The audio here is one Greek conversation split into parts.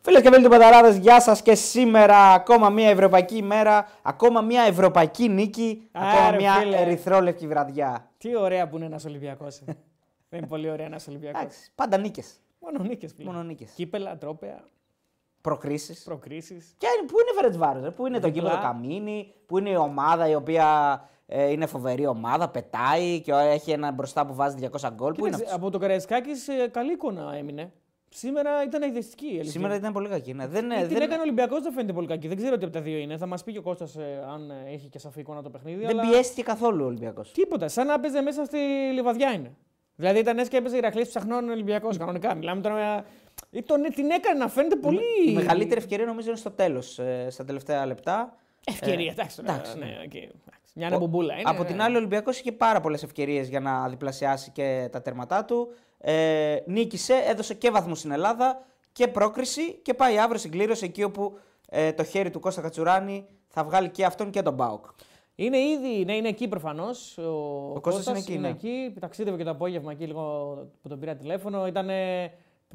Φίλες και φίλοι του Betarades, γεια σας και σήμερα ακόμα μια ευρωπαϊκή ημέρα, ακόμα μια ευρωπαϊκή νίκη, ακόμα Άρε, μια φίλε. ερυθρόλευκη βραδιά. Τι ωραία που είναι ένας Ολυμπιακός. Δεν είναι πολύ ωραία ένας Ολυμπιακός. Εντάξει, πάντα νίκες. Μόνο νίκες πλέον. Μόνο νίκες. Κύπελα, τρόπαια, Προκρίσεις. προκρίσεις. Και πού είναι Φερεντσβάρος, πού είναι το Διπλά. κήπο Καμίνη, πού είναι η ομάδα η οποία ε, είναι φοβερή ομάδα, πετάει και έχει ένα μπροστά που βάζει 200 γκολ. Πού είναι αυτός; Από το Καραϊσκάκης καλή εικόνα έμεινε. Σήμερα ήταν εκδεστική. η αλήθεια. Σήμερα ήταν πολύ κακή. Ναι. Δεν, Τι ε, την δεν, έκανε ο Ολυμπιακός δεν φαίνεται πολύ κακή. Δεν ξέρω τι από τα δύο είναι. Θα μας πει και ο Κώστας ε, αν ε, έχει και σαφή εικόνα το παιχνίδι. δεν αλλά... πιέστηκε καθόλου ο Ολυμπιακός. Τίποτα. Σαν να έπαιζε μέσα στη Λιβαδειά είναι. Δηλαδή ήταν έτσι και έπαιζε η Ηρακλής ψαχνών Ολυμπιακός κανονικά. Μιλάμε τώρα. Ή τον, την έκανε να φαίνεται πολύ. Η μεγαλύτερη ευκαιρία νομίζω είναι στο τέλος, στα τελευταία λεπτά. Ευκαιρία. Ε, εντάξει, τώρα, εντάξει, ναι, ναι. οκ, εντάξει. Μια νεμπομπούλα είναι. Από την άλλη, ο Ολυμπιακός είχε πάρα πολλές ευκαιρίες για να διπλασιάσει και τα τέρματά του. Ε, νίκησε, έδωσε και βαθμού στην Ελλάδα και πρόκριση και πάει αύριο στην κλήρωση εκεί όπου ε, το χέρι του Κώστα Κατσουράνη θα βγάλει και αυτόν και τον Μπάουκ. Είναι ήδη, ναι, είναι εκεί προφανώς. Ο, ο Κώστας είναι εκεί, ναι. εκεί. Ταξίδευε και το απόγευμα εκεί λίγο που τον πήρα τηλέφωνο. Ήταν.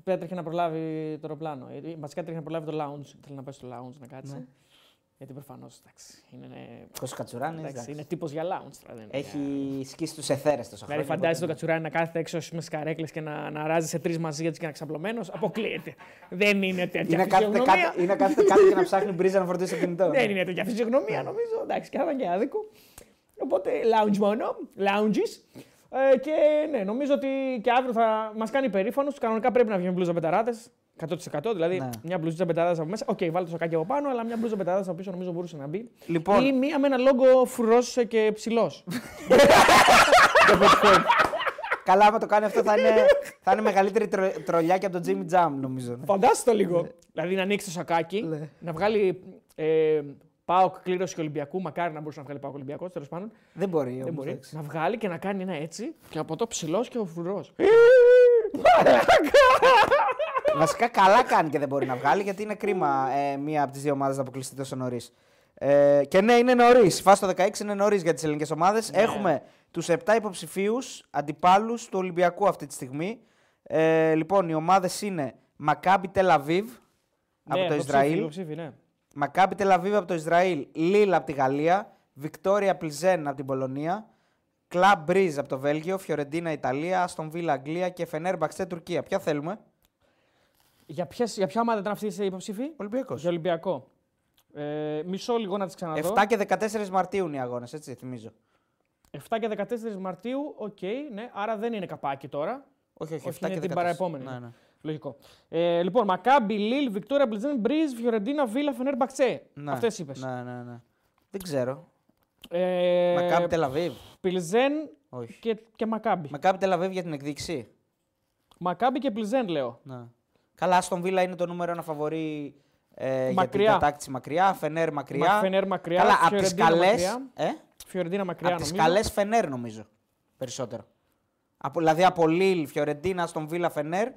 Τρέχει να προλάβει το αεροπλάνο. Ε, Βασικά τρέχει να προλάβει το lounge. Θέλει να πάει στο lounge να κάτσει. Ναι. Γιατί προφανώς είναι, ναι, Κώστα Κατσουράνης. εντάξει, είναι τύπος για lounge. Τώρα, δεν είναι Έχει για- σκίσει τους εθέρες τόσο Δηλαδή, χρόνια. φαντάζεσαι τον οπότε- Κατσουράνη να κάθεται έξω με τι καρέκλες και να, να ράζει σε τρεις μαζί γιατί και να ξαπλωμένος. Αποκλείεται. Δεν είναι τέτοια Είναι κάθεται φυσιογνωμία. κάτω, είναι κάθεται κάτω και να ψάχνει μπρίζα να φορτίσει το κινητό. Δεν είναι τέτοια φυσιογνωμία νομίζω. Εντάξει, και θα ήταν και άδικο. Οπότε lounge μόνο, lounges. Ε, και ναι, νομίζω ότι και αύριο θα μας κάνει περήφανους. Κανονικά πρέπει να βγει με μπλούζα Betarades. 100% δηλαδή Ναι. μια μπλούζα Betarades από μέσα. Οκ, βάλτε το σακάκι από πάνω, αλλά μια μπλούζα Betarades από πίσω νομίζω μπορούσε να μπει. Λοιπόν, Ή μία με ένα λόγο φρουρό και ψηλό. καλά, άμα το κάνει αυτό θα είναι, θα είναι μεγαλύτερη τρο, τρολιά και από τον Jimmy Jam, νομίζω. Φαντάσου το λίγο. δηλαδή να ανοίξει το σακάκι, Ναι. να βγάλει ε, Πάοκ κλήρωση και Ολυμπιακού. Μακάρι να μπορούσε να βγάλει Πάοκ Ολυμπιακό, τέλο πάντων. Δεν μπορεί. Δεν όμως, μπορεί. εντάξει. Να βγάλει και να κάνει ένα έτσι και από το ψηλό και ο φρουρό. Βασικά καλά κάνει και δεν μπορεί να βγάλει γιατί είναι κρίμα ε, μία από τις δύο ομάδες να αποκλειστεί τόσο νωρίς. Ε, και ναι, είναι νωρίς. Φάση το 16 είναι νωρίς για τις ελληνικές ομάδες. Ναι. Έχουμε τους 7 υποψηφίους αντιπάλους του Ολυμπιακού αυτή τη στιγμή. Ε, λοιπόν, οι ομάδες είναι Μακάμπι Τελαβίβ από Ναι, το υποψήφι, Ισραήλ. υποψήφι, ναι. Μακάμπι Τελαβίβ από το Ισραήλ. Λίλ από τη Γαλλία. Βικτόρια Πλιζέν από την Πολωνία. Κλαμπ Μπρίζ από το Βέλγιο. Φιωρεντίνα Ιταλία. Αστον Βίλα Αγγλία και Φενέρ Μπαξέ Τουρκία. Ποια θέλουμε; Για, ποιες, για ποια ομάδα ήταν αυτή η υποψήφη, Ολυμπιακός. Για Ολυμπιακό. Ε, μισό λίγο να τις ξαναδώ. 7 και 14 Μαρτίου είναι οι αγώνες, έτσι θυμίζω. 7 και 14 Μαρτίου, οκ, ναι, άρα δεν είναι καπάκι τώρα. Όχι, όχι, Όχι, 7 είναι και 14. την παραεπόμενη. Ναι, ναι. Λογικό. Ε, λοιπόν, Μακάμπι, Λίλ, Βικτόρια Πλζεν, Μπριζ, Φιωρεντίνα, Βίλα, Φενέρ, Μπαξέ. ναι. Αυτές είπες. Ναι, ναι, ναι. Δεν ξέρω. Ε, Μακάμπι Τελ Αβίβ. Πλζεν Όχι. και, και Μακάμπι. Μακάμπι Τελ Αβίβ για την εκδίκηση. Μακάμπι και Πλζεν, λέω. Ναι. Καλά, Αστον Βίλα είναι το νούμερο ένα φαβορί ε, για την Μακριά. κατάκτηση μακριά. Φενέρ μακριά. Μα- Φενέρ μακριά. Καλά, από τις Φιωρεντίνα καλές. μακριά. Ε; Φιωρεντίνα μακριά, Από τις νομίζω. καλές Φενέρ νομίζω. Περισσότερο. Από, δηλαδή από Λίλ, Φιωρεντίνα, Αστον Βίλα, Φενέρ.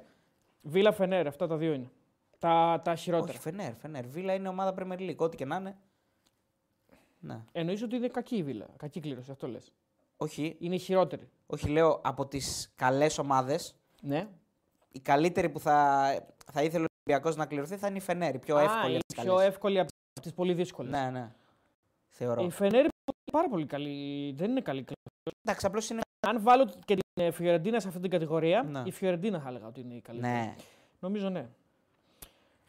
Βίλα, Φενέρ, αυτά τα δύο είναι. Τα, τα χειρότερα. Όχι, Φενέρ, Φενέρ. Βίλα είναι ομάδα Premier League, ό,τι και να είναι. Ναι. Εννοείς ότι είναι κακή η Βίλα. Κακή κλήρωση, αυτό λες. Όχι, Είναι η χειρότερη. όχι, λέω από τις καλές ομάδες. Ναι. η καλύτερη που θα, θα ήθελε ο Ολυμπιακός να κληρωθεί θα είναι η Φενέρ. Η πιο Α, εύκολη. είναι από τις πιο καλές. εύκολη από τι πολύ δύσκολες. Ναι, ναι. Θεωρώ. Η Φενέρ είναι πάρα πολύ καλή. Δεν είναι καλή κλήρωση. Εντάξει, απλώς είναι. Αν βάλω και την ε, Φιωρεντίνα σε αυτή την κατηγορία, Ναι. η Φιωρεντίνα θα έλεγα ότι είναι η καλύτερη. Ναι. Νομίζω ναι.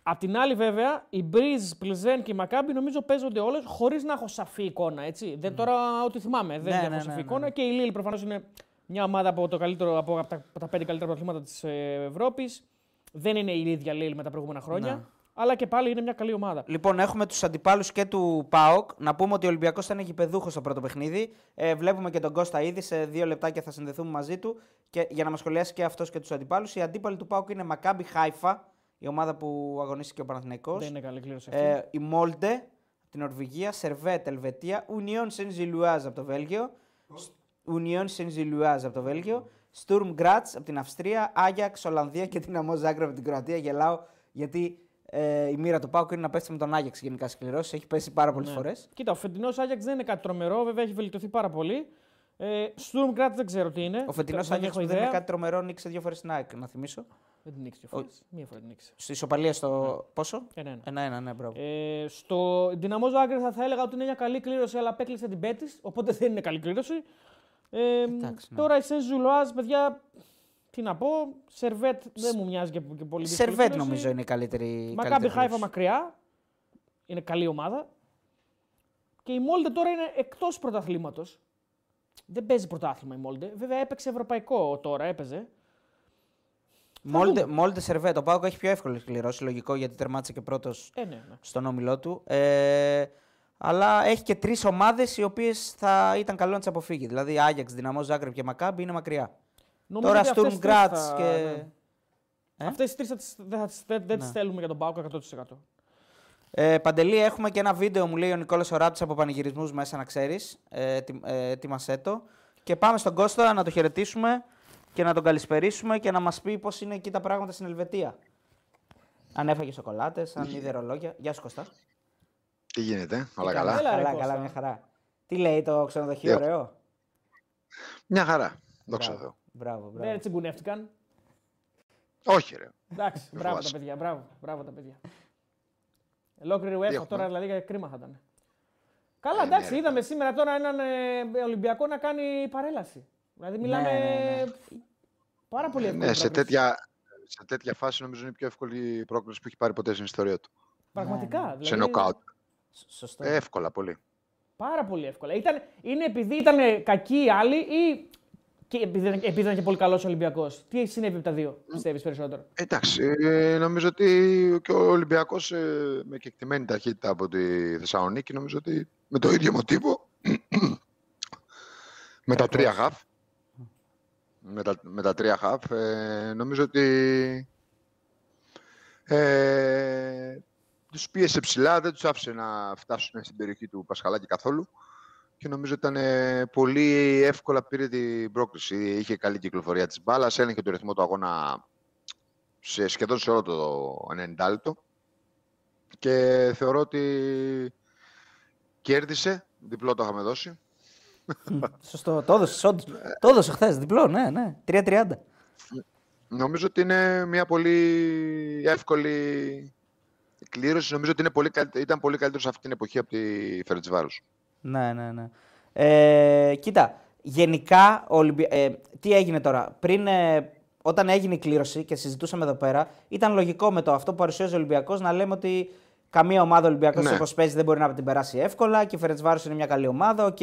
Απ' την άλλη, βέβαια, η Μπρίζ, Πλιζέν και η Μακάμπη νομίζω παίζονται όλες χωρίς να έχω σαφή εικόνα. Έτσι. Δεν τώρα ό,τι θυμάμαι. Δεν Ναι, έχω ναι, σαφή ναι, ναι. εικόνα. Και η Λίλ προφανώς είναι μια ομάδα από, το καλύτερο, από, από τα, από τα πέντε καλύτερα πρωταθλήματα της Ευρώπης. Δεν είναι η ίδια Λίλ με τα προηγούμενα χρόνια. Ναι. Αλλά και πάλι είναι μια καλή ομάδα. Λοιπόν, έχουμε τους αντιπάλους και του ΠΑΟΚ. Να πούμε ότι ο Ολυμπιακός ήταν γηπεδούχος στο πρώτο παιχνίδι. Ε, βλέπουμε και τον Κώστα ήδη. Σε δύο λεπτάκια θα συνδεθούμε μαζί του. Και για να μας σχολιάσει και αυτός και τους αντιπάλους. Οι αντίπαλοι του ΠΑΟΚ είναι Μακάμπι Χάιφα, η ομάδα που αγωνίστηκε ο Παναθηναϊκός. Δεν είναι καλή κλήρωση αυτή. Ε, η Μόλντε από την Νορβηγία, Σερβέτ, Ελβετία, Union Saint-Gilloise από το Βέλγιο, Union Saint-Gilloise από το Βέλγιο, Sturm Graz από την Αυστρία, Άγιαξ, Ολλανδία και την Amo Zagreb από την Κροατία. Γελάω γιατί ε, η μοίρα του Πάουκ είναι να πέφτει με τον Άγιαξ γενικά σκληρώσει. Έχει πέσει πάρα πολλές Ναι. φορές. Κοίτα, ο φετινός Άγιαξ δεν είναι κάτι τρομερό, βέβαια έχει βελτιωθεί πάρα πολύ. Ε, Sturm Graz δεν ξέρω τι είναι. Ο φετινός δεν Άγιαξ έχω που δεν είναι ιδέα. κάτι τρομερό νίκησε δύο φορές στην ΑΕΚ, να θυμίσω. Δεν την νίξε δύο φορές. Μία φορά την νίξε. Στη ισοπαλία στο. Πόσο; Ένα-ένα. Ένα-ένα, ναι, μπράβο. Ε, στο Δυναμό Ζάγκρεπ θα, θα έλεγα ότι είναι μια καλή κλήρωση, αλλά απέκλεισε την Πέτης, οπότε δεν είναι καλή κλήρωση. Ε, Εντάξει, ναι. Τώρα η Σεν Ζιλουάζ, παιδιά, τι να πω. Σερβέτ δεν μου μοιάζει και, και πολύ δύσκολη Σερβέτ κλήρωση. νομίζω είναι η καλύτερη. Μακάμπι καλύτερη Χάιφα κλήρωση. μακριά. Είναι καλή ομάδα. Και η Μόλντε τώρα είναι εκτός πρωταθλήματος. Δεν παίζει πρωτάθλημα η Μόλντε. Βέβαια έπαιξε ευρωπαϊκό τώρα, έπαιζε. Μόλντε, Μόλντε Σερβέτ. Ο ΠΑΟΚ έχει πιο εύκολη κληρώσεις. Λογικό γιατί τερμάτισε και πρώτος Ε, ναι, ναι. στον όμιλό του. Ε, αλλά έχει και τρεις ομάδες οι οποίες θα ήταν καλό να τις αποφύγει. Δηλαδή Άγιαξ, Δυναμό Ζάγκρεπ και Μακάμπι είναι μακριά. Νομίζω Τώρα ότι αυτές Στουρμ τις τρεις Γκράτς θα- και. ναι. Ε; Αυτές τις τρεις θα τις, δεν, θα τις, δεν, δεν τις Ναι. θέλουμε για τον Πάοκ 100%. Ε, Παντελή, έχουμε και ένα βίντεο, μου λέει ο Νικόλας Οράπτης από πανηγυρισμούς μέσα να ξέρεις. Ε, ετοι- ε, ετοίμασέ το. Και πάμε στον Κώστα να το χαιρετήσουμε και να τον καλησπερίσουμε και να μας πει πώς είναι εκεί τα πράγματα στην Ελβετία. Αν έφαγε σοκολάτες, αν είδε ρολόγια. Γεια σου Κώστα. Τι γίνεται, όλα Τι κάνεις; καλά. Έλα, ρε, καλά, Κώστα. καλά, μια χαρά. Τι λέει το ξενοδοχείο, Ε, ωραίο; Μια χαρά. Δόξα Μπράβο, Θεώ. Μπράβο, Δεν μπράβο. τσιγκουνεύτηκαν. Όχι, ρε. Εντάξει, Δεν μπράβο τα φοβάσαι. παιδιά, μπράβο, μπράβο τα παιδιά. Ολόκληρη UEFA έχουμε; τώρα δηλαδή κρίμα θα ήταν. Καλά, Ε, εντάξει, ναι, ρε, είδαμε σήμερα τώρα έναν ε, Ολυμπιακό να κάνει παρέλαση. Δηλαδή μιλάμε ναι, ναι. πάρα πολύ εύκολη Ναι, σε πρόκριση. τέτοια, σε τέτοια φάση νομίζω είναι η πιο εύκολη πρόκληση που έχει πάρει ποτέ στην ιστορία του. Πραγματικά. Ναι, ναι. Δηλαδή, Σε νοκάουτ. Σ- Σωστό. Ε, εύκολα πολύ. Πάρα πολύ εύκολα. Ήταν, είναι επειδή ήταν κακοί οι άλλοι ή και επειδή, ήταν- επειδή ήταν και πολύ καλός Ολυμπιακός. Τι συνέβη από τα δύο, πιστεύεις περισσότερο; Εντάξει, ε, νομίζω ότι και ο Ολυμπιακός ε, με κεκτημένη ταχύτητα από τη Θεσσαλονίκη νομίζω ότι με το ίδιο μοτίβο με τα τρία χαφ με τα, με τα τρία χαφ ε, νομίζω ότι ε, τους πίεσε ψηλά, δεν τους άφησε να φτάσουν στην περιοχή του Πασχαλάκη καθόλου και νομίζω ήταν ε, πολύ εύκολα πήρε την πρόκληση. Είχε καλή κυκλοφορία της μπάλας, έλεγχε το ρυθμό του αγώνα σε, σχεδόν σε όλο το 90 λεπτό και θεωρώ ότι κέρδισε, διπλό το είχαμε δώσει. Σωστό. Το έδωσες, όντως. Το έδωσε χθες. Διπλό, ναι, ναι. 3-30. Νομίζω ότι είναι μια πολύ εύκολη κλήρωση. Νομίζω ότι είναι πολύ, καλυτε- ήταν πολύ καλύτερος σε αυτή την εποχή από τη Φερετσβάρος. Ναι, ναι, ναι. Ε, κοίτα, γενικά, ο Ολυμπια- ε, τι έγινε τώρα; Πριν, ε, όταν έγινε η κλήρωση και συζητούσαμε εδώ πέρα, ήταν λογικό με το αυτό που παρουσίαζε ο Ολυμπιακός να λέμε ότι καμία ομάδα Ολυμπιακός Ναι. όπως παίζει δεν μπορεί να την περάσει εύκολα και η Φερεντσβάρος είναι μια καλή ομάδα. Οκ.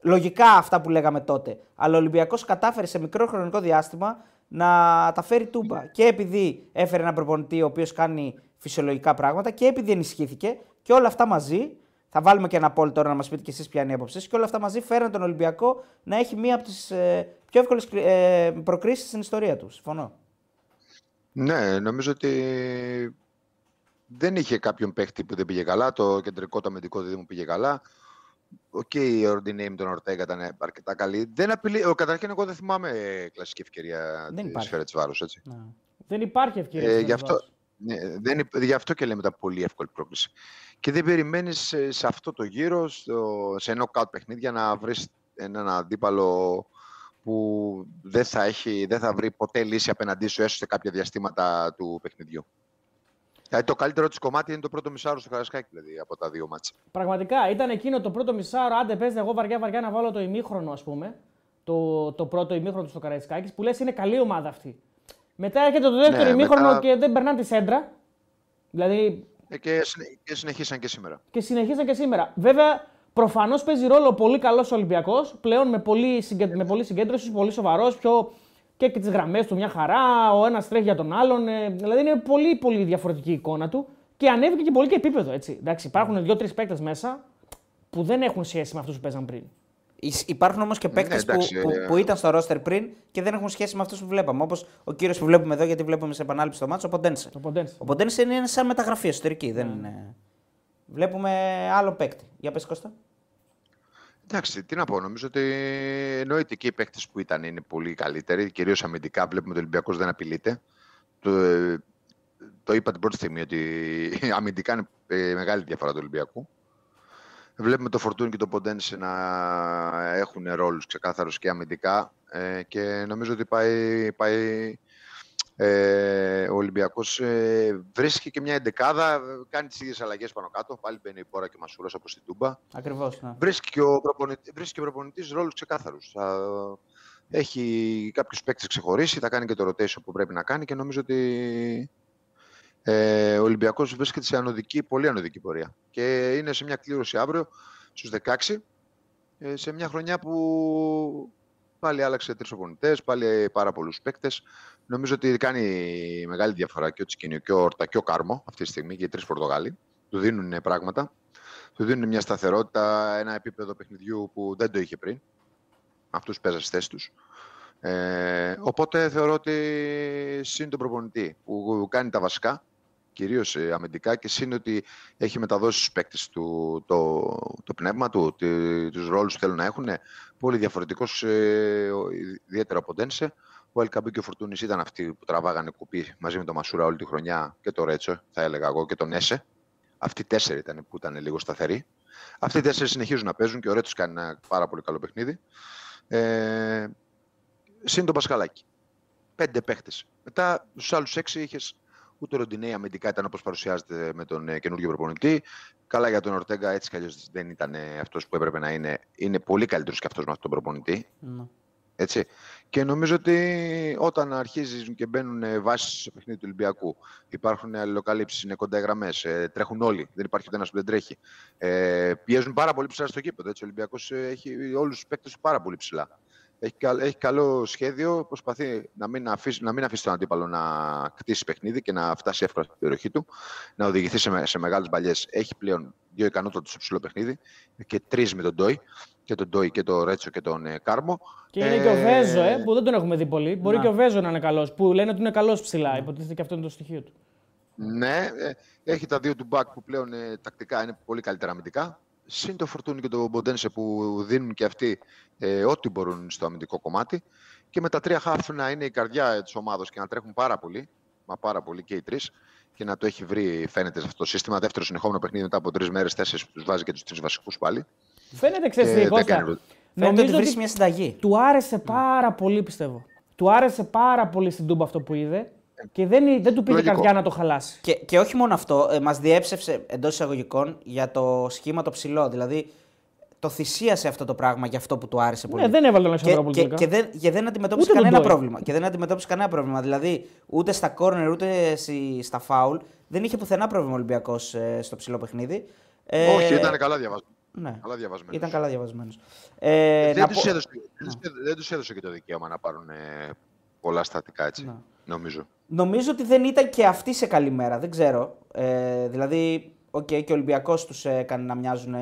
Λογικά αυτά που λέγαμε τότε. Αλλά ο Ολυμπιακός κατάφερε σε μικρό χρονικό διάστημα να τα φέρει τούμπα. Και επειδή έφερε έναν προπονητή ο οποίος κάνει φυσιολογικά πράγματα και επειδή ενισχύθηκε και όλα αυτά μαζί θα βάλουμε και ένα poll τώρα να μας πείτε και εσείς ποια είναι η άποψή σας. Και όλα αυτά μαζί φέρνουν τον Ολυμπιακό να έχει μία από τις ε, πιο εύκολες ε, προκρίσεις στην ιστορία του. Συμφωνώ. Ναι, νομίζω ότι δεν είχε κάποιον παίχτη που δεν πήγε καλά. Το κεντρικό, το αμυντικό δεν μου πήγε καλά. Οκ, η Ορντινέη με τον Ορτέγκα ήταν αρκετά καλή. Δεν απειλεί... ο, Καταρχήν, εγώ δεν θυμάμαι κλασική ευκαιρία Δεν της υπάρχει. Φερεντσβάρος, έτσι. Ναι. Δεν υπάρχει ευκαιρία. Ε, στην γι' αυτό, Φερεντσβάρος. Ναι, δεν, υπ- γι' αυτό και λέμε τα πολύ εύκολη πρόκριση. Και δεν περιμένεις σε, σε αυτό το γύρο, στο, σε knockout παιχνίδια, να βρεις έναν αντίπαλο που δεν θα, έχει, δεν θα βρει ποτέ λύση απέναντί σου, έστω σε κάποια διαστήματα του παιχνιδιού. Δηλαδή το καλύτερο της κομμάτι είναι το πρώτο μισάρο στο Καρασκάκι, δηλαδή, από τα δύο μάτσα. Πραγματικά ήταν εκείνο το πρώτο μισάωρο. Άντε, παίζα εγώ βαριά-βαριά να βάλω το ημίχρονο, ας πούμε. Το, το πρώτο ημίχρονο του στο Καραϊσκάκης, που λες είναι καλή ομάδα αυτή. Μετά έρχεται το δεύτερο Ναι, ημίχρονο μετά- και δεν περνάνε τη σέντρα. Δηλαδή Ε, και, συνε- και συνεχίσαν και σήμερα. και συνεχίζαν και σήμερα. Βέβαια, προφανώς παίζει ρόλο ο πολύ καλός Ολυμπιακός. Πλέον με πολύ, συγκε... με πολύ συγκέντρωσης, πολύ σοβαρός, πιο και, και τις γραμμές του μια χαρά. Ο ένας τρέχει για τον άλλον. ε, δηλαδή είναι πολύ, πολύ διαφορετική η εικόνα του. Και ανέβηκε και πολύ και επίπεδο. Έτσι. Εντάξει, υπάρχουν δύο-τρει παίκτες μέσα που δεν έχουν σχέση με αυτούς που παίζαν πριν. Ις- Υπάρχουν όμως και παίκτες που, εντάξει, που, ε, που ήταν στο ρόστερ πριν και δεν έχουν σχέση με αυτούς που βλέπαμε. Όπως ο κύριος που βλέπουμε εδώ, γιατί βλέπουμε σε επανάληψη το μάτσο, ο Ποντένσε. Το Ποντένσε. Ο Ποντένσε είναι σαν μεταγραφή εσωτερική. Δεν είναι... Βλέπουμε άλλο παίκτη. Για πες Κώστα. Εντάξει, τι να πω. Νομίζω ότι εννοείται και οι παίκτες που ήταν είναι πολύ καλύτεροι. Κυρίως αμυντικά βλέπουμε ότι ο Ολυμπιακός δεν απειλείται. Το, ε, το είπα την πρώτη στιγμή ότι αμυντικά είναι ε, μεγάλη διαφορά του Ολυμπιακού. Βλέπουμε το Φορτούνι και το Ποντένσε να έχουν ρόλους ξεκάθαρους και αμυντικά ε, και νομίζω ότι πάει, πάει Ε, ο Ολυμπιακός ε, βρίσκει και μια εντεκάδα, κάνει τις ίδιες αλλαγές πάνω κάτω. Πάλι μπαίνει η Πόρα και ο Μασούρα όπως στην Τούμπα. Ακριβώς. Ναι. Βρίσκει και ο προπονητή προπονητής ρόλους ξεκάθαρους. Έχει κάποιους παίκτες ξεχωρίσει, θα κάνει και το rotation που πρέπει να κάνει και νομίζω ότι ε, ο Ολυμπιακός βρίσκεται σε ανωδική, πολύ ανωδική πορεία. Και είναι σε μια κλήρωση αύριο στους 16, ε, σε μια χρονιά που πάλι άλλαξε τρεις οπονητέ, πάλι πάρα πολλούς παίκτες. Νομίζω ότι κάνει μεγάλη διαφορά και ο Τσικίνιο και ο Ορτα και ο Κάρμο αυτή τη στιγμή και οι τρεις Πορτογάλοι. Του δίνουν πράγματα. Του δίνουν μια σταθερότητα, ένα επίπεδο παιχνιδιού που δεν το είχε πριν. Αυτούς παίζα στι θέσει τους. Ε, οπότε θεωρώ ότι συν τον προπονητή που κάνει τα βασικά, κυρίως ε, αμυντικά, και συν ότι έχει μεταδώσει στους παίκτες του το, το πνεύμα του, τους ρόλους που θέλουν να έχουν. Πολύ διαφορετικός, ε, ιδιαίτερα από Ντένσε. Ο Ελκαμπή και ο Φορτούνης ήταν αυτοί που τραβάγανε κουπί μαζί με τον Μασούρα όλη τη χρονιά και το Ρέτσο, θα έλεγα εγώ, και τον Έσε. Αυτοί οι τέσσερι ήταν που ήταν λίγο σταθεροί. Αυτοί οι τέσσερις συνεχίζουν να παίζουν και ο Ρέτσος κάνει ένα πάρα πολύ καλό παιχνίδι. Ε, συν τον Πασχαλάκη. Πέντε παίχτε. Μετά στους άλλους έξι είχες ούτε ο Ροντινέη αμυντικά ήταν όπως παρουσιάζεται με τον ε, καινούργιο προπονητή. Καλά για τον Ορτέγκα, έτσι κι αλλιώς δεν ήταν ε, αυτός που έπρεπε να είναι. Είναι πολύ καλύτερος και αυτός με αυτόν τον προπονητή. Mm. Έτσι. Και νομίζω ότι όταν αρχίζουν και μπαίνουν ε, βάσεις στο παιχνίδι του Ολυμπιακού, υπάρχουν αλληλοκαλύψεις, είναι κοντά γραμμές, ε, τρέχουν όλοι, δεν υπάρχει ούτε ένας που δεν τρέχει. Ε, πιέζουν πάρα πολύ ψηλά στο κήπεδο. Ο Ολυμπιακός έχει όλους τους παίκτες πάρα πολύ ψηλά έχει, έχει καλό σχέδιο, προσπαθεί να μην, αφήσει, να μην αφήσει τον αντίπαλο να κτίσει παιχνίδι και να φτάσει εύκολα στην περιοχή του, να οδηγηθεί σε, σε μεγάλες παλιέ. Έχει πλέον δύο ικανότητες στο ψηλό παιχνίδι και τρεις με τον Ντόι. Και τον Ντόι και τον Ρέτσο και τον ε, Κάρμο. Και είναι ε, και ο Βέζο, ε, που δεν τον έχουμε δει πολύ. Μπορεί και ο Βέζο να είναι καλός. Που λένε ότι είναι καλός ψηλά. Ναι. Υποτίθεται και αυτό είναι το στοιχείο του. Ναι, ε, έχει τα δύο του μπακ που πλέον ε, τακτικά είναι πολύ καλύτερα αμυντικά συν το Φορτούνι και το Μποντένσε που δίνουν και αυτοί ε, ό,τι μπορούν στο αμυντικό κομμάτι. Και με τα τρία χάφ να είναι η καρδιά της ομάδα και να τρέχουν πάρα πολύ, μα πάρα πολύ και οι τρεις, και να το έχει βρει, φαίνεται σε αυτό το σύστημα. Δεύτερο συνεχόμενο παιχνίδι μετά από τρεις μέρες, τέσσερις που τους βάζει και τους τρεις βασικούς πάλι. Φαίνεται, ξέρεις Κώστα. Νομίζω ότι μια συνταγή. Του άρεσε πάρα πολύ, πιστεύω. Του άρεσε πάρα πολύ στην Τούμπα αυτό που είδε. Και δεν, δεν του πήγε καρδιά να το χαλάσει. Και, και όχι μόνο αυτό, ε, μας διέψευσε εντός εισαγωγικών για το σχήμα το ψηλό. Δηλαδή το θυσίασε αυτό το πράγμα για αυτό που του άρεσε πολύ. Ναι, δεν έβαλε τον Αλεξανδρόπουλο. Και, και, και, δεν, και δεν αντιμετώπισε κανένα πρόβλημα. Και δεν αντιμετώπισε κανένα πρόβλημα. Δηλαδή ούτε στα κόρνερ ούτε στα φάουλ δεν είχε πουθενά πρόβλημα ο Ολυμπιακός ε, στο ψηλό παιχνίδι. Ε, όχι, ήταν καλά διαβασμένος. Ναι. Καλά διαβασμένος. Ήταν καλά διαβασμένος. Ε, δεν, τους έδωσε, ναι. έδωσε και το δικαίωμα να πάρουν ε, πολλά στατικά έτσι. Ναι. Νομίζω. Νομίζω ότι δεν ήταν και αυτοί σε καλή μέρα. Δεν ξέρω. Ε, δηλαδή, okay, και ο Ολυμπιακός τους έκανε να μοιάζουν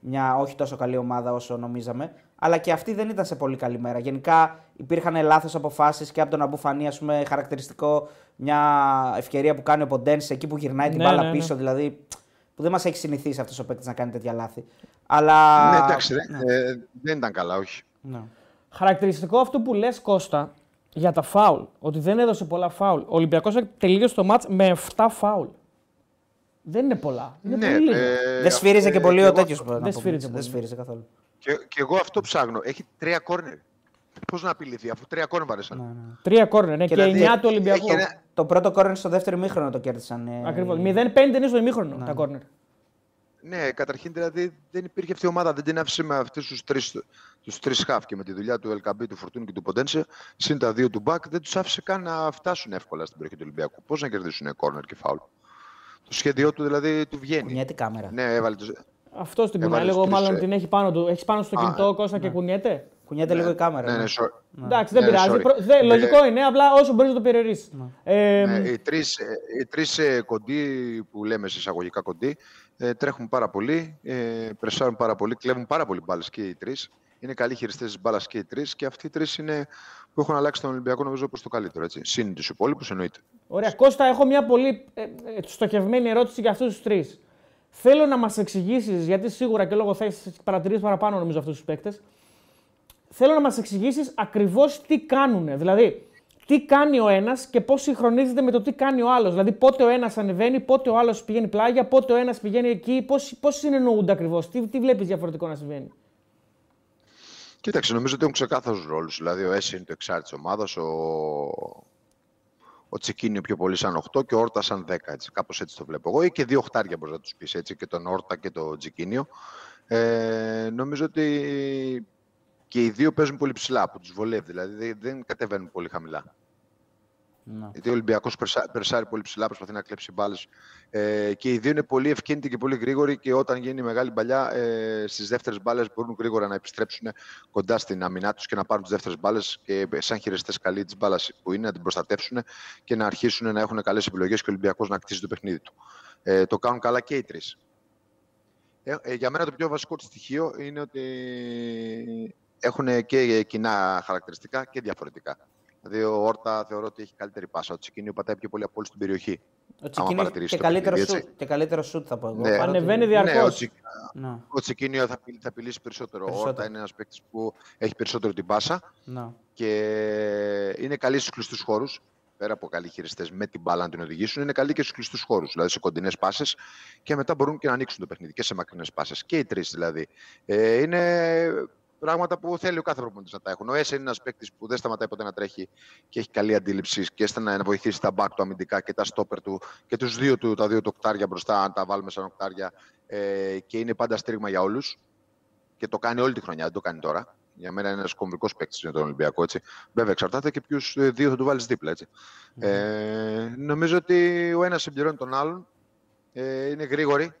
μια όχι τόσο καλή ομάδα όσο νομίζαμε. Αλλά και αυτοί δεν ήταν σε πολύ καλή μέρα. Γενικά υπήρχαν λάθος αποφάσεις και από τον Αμπουφανή, ας πούμε, χαρακτηριστικό μια ευκαιρία που κάνει ο Ποντένσε εκεί που γυρνάει την ναι, μπάλα ναι, ναι. πίσω. Δηλαδή, που δεν μας έχει συνηθίσει αυτός ο παίκτης να κάνει τέτοια λάθη. Αλλά... Ναι, εντάξει, ναι. Ε, δεν ήταν καλά, όχι. Ναι. Χαρακτηριστικό αυτό που λες, Κώστα, για τα φάουλ, ότι δεν έδωσε πολλά φάουλ. Ο Ολυμπιακός τελείωσε το μάτς με 7 φάουλ. Δεν είναι πολλά. Είναι ναι, πολύ ε, δεν σφύριζε ε, και πολύ ο τέτοιος. Δεν σφύριζε, δεν σφύριζε καθόλου. Και, και, εγώ αυτό ψάχνω. Έχει τρία κόρνερ. Πώς να απειληθεί, αφού τρία κόρνερ βαρέσαν. Ναι, ναι. Τρία κόρνερ, ναι, και, και δηλαδή, εννιά του Ολυμπιακού. Ένα... Το πρώτο κόρνερ στο δεύτερο ημίχρονο το κέρδισαν. Ε... Ακριβώς. 0-5 είναι στο ημίχρονο ναι. τα κόρνερ. Ναι, καταρχήν δηλαδή δεν υπήρχε αυτή η ομάδα. Δεν την άφησε με αυτούς τους τρεις τους τρεις χαφ και με τη δουλειά του Ελκαμπή, του Φορτούνη και του Ποντένσε, συν τα δύο του Μπακ, δεν τους άφησε καν να φτάσουν εύκολα στην περιοχή του Ολυμπιακού. Πώς να κερδίσουν κόρνερ και φάουλ. Το σχέδιό του δηλαδή του βγαίνει. Κουνιέται κάμερα. Ναι, έβαλε το... Αυτό την κουνάει. Εγώ μάλλον την έχει πάνω του. Έχεις πάνω στο κινητό Κώστα και ναι. κουνιέται; Κουνιέται λίγο η κάμερα. Ναι, ναι, ναι. Εντάξει, δεν πειράζει. Λογικό είναι, απλά όσο μπορείς να το περιορίσει. Οι τρεις ε, κοντοί που λέμε σε εισαγωγικά κοντοί ε, τρέχουν πάρα πολύ, ε, πρεσάρουν πάρα πολύ, κλέβουν πάρα πολύ μπάλες και οι τρεις. Είναι καλοί χειριστές της μπάλας και οι τρεις και αυτοί οι τρεις είναι που έχουν αλλάξει τον Ολυμπιακό νομίζω προς το καλύτερο. Έτσι. Συν τους υπόλοιπους εννοείται. Ωραία. Κώστα, έχω μια πολύ ε, ε, στοχευμένη ερώτηση για αυτούς τους τρεις. Θέλω να μας εξηγήσεις, γιατί σίγουρα και λόγω θέση παρατηρήσεις παραπάνω νομίζω αυτούς τους παίκτες. Θέλω να μας εξηγήσεις ακριβώς τι κάνουν. Δηλαδή, τι κάνει ο ένας και πώς συγχρονίζεται με το τι κάνει ο άλλος. Δηλαδή, πότε ο ένας ανεβαίνει, πότε ο άλλος πηγαίνει πλάγια, πότε ο ένας πηγαίνει εκεί, πώς συνεννοούνται ακριβώς; Τι, τι βλέπεις διαφορετικό να συμβαίνει; Κοίταξε, νομίζω ότι έχουν ξεκάθαρους ρόλους. Δηλαδή, ο Έσαι είναι το εξάρτης τη ομάδας, ο, ο Τσικίνιο πιο πολύ σαν 8 και ο Όρτα σαν 10. Έτσι. Κάπως έτσι το βλέπω εγώ. Ή και δύο οχτάρια μπορείς να τους πεις έτσι, και τον Όρτα και τον Τσικίνιο. Ε, νομίζω ότι και οι δύο παίζουν πολύ ψηλά που τους βολεύει. Δηλαδή δεν κατεβαίνουν πολύ χαμηλά. Ναι. Γιατί ο Ολυμπιακός περσάρει πολύ ψηλά, προσπαθεί να κλέψει μπάλες. Ε, και οι δύο είναι πολύ ευκίνητοι και πολύ γρήγοροι. Και όταν γίνει μεγάλη παλιά, ε, στις δεύτερες μπάλες μπορούν γρήγορα να επιστρέψουν κοντά στην αμυνά τους και να πάρουν τις δεύτερες μπάλες και σαν χειριστές καλή της μπάλας που είναι να την προστατεύσουν και να αρχίσουν να έχουν καλές επιλογές και ο Ολυμπιακός να κτίσει το παιχνίδι του. Ε, το κάνουν καλά και οι τρεις. Ε, ε, για μένα το πιο βασικό στοιχείο είναι ότι έχουν και κοινά χαρακτηριστικά και διαφορετικά. Δηλαδή, ο Όρτα θεωρώ ότι έχει καλύτερη πάσα. Ο Τσικίνιο πατάει πιο πολύ από όλη στην περιοχή. Ο Τσικίνιο και, καλύτερο σουτ, και καλύτερο σουτ θα πω εγώ. Ναι. Ανεβαίνει διαρκώς. Ναι, ο, Τσικ... ναι. ο Τσικίνιο θα, θα απειλήσει περισσότερο. περισσότερο. Ο Όρτα είναι ένας παίκτης που έχει περισσότερο την πάσα ναι. και είναι καλή στους κλειστούς χώρους. Πέρα από καλοί χειριστές με την μπάλα να την οδηγήσουν, είναι καλοί και στους κλειστούς χώρους. Δηλαδή σε κοντινές πάσες και μετά μπορούν και να ανοίξουν το παιχνίδι και σε μακρινές πάσες. Και οι τρεις δηλαδή. Ε, είναι Πράγματα που θέλει ο κάθε προπονητής να τα έχουν. Ο Έσε είναι ένας παίκτης που δεν σταματάει ποτέ να τρέχει και έχει καλή αντίληψη και έστε να βοηθήσει τα μπακ του αμυντικά και τα στόπερ του και τους δύο του, τα δύο του οκτάρια μπροστά, αν τα βάλουμε σαν οκτάρια. Ε, και είναι πάντα στήριγμα για όλους. Και το κάνει όλη τη χρονιά, δεν το κάνει τώρα. Για μένα είναι ένας κομβικός παίκτης για τον Ολυμπιακό. Έτσι. Βέβαια, εξαρτάται και ποιους ε, δύο θα του βάλεις δίπλα. Έτσι. Mm. Ε, νομίζω ότι ο ένας συμπληρώνει τον άλλον. Ε, είναι γρήγοροι,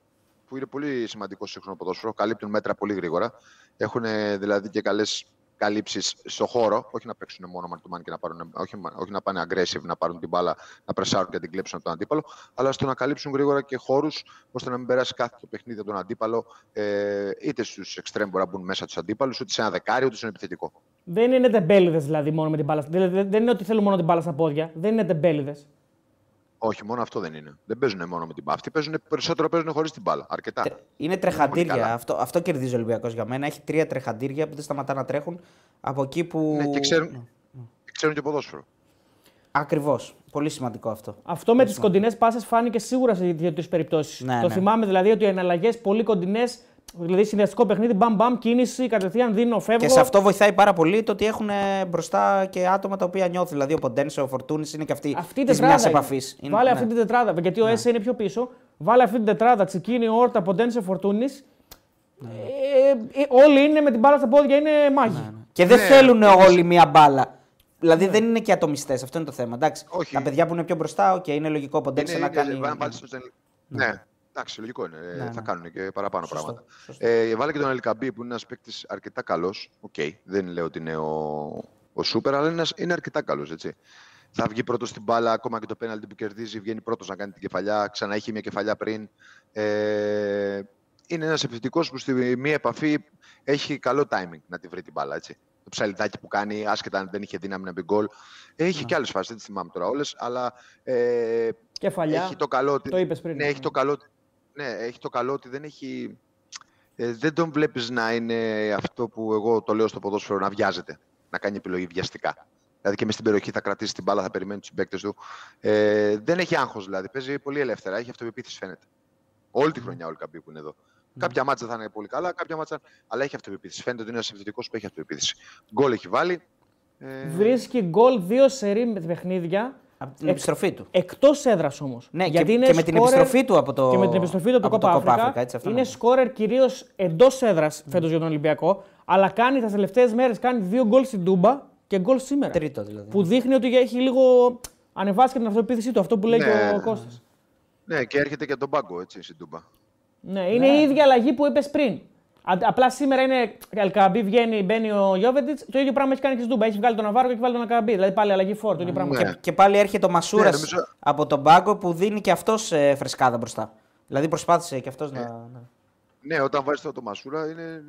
που είναι πολύ σημαντικό σύγχρονο ποδόσφαιρο. Καλύπτουν μέτρα πολύ γρήγορα. Έχουν δηλαδή και καλές καλύψεις στο χώρο. Όχι να παίξουν μόνο man to man και να πάρουν, όχι, όχι να πάνε aggressive, να πάρουν την μπάλα, να πρεσάρουν και να την κλέψουν από τον αντίπαλο, αλλά στο να καλύψουν γρήγορα και χώρους ώστε να μην περάσει κάθε το παιχνίδι από τον αντίπαλο, ε, είτε στους εξτρέμ μπορεί να μπουν μέσα τους αντίπαλους, ούτε σε ένα δεκάρι, ούτε σε ένα επιθετικό. Δεν είναι τεμπέληδες δηλαδή μόνο με την μπάλα. Δηλαδή, δεν είναι ότι θέλουν μόνο την μπάλα στα πόδια. Δεν είναι τεμπέληδες. Όχι, μόνο αυτό δεν είναι. Δεν παίζουν μόνο με την μπάλα. Αυτοί παίζουν, περισσότερο παίζουν χωρίς την μπάλα. Αρκετά. Είναι τρεχαντήρια. Αυτό, αυτό κερδίζει ο Ολυμπιακός για μένα. Έχει τρία τρεχαντήρια που δεν σταματά να τρέχουν από εκεί που. Ναι, και ξέρουν, ναι. και, ξέρουν και ποδόσφαιρο. Ακριβώς. Πολύ σημαντικό αυτό. Αυτό με τις κοντινές πάσες φάνηκε σίγουρα σε δύο-τρεις περιπτώσεις. Ναι, το ναι. θυμάμαι δηλαδή ότι οι εναλλαγές πολύ κοντινές Δηλαδή συνδυαστικό παιχνίδι, μπαμ μπαμ, κίνηση, κατευθείαν δίνω, φεύγω. Και σε αυτό βοηθάει πάρα πολύ το ότι έχουν μπροστά και άτομα τα οποία νιώθουν. Δηλαδή ο Ποντένσε, ο Φορτούνης είναι και αυτοί αυτή της μιας επαφής. Βάλε ναι. αυτή την τετράδα. Γιατί ο ναι. Έσε είναι πιο πίσω. Βάλε αυτή την τετράδα. Τσικίνη, Όρτα, Ποντένσε, Φορτούνης. Ναι. Ε, ε, όλοι είναι με την μπάλα στα πόδια, είναι μάγοι. Ναι, ναι. Και δεν θέλουν όλοι μία μπάλα. Δηλαδή δεν είναι και ατομιστές, αυτό είναι το θέμα. Εντάξει, Τα παιδιά που είναι πιο μπροστά, okay, είναι λογικό ο Ποντένσε να κάνει. Ναι. Εντάξει, λογικό είναι. Ναι, θα ναι. κάνουν και παραπάνω σωστό, πράγματα. Σωστό. Ε, βάλε και τον Ελ Κααμπί που είναι ένας παίκτης αρκετά καλός. OK, okay. δεν λέω ότι είναι ο, ο Σούπερ, αλλά είναι, είναι αρκετά καλός. Θα βγει πρώτος στην μπάλα, ακόμα και το πέναλτι που κερδίζει, βγαίνει πρώτος να κάνει την κεφαλιά. Ξανά έχει μια κεφαλιά πριν. Ε, είναι ένας επιθετικός που στη μία επαφή έχει καλό timing να τη βρει την μπάλα. Έτσι. Το ψαλιδάκι που κάνει, άσχετα αν δεν είχε δύναμη να μπει γκολ. Έχει ναι. και άλλες φάσεις, δεν τις θυμάμαι τώρα όλες, αλλά. Ε, Κεφαλιά. Έχει το καλό. Το είπες πριν. Ναι, έχει το καλό ναι, έχει το καλό ότι δεν έχει... Ε, δεν τον βλέπεις να είναι αυτό που εγώ το λέω στο ποδόσφαιρο, να βιάζεται, να κάνει επιλογή βιαστικά. Δηλαδή και μες στην περιοχή θα κρατήσει την μπάλα, θα περιμένει τους παίκτες του. Ε, δεν έχει άγχος δηλαδή. Παίζει πολύ ελεύθερα. Έχει αυτοπεποίθηση φαίνεται. Όλη τη χρονιά όλοι κάποιοι που είναι εδώ. Mm. Κάποια μάτσα θα είναι πολύ καλά, κάποια μάτσα. Αλλά έχει αυτοπεποίθηση. Φαίνεται ότι είναι ένας επιθετικός που έχει αυτοπεποίθηση. Γκολ έχει βάλει. Ε... Βρίσκει γκολ δύο σερή με παιχνίδια από την επιστροφή του. Εκτός έδρας όμως. Ναι, Γιατί και, είναι και με την επιστροφή του από το. Και με την επιστροφή του από το Κόπα Αφρικα. είναι σκόρερ κυρίως εντός έδρας mm. φέτος για τον Ολυμπιακό. Αλλά κάνει τις τελευταίες μέρες κάνει δύο γκολ στην Τούμπα και γκολ σήμερα. Τρίτο δηλαδή. Που δείχνει ότι έχει λίγο ανεβάσει και την αυτοεπίθεσή του. Αυτό που λέει ναι, και ο Κώστας. Ναι, και έρχεται και τον πάγκο έτσι στην Τούμπα. Ναι, είναι ναι. η ίδια αλλαγή που είπες πριν. Απλά σήμερα είναι Αλκαμπή, βγαίνει, μπαίνει ο Γιώβεντιτς. Το ίδιο πράγμα έχει κάνει και στην Τούμπα. Έχει βγάλει τον Ναβάρο και έχει βάλει τον Αλκαμπή. Δηλαδή πάλι αλλαγή φόρτο. Ναι. Πράγμα. Και, και, πάλι έρχεται ο Μασούρας ναι, νομίζω... από τον πάγκο που δίνει και αυτός ε, φρεσκάδα μπροστά. Δηλαδή προσπάθησε και αυτός ναι. να. Ναι, όταν βάζει το, το Μασούρα είναι.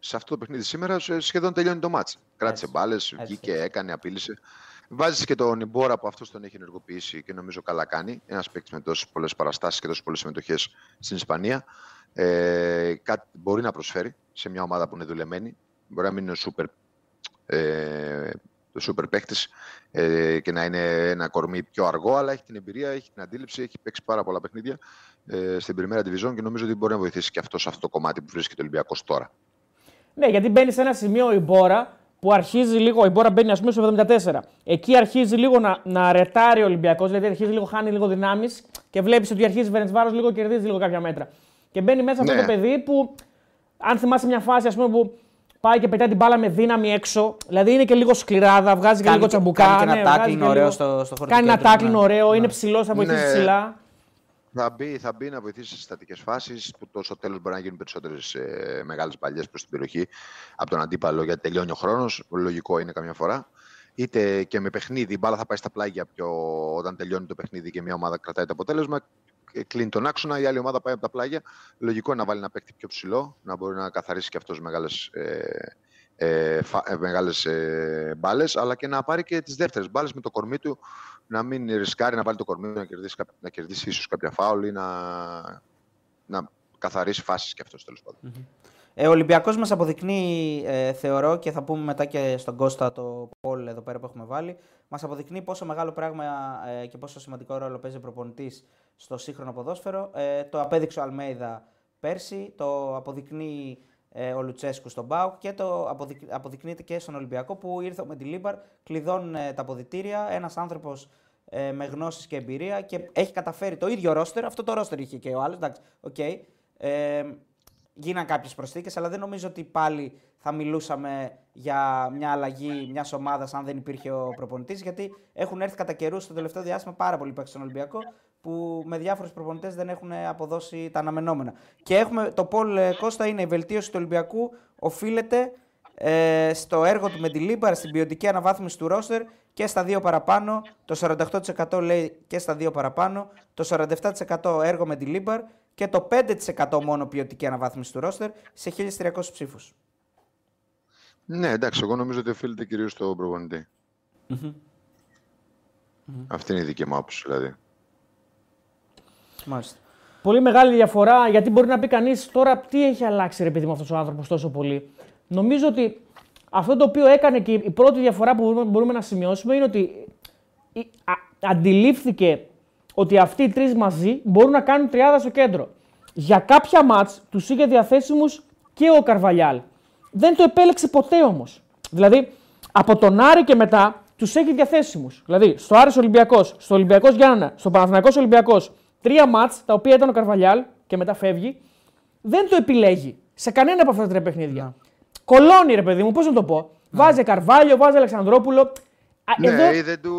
Σε αυτό το παιχνίδι σήμερα σχεδόν τελειώνει το μάτς. Κράτησε μπάλες, βγήκε, έκανε, απείλησε. Βάζεις και τον Ιμπόρα που αυτός τον έχει ενεργοποιήσει και νομίζω καλά κάνει. Ένας παίκτης με τόσες πολλές παραστάσεις και τόσες πολλές συμμετοχές στην Ισπανία ε, κάτι μπορεί να προσφέρει σε μια ομάδα που είναι δουλεμένη. Μπορεί να μην είναι ο σούπερ, ε, το σούπερ παίχτης ε, και να είναι ένα κορμί πιο αργό, αλλά έχει την εμπειρία, έχει την αντίληψη, έχει παίξει πάρα πολλά παιχνίδια ε, στην Πριμέρα Division και νομίζω ότι μπορεί να βοηθήσει και αυτό σε αυτό το κομμάτι που βρίσκεται ο Ολυμπιακός τώρα. Ναι, γιατί μπαίνει σε ένα σημείο η Μπόρα που αρχίζει λίγο, η μπόρα μπαίνει ας πούμε στο 74. Εκεί αρχίζει λίγο να, να ρετάρει ο Ολυμπιακός, δηλαδή αρχίζει λίγο, χάνει λίγο δυνάμεις και βλέπεις ότι αρχίζει Βερεντσβάρο λίγο κερδίζεις λίγο κάποια μέτρα. Και μπαίνει μέσα αυτό Ναι. το παιδί που, αν θυμάσαι μια φάση ας πούμε, που πάει και πετάει την μπάλα με δύναμη έξω, δηλαδή είναι και λίγο σκληράδα, βγάζει και Κάνει λίγο και- τσαμπουκά. κάνει και ένα ναι, βγάζει tackling και ωραίο λίγο- στο- στο χώρο του Κάνει ένα κέντρου, tackling ναι. ωραίο, είναι Ναι. ψηλός, θα βοηθήσει Ναι. ψηλά. Θα μπει, θα μπει να βοηθήσει στις στατικές φάσεις που το στο τέλος μπορεί να γίνουν περισσότερες ε, μεγάλες παλιές προς την περιοχή από τον αντίπαλο γιατί τελειώνει ο χρόνος. Λογικό είναι καμιά φορά. Είτε και με παιχνίδι, η μπάλα θα πάει στα πλάγια πιο, όταν τελειώνει το παιχνίδι και μια ομάδα κρατάει το αποτέλεσμα. Ε, Κλείνει τον άξονα, η άλλη ομάδα πάει από τα πλάγια. Λογικό είναι να βάλει ένα παίκτη πιο ψηλό, να μπορεί να καθαρίσει και αυτός μεγάλες ε, ε, φα- ε, μεγάλες ε, μπάλες, αλλά και να πάρει και τις δεύτερες μπάλες με το κορμί του, να μην ρισκάρει να βάλει το κορμί του να κερδίσει, κap- να κερδίσει ίσως κάποια φάουλ ή να, να καθαρίσει φάσεις και αυτός τέλος πάντων. Ε, ο Ολυμπιακός μας αποδεικνύει, ε, θεωρώ, και θα πούμε μετά και στον Κώστα το poll εδώ πέρα που έχουμε βάλει, μας αποδεικνύει πόσο μεγάλο πράγμα ε, και πόσο σημαντικό ρόλο παίζει ο προπονητής στο σύγχρονο ποδόσφαιρο. Ε, το απέδειξε ο Αλμέιδα πέρσι, το αποδεικνύει ε, ο Λουτσέσκου στον ΠΑΟΚ και το αποδεικ, αποδεικνύεται και στον Ολυμπιακό που ήρθε Μεντιλίμπαρ, κλειδώνουν ε, τα αποδυτήρια, ένας άνθρωπος ε, με γνώσεις και εμπειρία και έχει καταφέρει το ίδιο ρόστερ, αυτό το ρόστερ είχε και ο άλλος, εντάξει, οκ. Ε, γίναν κάποιες προσθήκες, αλλά δεν νομίζω ότι πάλι θα μιλούσαμε για μια αλλαγή μιας ομάδας αν δεν υπήρχε ο προπονητής. Γιατί έχουν έρθει κατά καιρούς στο τελευταίο διάστημα πάρα πολλοί παίκτες στον Ολυμπιακό που με διάφορους προπονητές δεν έχουν αποδώσει τα αναμενόμενα. Και έχουμε το poll ε, Κώστα είναι η βελτίωση του Ολυμπιακού οφείλεται ε, στο έργο του Μεντιλίμπαρ, στην ποιοτική αναβάθμιση του ρόστερ και στα δύο παραπάνω. Το 48% λέει και στα δύο παραπάνω. Το 47% έργο Μεντιλίμπαρ και το 5% μόνο ποιοτική αναβάθμιση του ρόστερ σε 1.300 ψήφους. Ναι, εντάξει, εγώ νομίζω ότι οφείλεται κυρίως στον προπονητή Αυτή είναι η δική μου άποψη, δηλαδή. Μάλιστα. Πολύ μεγάλη διαφορά, γιατί μπορεί να πει κανείς τώρα τι έχει αλλάξει ρε παιδί μου αυτός ο άνθρωπος τόσο πολύ. Νομίζω ότι αυτό το οποίο έκανε και η πρώτη διαφορά που μπορούμε, μπορούμε να σημειώσουμε είναι ότι η- α- αντιλήφθηκε ότι αυτοί οι τρεις μαζί μπορούν να κάνουν τριάδα στο κέντρο. Για κάποια μάτς τους είχε διαθέσιμους και ο Καρβαλιάλ. Δεν το επέλεξε ποτέ όμως. Δηλαδή, από τον Άρη και μετά τους έχει διαθέσιμους. Δηλαδή, στο Άρης Ολυμπιακός, στο Ολυμπιακός Γιάννα, στο Παναθηναϊκός Ολυμπιακός, τρία μάτς τα οποία ήταν ο Καρβαλιάλ και μετά φεύγει, δεν το επιλέγει σε κανένα από αυτά τα τρία παιχνίδια. Κολώνει, ρε παιδί μου, πώς να το πω. Βάζει Καρβάλιο, βάζει Αλεξανδρόπουλο. Α, Ναι, εδώ ή δεν του,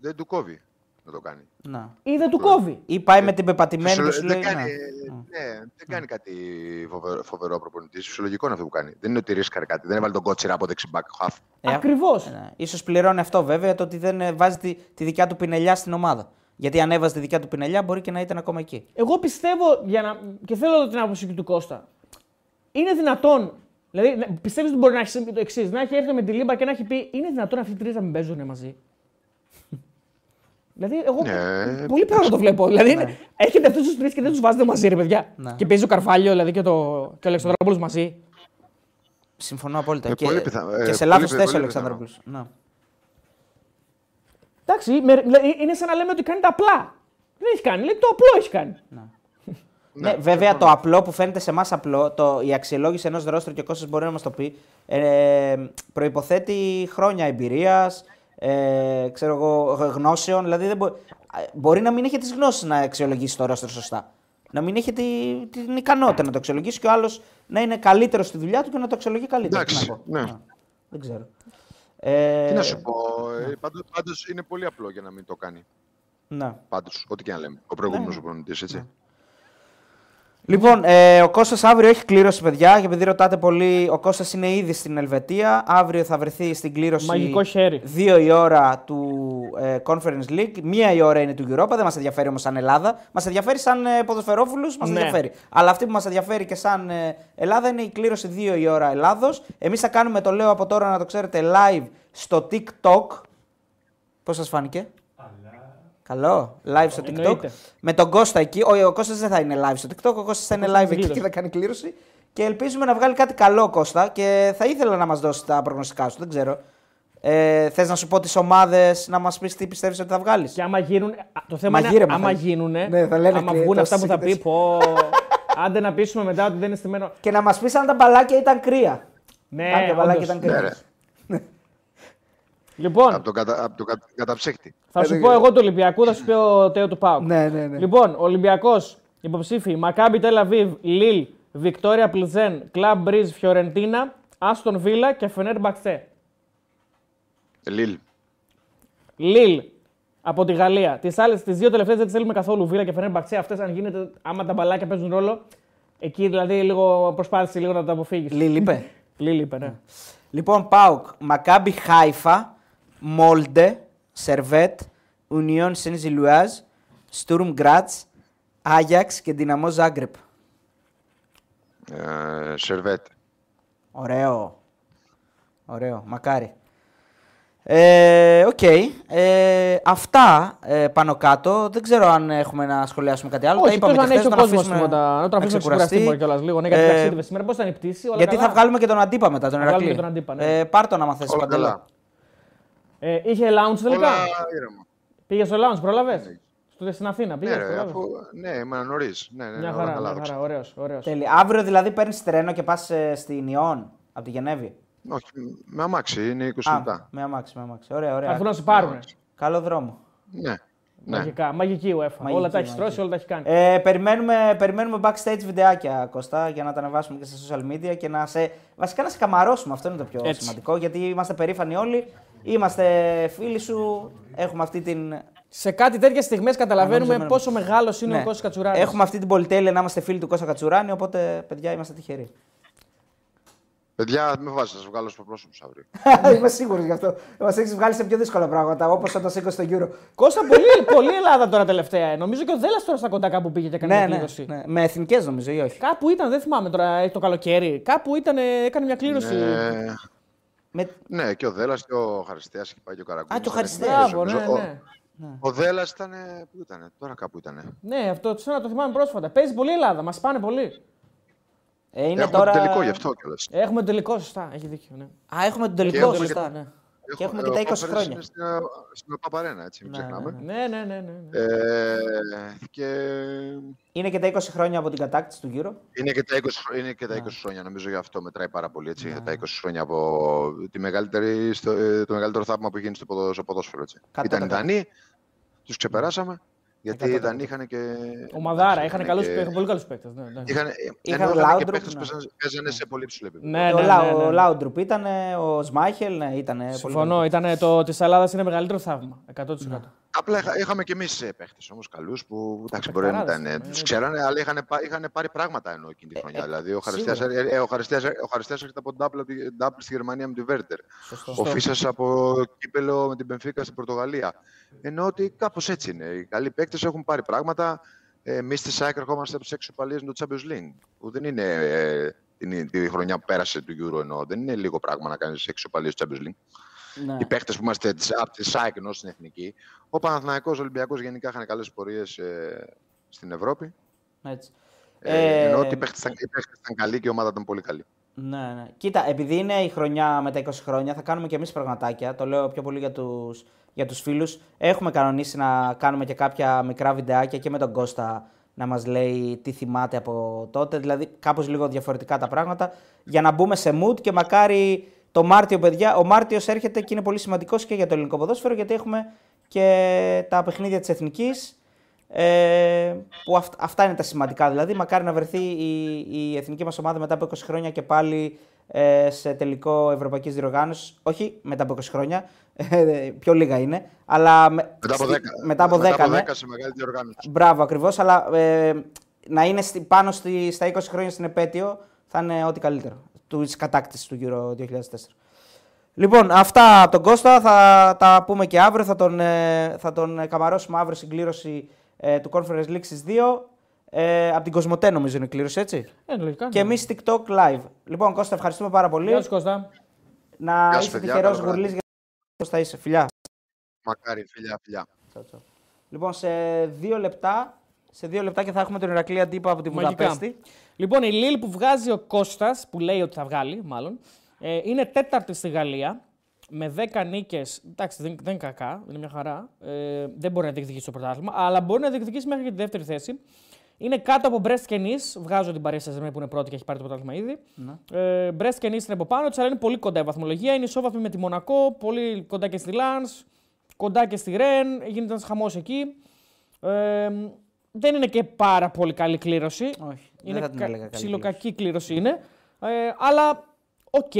δεν του κόβει να το κάνει. Να. ή δεν του κόβει. Ή πάει με την πεπατημένη που σου Φυσιολο- λέει. δεν, κάνει, να. ναι, δεν κάνει κάτι φοβερό, φοβερό προπονητή. Φυσιολογικό είναι αυτό που κάνει. Δεν είναι ότι ρίσκαρε κάτι. Δεν έβαλε τον κότσιρα από δεξιμπάκ χαφ. Ε, Ακριβώς. Ναι. Ίσως πληρώνει αυτό βέβαια το ότι δεν ε, βάζει τη, τη δικιά του πινελιά στην ομάδα. Γιατί αν έβαζε τη δικιά του πινελιά μπορεί και να ήταν ακόμα εκεί. Εγώ πιστεύω για να... και θέλω την άποψη και του Κώστα. Είναι δυνατόν. Δηλαδή, πιστεύεις ότι μπορεί να έχει συμβεί το εξής: Να έχει έρθει ο Μεντιλίμπαρ και να έχει πει Είναι δυνατόν αυτοί οι τρεις να μην παίζουν μαζί. Δηλαδή, εγώ Ναι. πολύ πράγμα το βλέπω. Δηλαδή, είναι- έχετε αυτούς τους τρεις και δεν τους βάζετε μαζί, ρε παιδιά. Ναι. Και παίζει ο Καρβάλιο δηλαδή, και, το... και ο Αλεξανδρόπουλος μαζί. Συμφωνώ απόλυτα. Ε, και, πολύ πιθανό. Ε, και σε πολύ λάθος πι- θέση ο πολύ Αλεξανδρόπουλος. Ναι. Εντάξει, με- δηλαδή, είναι σαν να λέμε ότι κάνει τα απλά. Δεν έχει κάνει. Λέει το απλό έχει κάνει. Ναι, βέβαια το απλό που φαίνεται σε εμάς απλό, το, η αξιολόγηση ενός ρόστρου και ο Κώστας μπορεί να μας το πει, ε, προποθέτει χρόνια εμπειρίας, ε, ξέρω εγώ, γνώσεων. Δηλαδή δεν μπο- ε, μπορεί να μην έχει τις γνώσεις να αξιολογήσει το ρόστρο σωστά. Να μην έχει τη, την ικανότητα να το αξιολογήσει και ο άλλος να είναι καλύτερος στη δουλειά του και να το αξιολογεί καλύτερα. Τι Εντάξει, να πω. ναι. Α, δεν ξέρω. Ε, Τι να σου πω. Ε, πάντως, πάντως είναι πολύ απλό για να μην το κάνει. ναι. Πάντως, ό,τι και να λέμε. Ο προηγούμενος προπονητής, έτσι. Λοιπόν, ε, ο Κώστας αύριο έχει κλήρωση, παιδιά. Και επειδή ρωτάτε πολύ, ο Κώστας είναι ήδη στην Ελβετία. Αύριο θα βρεθεί στην κλήρωση. Μαγικό χέρι. 2 η ώρα του ε, Conference League. Μία η ώρα είναι του Europa. Δεν μας ενδιαφέρει όμως σαν Ελλάδα. Μας ενδιαφέρει σαν ε, ποδοσφαιρόφιλου. Μας Ναι. ενδιαφέρει. Αλλά αυτή που μας ενδιαφέρει και σαν ε, Ελλάδα είναι η κλήρωση 2 η ώρα Ελλάδος. Εμείς θα κάνουμε, το λέω από τώρα να το ξέρετε, live στο TikTok. Πώς σας φάνηκε; Καλό. Live στο TikTok. Εννοείται. Με τον Κώστα εκεί. Ο, ο Κώστας δεν θα είναι live στο TikTok. Ο Κώστας θα είναι live εκεί κλήρωση. και θα κάνει κλήρωση. Και ελπίζουμε να βγάλει κάτι καλό, Κώστα. Και θα ήθελα να μας δώσει τα προγνωστικά σου. Δεν ξέρω. Ε, Θες να σου πω τις ομάδες, να μας πεις τι πιστεύεις ότι θα βγάλεις; Και άμα γίνουν. α, Το θέμα Μαγείρεμα είναι άμα θα- γίνουν. Ναι, θα λένε άμα και βγουν αυτά τόσες που θα πει, και πω. Άντε να πείσουμε μετά ότι δεν είναι στημένο. Και να μας πεις αν τα μπαλάκια ήταν κρύα. Ναι, Κάποια μπαλάκια όντως. ήταν Ναι, κρύα. ρε. Λοιπόν, Από τον, κατα, απ' τον κα- καταψύχτη. θα σου πω εγώ του Ολυμπιακού, θα σου πει ο Τέο του Πάουκ. Ναι, ναι, ναι. Λοιπόν, Ολυμπιακός υποψήφοι Μακάμπι Τελαβίβ, Λίλ, Βικτόρια Πλζέν, Κλαμπ Μπριζ, Φιωρεντίνα, Άστον Βίλα και Φενέρ Μπαξέ. Λίλ. Λίλ από τη Γαλλία. Τις άλλες, τις δύο τελευταίες δεν τις θέλουμε καθόλου. Βίλα και Φενέρ Μπαξέ. Αυτές, αν γίνεται, άμα τα μπαλάκια παίζουν ρόλο, εκεί δηλαδή λίγο προσπάθησε λίγο να τα αποφύγεις. Λίλ είπε. Λίλ είπε, ναι. Λοιπόν, ΠΑΟΚ, Μακάμπι Χάιφα, Μόλντε, Σερβέτ, Ουνιόν Σεν Ζιλουάζ, Στουρμ Γκρατς, Άγιαξ και Δυναμό Ζάγκρεπ. Ε, Σερβέτ. Ωραίο. Ωραίο, μακάρι. Ε, Οκ. Ε, αυτά ε, πάνω κάτω. Δεν ξέρω αν έχουμε να σχολιάσουμε κάτι άλλο. Όχι, Τα εκτός είπαμε αν και έχει χθες, ο τον κόσμος αφήσουμε τίποτα. Να το αφήσουμε να ξεκουραστεί μπορεί κιόλας λίγο. Ναι, γιατί Ε, ταξίδευε σήμερα. Πώς ήταν η πτήση, όλα γιατί καλά. θα βγάλουμε και τον αντίπα μετά, τον βγάλουμε Ερακλή. και τον Αντίπα, ναι. ε, πάρ' τον άμα θες, Όλα Παντελό. Καλά. Ε, είχε lounge τελικά; Όλα ήρεμα. Πήγες στο lounge, πρόλαβες; Στο στην Αθήνα, πήγες. Ναι, ρε, αφού, ναι, ήμουν νωρίς. Ναι, ναι, Μια όλα χαρά, καλά, μια δόξα. χαρά. Ωραίος, ωραίος. Τέλεια. Αύριο δηλαδή παίρνεις τρένο και πας στην Ιόν από τη Γενέβη; Όχι, με αμάξι, είναι 20 Α, λεπτά. με αμάξι, με αμάξι. Ωραία, Θα ωραία. έρθουν να σε πάρουν. Καλό δρόμο. Ναι, ναι. Μαγικά, μαγική UEFA. Μαγική, όλα τα έχεις μαγική. τρώσει, όλα τα έχει κάνει. Ε, περιμένουμε, περιμένουμε backstage βιντεάκια, Κώστα, για να τα ανεβάσουμε και στα social media και να σε, βασικά να σε καμαρώσουμε. Αυτό είναι το πιο Έτσι. σημαντικό, γιατί είμαστε περήφανοι όλοι. Είμαστε φίλοι σου, έχουμε αυτή την... Σε κάτι τέτοιες στιγμές καταλαβαίνουμε Ανάμεσα με- πόσο μεγάλος είναι Ναι. ο Κώστας Κατσουράνης. Έχουμε αυτή την πολυτέλεια να είμαστε φίλοι του Κώστα Κατσουράνη, οπότε παιδιά είμαστε τυχεροί. Παιδιά, με βάζεις, θα σα βγάλω στο πρόσωπο σας αύριο. Είμαι σίγουρος γι' αυτό. Μας έχεις βγάλει σε πιο δύσκολα πράγματα, όπως όταν σήκωσε το γύρο. Κώστα, πολύ, πολύ Ελλάδα τώρα τελευταία. ε. Νομίζω και ο Δέλλα τώρα στα κοντά κάπου πήγε και έκανε ναι, μια ναι, κλήρωση. ναι. Με εθνικές νομίζω ή όχι. Κάπου ήταν, δεν θυμάμαι τώρα ε, το καλοκαίρι. Κάπου ήταν, ε, έκανε μια κλήρωση. Ε, Με... ναι, και ο Δέλλα και ο Χαριστέας είχε πάει και ο Καραγκούνης. Α, και ο ήταν Χαριστέας. εθνικός, Μπράβο, ναι, νομίζω. ναι. Ο, ο Δέλλα ήταν. Πού ήταν, τώρα κάπου ήταν. Ναι, αυτό το να το θυμάμαι πρόσφατα. Παίζει πολύ η Ελλάδα, μας πάνε πολύ. Ε, είναι Έχουμε τώρα... το τελικό γι' αυτό κιόλας. Έχουμε το τελικό, σωστά. Έχει δίκιο. Ναι. Α, έχουμε τον Και τελικό, έχουμε σωστά, και- ναι. Και έχουμε και τα 20 χρόνια. Στην, στην ΟΠΑΠΑΡΕΝΑ, έτσι, μην Ναι, ξεχνάμε. ναι, Ναι, ναι, ναι. ναι, ναι. Ε, και Είναι και τα 20 χρόνια από την κατάκτηση του γύρω. είναι και τα 20, χρο- είναι και τα Ναι. 20 χρόνια, νομίζω γι' αυτό μετράει πάρα πολύ. Έτσι, Τα 20 χρόνια από τη μεγαλύτερη, στο, ε, το μεγαλύτερο θαύμα που έχει γίνει στο, ποδο, στο ποδόσφαιρο. Έτσι. Κάτω, Ήταν οι κάτω. Δανείοι, τους ξεπεράσαμε. Γιατί Εκατό, οι Δανείοι είχαν και. Ομαδάρα, εντάξει, είχαν είχαν καλούς, και- παίκτες, πολύ καλούς παίκτε. Ναι, ναι. Είχαν, Είχαν ενώ είχαν και Λάουντρουπ, παίκτες ναι. που παίζανε- παίζανε σε πολύ ψηλό επίπεδο. Ναι, ο, ναι, Λα... ναι, ναι. ο Λάουντρουπ ήταν, ο Σμάιχελ, ναι, ήταν. Συμφωνώ, ήταν το τη Ελλάδα είναι μεγαλύτερο θαύμα. 100%. Απλά είχα- είχαμε και εμείς παίχτες όμως καλούς που εντάξει, μπορεί να μην Παιχταράδες, ήταν. ναι, Τους ναι. ξέρανε, αλλά είχαν, πά- είχαν πάρει πράγματα ενώ εκείνη τη χρονιά. δηλαδή, ο Χαριστέας, σίγουρα. ε, ε, ο Χαριστέας, ο Χαριστέας έρχεται από νταμπλ, από τη- νταμπλ στη Γερμανία με τη Βέρντερ. Σωστό. Ο Φύσσας από κύπελλο με την Μπενφίκα στην Πορτογαλία. Ενώ ότι κάπως έτσι είναι. Οι καλοί παίκτες έχουν πάρει πράγματα. Εμείς στη ΣΑΕΚ ερχόμαστε από τις έξι οπαλίες με το Champions League. Που δεν είναι ε, την, τη χρονιά που πέρασε του Euro εννοώ. Δεν είναι λίγο πράγμα να κάνεις έξι οπαλίες του Champions League. Ναι. Οι παίκτες που είμαστε της- από τη ΣΑΕΚ ενώ στην εθνική. Ο Παναθηναϊκός, ο Ολυμπιακός γενικά είχαν καλές πορείες στην Ευρώπη. Έτσι. Ε, Ε, ενώ ότι οι παίκτες ήταν, οι παίκτες ήταν καλοί και η ομάδα ήταν πολύ καλή. Ναι, ναι. Κοίτα, επειδή είναι η χρονιά με τα 20 χρόνια, θα κάνουμε και εμείς πραγματάκια. Το λέω πιο πολύ για του για τους φίλους. Έχουμε κανονίσει να κάνουμε και κάποια μικρά βιντεάκια και με τον Κώστα να μας λέει τι θυμάται από τότε. Δηλαδή, κάπως λίγο διαφορετικά τα πράγματα. Για να μπούμε σε mood και μακάρι το Μάρτιο, παιδιά. Ο Μάρτιος έρχεται και είναι πολύ σημαντικός και για το ελληνικό ποδόσφαιρο, γιατί έχουμε και τα παιχνίδια της Εθνικής. Ε, που αυ- αυτά είναι τα σημαντικά δηλαδή. Μακάρι να βρεθεί η, η εθνική μας ομάδα μετά από 20 χρόνια και πάλι ε, σε τελικό ευρωπαϊκής διοργάνωσης. Όχι μετά από 20 χρόνια, ε, πιο λίγα είναι. Αλλά με- Μετά από στη- 10, μετά από 10, μετά από ναι. 10 σε μεγάλη διοργάνωση. Μπράβο ακριβώς. Αλλά ε, να είναι στη, πάνω στη, στα 20 χρόνια στην επέτειο θα είναι ό,τι καλύτερο. Της κατάκτησης του Euro 2004. Λοιπόν, αυτά από τον Κώστα θα τα πούμε και αύριο. Θα τον, ε, θα τον ε, καμαρώσουμε αύριο στην κλήρωση ε, του Conference League στις 2. Ε, από την Κοσμοτέ νομίζω είναι η κλήρωση, έτσι. Ε, λογικά. Και εμείς TikTok live. Λοιπόν, Κώστα, ευχαριστούμε πάρα πολύ. Γεια σου Κώστα. Να Γεια σου, είσαι παιδιά, τυχερός καλό βράδυ. γουρλή για Κώστα είσαι. Φιλιά. Μακάρι, φιλιά, φιλιά. Τσαου, τσαου. Λοιπόν, σε δύο λεπτά, σε δύο λεπτά και θα έχουμε τον Ηρακλή Αντίπα από τη Μαγικά. Βουδαπέστη. Λοιπόν, η Λίλ που βγάζει ο Κώστας, που λέει ότι θα βγάλει, μάλλον, ε, είναι τέταρτη στη Γαλλία με 10 νίκες. Εντάξει, δεν, δεν είναι κακά, είναι μια χαρά. Ε, δεν μπορεί να διεκδικήσει το πρωτάθλημα, αλλά μπορεί να διεκδικήσει μέχρι και τη δεύτερη θέση. Είναι κάτω από Brest και Nice. Βγάζω την Paris saint που είναι πρώτη και έχει πάρει το πρωτάθλημα ήδη. Ναι. Ε, Brest και Nice είναι από πάνω της, αλλά είναι πολύ κοντά η βαθμολογία. Είναι ισόβαθμη με τη Μονακό, πολύ κοντά και στη Lens, κοντά και στη Ρεν. Γίνεται ένας χαμός εκεί. Ε, δεν είναι και πάρα πολύ καλή κλήρωση. Όχι, δεν είναι θα την έλεγα καλή ψιλοκακή κλήρωση είναι. Ε, αλλά οκ.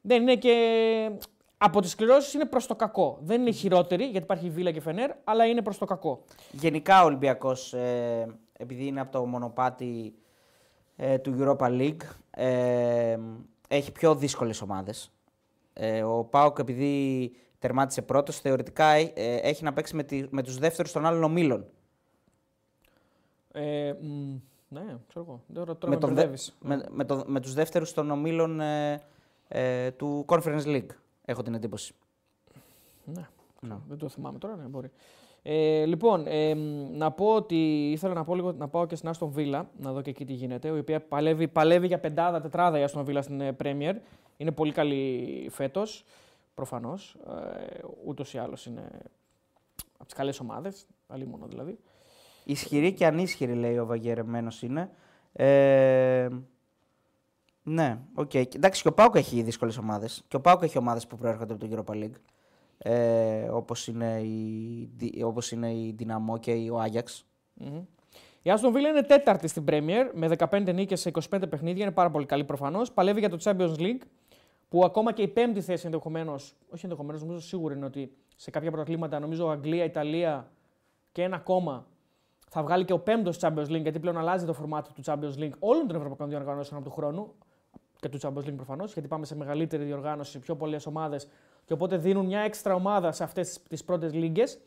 Δεν είναι και. Από τις κληρώσεις είναι προς το κακό. Δεν είναι χειρότερη γιατί υπάρχει Βίλα και Φενέρ, αλλά είναι προς το κακό. Γενικά ο Ολυμπιακός, ε, επειδή είναι από το μονοπάτι ε, του Europa League, ε, έχει πιο δύσκολες ομάδες. Ε, ο Πάοκ, επειδή τερμάτισε πρώτος, θεωρητικά ε, έχει να παίξει με, τη, με τους δεύτερους των άλλων ομίλων. Ε, μ, ναι, ξέρω εγώ. Τώρα, τώρα με, με, τον δε- μπερδεύεις. με, με, το, με τους δεύτερους των ομίλων ε, ε, του Conference League, έχω την εντύπωση. Ναι. Ναι. Δεν το θυμάμαι τώρα, ναι, μπορεί. Ε, λοιπόν, ε, μ, να πω ότι ήθελα να, πω λίγο, να πάω και στην Άστον Βίλα, να δω και εκεί τι γίνεται, η οποία παλεύει, παλεύει για πεντάδα, τετράδα η Άστον Βίλα στην ε, Premier. Είναι πολύ καλή φέτος, προφανώς. Ε, Ούτως ή άλλως είναι από τις καλές ομάδες, μόνο δηλαδή. Ισχυρή και ανίσχυρη, λέει ο Βαγγερεμένος είναι. Ε, ναι, οκ. Εντάξει, και ο ΠΑΟΚ έχει δύσκολες ομάδες. Και ο ΠΑΟΚ έχει ομάδες που προέρχονται από το Europa League. Ε, όπως, είναι η, Δι- όπως είναι η Δυναμό και ο Άγιαξ. Μμμ. Η Άστον Βίλα είναι τέταρτη στην Premier με 15 νίκες σε 25 παιχνίδια. Είναι πάρα πολύ καλή προφανώς. Παλεύει για το Champions League που ακόμα και η πέμπτη θέση ενδεχομένως, όχι ενδεχομένως, νομίζω σίγουρα είναι ότι σε κάποια πρωταθλήματα, νομίζω Αγγλία, Ιταλία και ένα ακόμα θα βγάλει και ο πέμπτος Champions League γιατί πλέον αλλάζει το φορμάτι του Champions League όλων των ευρωπαϊκών διοργανώσεων από του χρόνου και του Champions League προφανώς, γιατί πάμε σε μεγαλύτερη διοργάνωση, πιο πολλές ομάδες και οπότε δίνουν μια έξτρα ομάδα σε αυτές τις πρώτες λίγκες.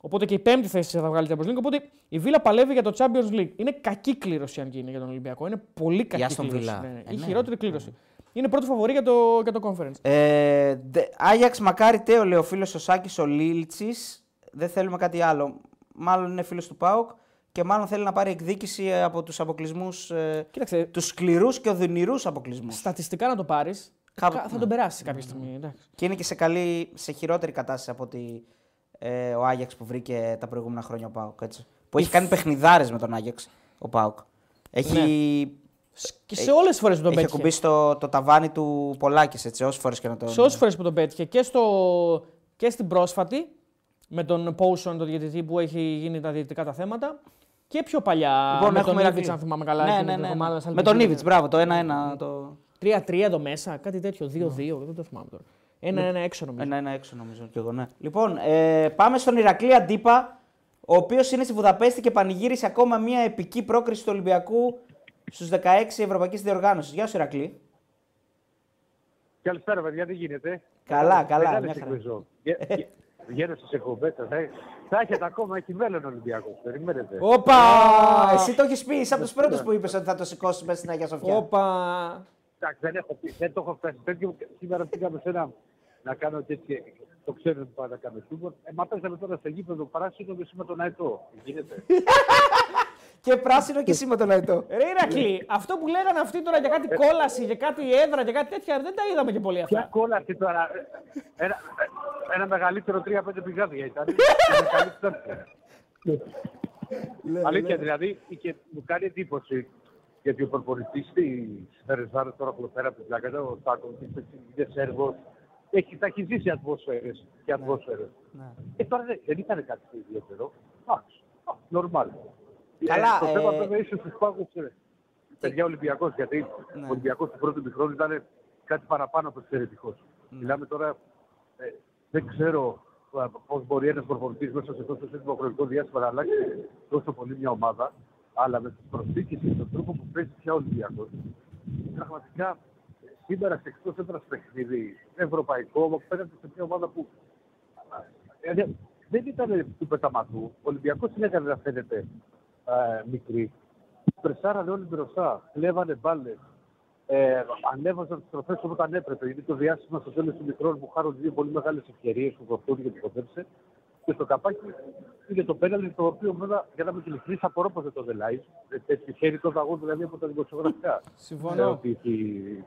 Οπότε και η πέμπτη θέση θα βγάλει Champions League. Οπότε η Βίλα παλεύει για το Champions League. Είναι κακή κλήρωση αν γίνει για τον Ολυμπιακό. Είναι πολύ κακή Aston κλήρωση. Villa. Ναι, ναι. Ε, Η ναι. χειρότερη κλήρωση. Είναι πρώτο φαβορή για το, για το conference. Ε, δε- Άγιαξ μακάρι τέο, λέει ο φίλος ο Σάκης ο Λίλτσης. Δεν θέλουμε κάτι άλλο. Μάλλον είναι φίλος του ΠΑΟΚ και μάλλον θέλει να πάρει εκδίκηση ε, από τους αποκλεισμούς, ε, Κοίταξε, τους σκληρούς και οδυνηρούς αποκλεισμούς. στατιστικά να το πάρεις. Κάπου- Θα τον περάσεις κάποια στιγμή. εντάξει. Και είναι και σε, καλή, σε χειρότερη κατάσταση από ότι ε, ο Άγιαξ που βρήκε τα προηγούμενα χρόνια ο Πάοκ. Έτσι. Που έχει κάνει παιχνιδάρες με τον Άγιαξ ο Πάοκ. Έχει, Και σε όλες τις φορές που τον έχει πέτυχε. ακουμπήσει το, το ταβάνι του Πολάκης, έτσι, όσες φορές και να το. Σε όσες φορές που τον πέτυχε και, στο, και στην πρόσφατη με τον Πόουσον, τον διαιτητή που έχει γίνει τα διαιτητικά τα θέματα. Και πιο παλιά Λοιπόν, με έχουμε τον Ήβιτ, Ηρακλή. αν θυμάμαι καλά. Ναι, και ναι, με, ναι, την ναι. ομάδα σαν Με τον Αλπιντίνη. Ήβιτ, μπράβο, το 1-1. Το... 3-3 εδώ μέσα, κάτι τέτοιο. 2-2, δεν το θυμάμαι τώρα. Ένα-ένα έξω νομίζω. Ένα-ένα έξω νομίζω και εγώ, ναι. Λοιπόν, ε, πάμε στον Ηρακλή Αντίπα, ο οποίος είναι στη Βουδαπέστη και πανηγύρισε ακόμα μια επική πρόκριση του Ολυμπιακού στους 16 Ευρωπαϊκή Διοργάνωση. Γεια σου, Ηρακλή. Καλησπέρα, παιδιά, τι γίνεται; Καλά, καλά, Μεγάλη μια χαρά. συγκλουζό. Γε- γε- Βγαίνω στι εκπομπές σας. Θα έχετε ακόμα, έχει μέλλον Ολυμπιακός. Περιμένετε. Όπα! Εσύ το έχεις πει, είσαι από τους πρώτους που είπες ότι θα το σηκώσει μέσα στην Αγία Σοφιά. Όπα. Εντάξει, δεν, έχω, πει- δεν το έχω φτάσει τέτοιο. Σήμερα πήγαμε σε ένα να κάνω τέτοια. Το ξέρω ότι πάω να κάνω σούπερ. Ε, μα παίζαμε τώρα στο γήπεδο παράσινο και σήμερα τον Αετό. Γίνεται; Και πράσινο και εσύ με τον Αϊτό. Ρε Ηρακλή, αυτό που λέγανε αυτοί τώρα για κάτι κόλαση, για κάτι έδρα, για κάτι τέτοια, δεν τα είδαμε και πολύ Ποια αυτά. κόλαση τώρα; ε, Ένα, ένα μεγαλύτερο 3-5 πηγάδια ήταν. Ένα καλύτερο. Αλήθεια δηλαδή, και μου κάνει εντύπωση γιατί ο προπονητής της Φερεζάρα τώρα που πέρα από την πλάκα, ο Τάκο, είναι Σέρβος, έχει, τα έχει ζήσει ατμόσφαιρες και ατμόσφαιρες. Ναι. Ε, τώρα δεν, δεν ήταν κάτι ιδιαίτερο. Εντάξει, νορμάλ. Καλά, το θέμα ε, βέβαια ίσω του πάγους Παιδιά Ολυμπιακός, γιατί Ναι. ο Ολυμπιακός του πρώτου μικρόνου ήταν κάτι παραπάνω από εξαιρετικός. Μιλάμε τώρα, ε, δεν ξέρω πώς μπορεί ένας προπονητής μέσα σε τόσο σύντομο χρονικό διάστημα να αλλάξει τόσο πολύ μια ομάδα, αλλά με τις προσθήκες και τον τρόπο που παίζει πια ο Ολυμπιακός, πραγματικά ε, σήμερα σε εκτός έδρας παιχνίδι ευρωπαϊκό, απέναντι σε μια ομάδα που ε, δεν ήταν του πεταματού. Ο Ολυμπιακός συνέχιζε να φαίνεται ε, μικρή. Πρεσάρανε όλοι μπροστά, κλέβανε μπάλες. Ε, ανέβαζαν τις τροφές όταν έπρεπε. Γιατί το διάστημα στο τέλος του μικρών που χάρουν δύο πολύ μεγάλες ευκαιρίες που προχωρούν και την κοντέψε. Και στο καπάκι είναι το πέναλτι το οποίο βέβαια για να είμαι ειλικρινής απορώ πως δεν το δελάει. Έτσι χέρι το δαγό δηλαδή από τα δημοσιογραφικά. Συμφωνώ. Ε, ότι έχει-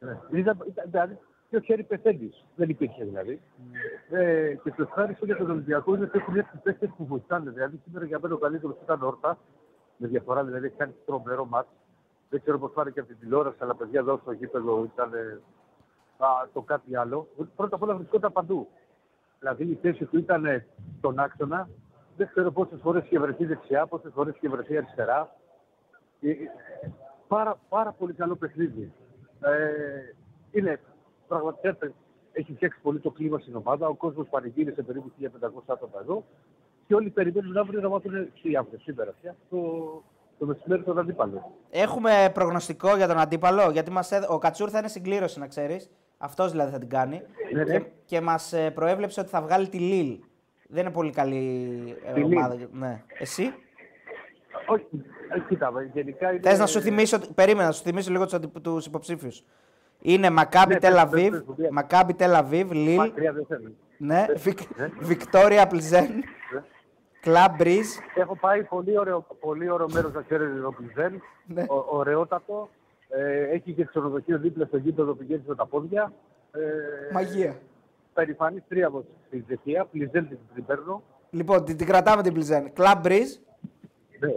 ναι. Ήταν, ήταν, δηλαδή, και ο χέρι πεθαίνει. Δεν υπήρχε δηλαδή. Ε, και το ευχάριστο για τον Ολυμπιακό είναι ότι έχουν έρθει παίχτε που βοηθάνε. Δηλαδή σήμερα για μένα ο καλύτερος ήταν όρτα. Με διαφορά δηλαδή έχει κάνει τρομερό μάτς. Δεν ξέρω πώς πάρει και από την τηλεόραση, αλλά παιδιά εδώ στο γήπεδο ήταν α, το κάτι άλλο. Πρώτα απ' όλα βρισκόταν παντού. Δηλαδή η θέση του ήταν στον άξονα. Δεν ξέρω πόσες φορές είχε βρεθεί δεξιά, πόσες φορές είχε βρεθεί αριστερά. Ε, ε, πάρα, πάρα πολύ καλό παιχνίδι. Ε, είναι πραγματικά έχει φτιάξει πολύ το κλίμα στην ομάδα. Ο κόσμος πανηγύρισε περίπου 1500 άτομα εδώ και όλοι περιμένουν αύριο να μάθουν τι αύριο, σήμερα πια, το, το μεσημέρι τον αντίπαλο. Έχουμε προγνωστικό για τον αντίπαλο, γιατί μας, έδ- ο Κατσούρ θα είναι συγκλήρωση, να ξέρεις. Αυτός δηλαδή θα την κάνει. Ναι, ναι. Και, και μας προέβλεψε ότι θα βγάλει τη Λίλ. Δεν είναι πολύ καλή ε, Τη Λίλ. ομάδα. Ναι. Εσύ; Όχι, ε, κοίτα, γενικά είναι... Θες να σου θυμίσω, περίμενα να σου θυμίσω λίγο τους υποψήφιους. Είναι Μακάμπι Ναι, Τελ πες, Αβίβ, πες, πες, πες. Μακάμπι Τελ Αβίβ, Λίλ, Μακριά δεν θέλω. ναι, πες, Βικ- ναι. Βικτόρια Πλιζέν, Ναι. Κλαμπ Μπριζ. Έχω πάει πολύ ωραίο, πολύ ωραίο μέρο να ξέρετε το Πλιζέν. Ναι. Ο, ωραιότατο. Ε, έχει και ξενοδοχείο δίπλα στο γήπεδο πηγαίνει με τα πόδια. Ε, Μαγεία. Περηφανή τρίαβο στη Ζεχία. Πλιζέν την, την παίρνω. Λοιπόν, την, την κρατάμε την Πλιζέν. Κλαμπ Μπριζ, Ναι.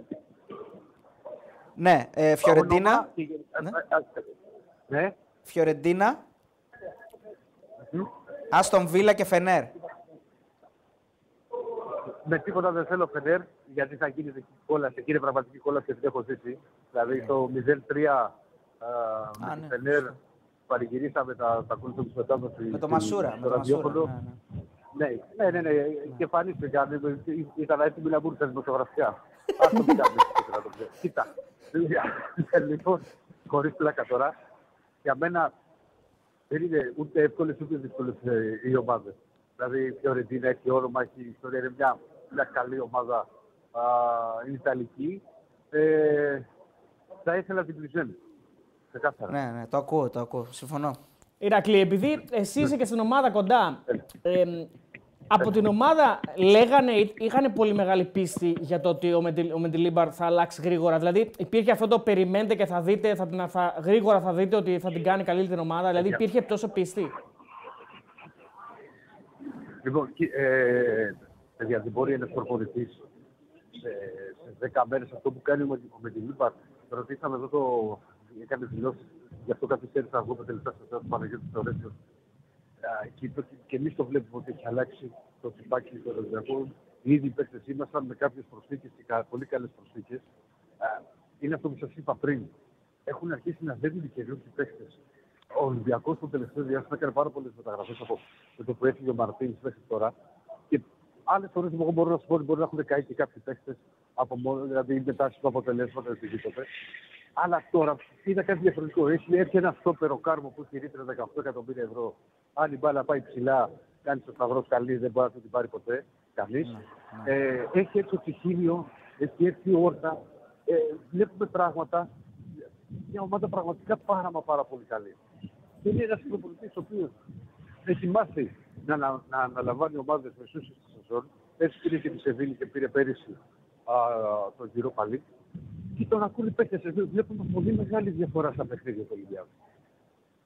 ναι, ε, Φιωρεντίνα, Όνομα και- Ναι. Α, α, Ναι. Φιωρεντίνα, Μμ. Άστον Βίλα και Φενέρ. Με τίποτα δεν θέλω Φενέρ, γιατί θα γίνει εκεί κόλαση. Εκεί είναι πραγματική κόλαση και την έχω ζήσει. Δηλαδή το 0-3 Α, με ναι. τη Φενέρ παρηγυρίσαμε τα, τα κούλτσα του μετάδοσης. Με το στη- Μασούρα. στο Με το Μασούρα. ραδιόφωνο. ναι, ναι. Ναι, ναι, ναι, ναι. Και εμφανίστηκαν. Ήταν έτοιμοι να μπουν στα δημοσιογραφικά. Αυτό δεν ήταν να το ξέρω. Κοίτα. Λοιπόν, χωρίς πλάκα τώρα, για μένα δεν είναι ούτε εύκολες ούτε δύσκολες οι ομάδες. Δηλαδή η Φιωρεντίνα έχει όνομα, έχει ιστορία, είναι μια, μια καλή ομάδα. Α, είναι Ιταλική. Ε, θα ήθελα την Πλιζέν. Ξεκάθαρα. Ναι, ναι, το ακούω, το ακούω. Συμφωνώ. Ηρακλή, επειδή εσύ είσαι και στην ομάδα κοντά, ε, από την ομάδα λέγανε, είχαν πολύ μεγάλη πίστη για το ότι ο, Μεντι, ο Μεντιλίμπαρ θα αλλάξει γρήγορα. Δηλαδή υπήρχε αυτό το περιμένετε και θα δείτε, θα, την- θα, γρήγορα θα δείτε ότι θα την κάνει καλή την ομάδα. Δηλαδή υπήρχε τόσο πίστη. Λοιπόν, κι- ε, παιδιά, δεν μπορεί ένας προπονητής σε, σε 10 μέρες αυτό που κάνει με, με την Λίπα. Ρωτήσαμε εδώ το. Έκανε δηλώσεις, γι' αυτό καθυστέρησα να βγω με τελικά στο τέλο του Παναγιώτη Θεωρέσιο. Και, είπε ότι και εμείς το βλέπουμε ότι έχει αλλάξει το τσιμπάκι του Ολυμπιακού. Ήδη οι παίκτες ήμασταν με κάποιες προσθήκες και κα- πολύ καλές προσθήκες. Είναι αυτό που σας είπα πριν. Έχουν αρχίσει να δίνουν καινούριου παίκτες. Ο Ολυμπιακός το τελευταίο διάστημα έκανε πάρα πολλές μεταγραφές από με το που έφυγε ο Μαρτίνς μέχρι τώρα. Και άλλες φορές εγώ μπορώ να σου πω ότι μπορεί να έχουν καεί και κάποιοι παίχτε από μόνο, δηλαδή μετά στο αποτελέσματα του γήπεδο. Αλλά τώρα είδα κάτι διαφορετικό. Έχει έρθει ένα στόπερο κάρμο που έχει ρήτρα 18 εκατομμύρια ευρώ. Αν η μπάλα πάει ψηλά, κάνει το σταυρό καλή, δεν μπορεί να την πάρει ποτέ. Κανεί. Ε, έχει έρθει ο Τσιχίνιο, έχει έρθει η Όρτα. Ε, βλέπουμε πράγματα. Μια ομάδα πραγματικά πάρα μα πάρα πολύ καλή. Και είναι ένας προπονητής ο οποίος έχει μάθει να, να, να αναλαμβάνει ομάδες μεσού στη σεζόν. Έτσι πήρε και τη Σεβίλη και πήρε πέρυσι α, τον γύρο παλί. Και τον ακούνε παίχτε. Βλέπουμε πολύ μεγάλη διαφορά στα παιχνίδια του Ολυμπιακού.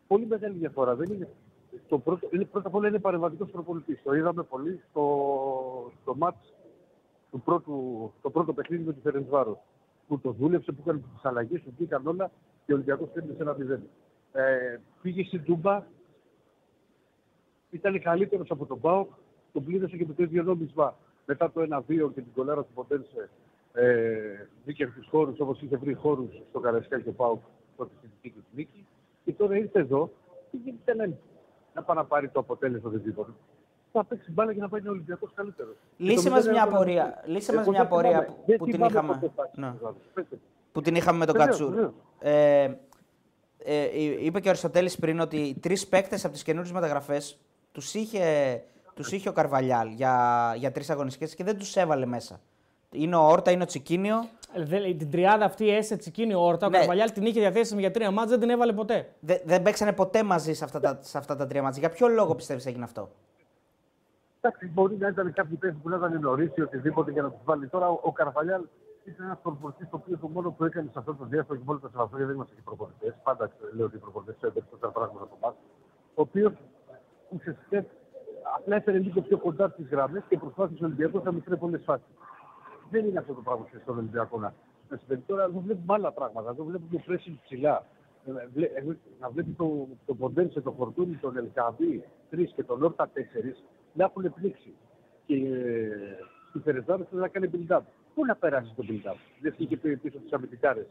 Πολύ μεγάλη διαφορά. Δεν είναι, το πρώτο, είναι, πρώτα απ' όλα είναι παρεμβατικός προπονητής. Το είδαμε πολύ στο, στο μάτς του πρώτου, το πρώτο παιχνίδι με τη Φερεντσβάρο. Που το δούλεψε, που έκανε τις αλλαγές, που πήγαν όλα και ο Ολυμπιακός πήρε σε ένα μηδέν. Ε, πήγε στην Τούμπα, ήταν καλύτερος από τον Πάοκ, τον πλήρωσε και με το ίδιο νόμισμα. Μετά το 1-2 και την κολάρα του Ποντένσε, ε, μπήκε στου χώρους όπως είχε βρει χώρους στο Καραϊσκά και ο Πάοκ τότε στη δική του νίκη. Και τώρα ήρθε εδώ και γίνεται να, να πάει να πάρει το αποτέλεσμα δεν τίποτα. Θα παίξει μπάλα για να πάει ο Ολυμπιακός καλύτερος. Λύσε μας μια απορία. Λύσε μας μια απορία που- που την είχαμε. Ναι. που την είχαμε με τον Βεβαίως, Κατσούρ. βεβαίως. Ε, ε, είπε και ο Αριστοτέλης πριν ότι οι τρεις παίκτες από τις καινούριες μεταγραφές τους είχε, τους είχε ο Καρβαλιάλ για, για τρεις αγωνιστικές και δεν τους έβαλε μέσα. Είναι ο Όρτα, είναι ο Τσικίνιο. Ε, δεν- την τριάδα αυτή έσε τσικίνη όρτα. Ο Ναι. Καρβαλιάλ την είχε διαθέσιμη για τρία μάτια, δεν την έβαλε ποτέ. Δε, δεν παίξανε ποτέ μαζί σε αυτά τα, σε αυτά τα τρία μάτια. Για ποιο λόγο πιστεύεις έγινε αυτό; Εντάξει, μπορεί να ήταν κάποιοι παίχτε που να ήταν νωρί ή οτιδήποτε για να τους βάλει. Τώρα ο, ο Καρβαλιάλ ήταν ένας προπονητής το οποίο το μόνο που έκανε σε αυτό το διάστημα και μόνο τα σεβαστό δεν είμαστε και προπονητές. Πάντα ξέρω, λέω ότι οι προπονητές έπαιξαν τόσα πράγματα από εμάς. Ο οποίος ουσιαστικά απλά έφερε λίγο πιο κοντά τις γραμμές και προσπάθησε ο Ολυμπιακό να μην φέρει πολλές φάσεις. Δεν είναι αυτό το πράγμα που στον Ολυμπιακό να να συμβαίνει. Τώρα εδώ βλέπουμε άλλα πράγματα. Εδώ βλέπουμε το pressing ψηλά. Ε, βλέ- ε, Να βλέπει το, το Ποντένσε, το Φορτούνη, τον Ελ Κααμπί 3 και τον Χόρτα 4 να έχουν πνίξει. Και ε, η Φερεντσβάρος θέλει να κάνει build-up. Πού να περάσει το build-up; Δεν βγήκε πι- πίσω από τις αμυντικάρες.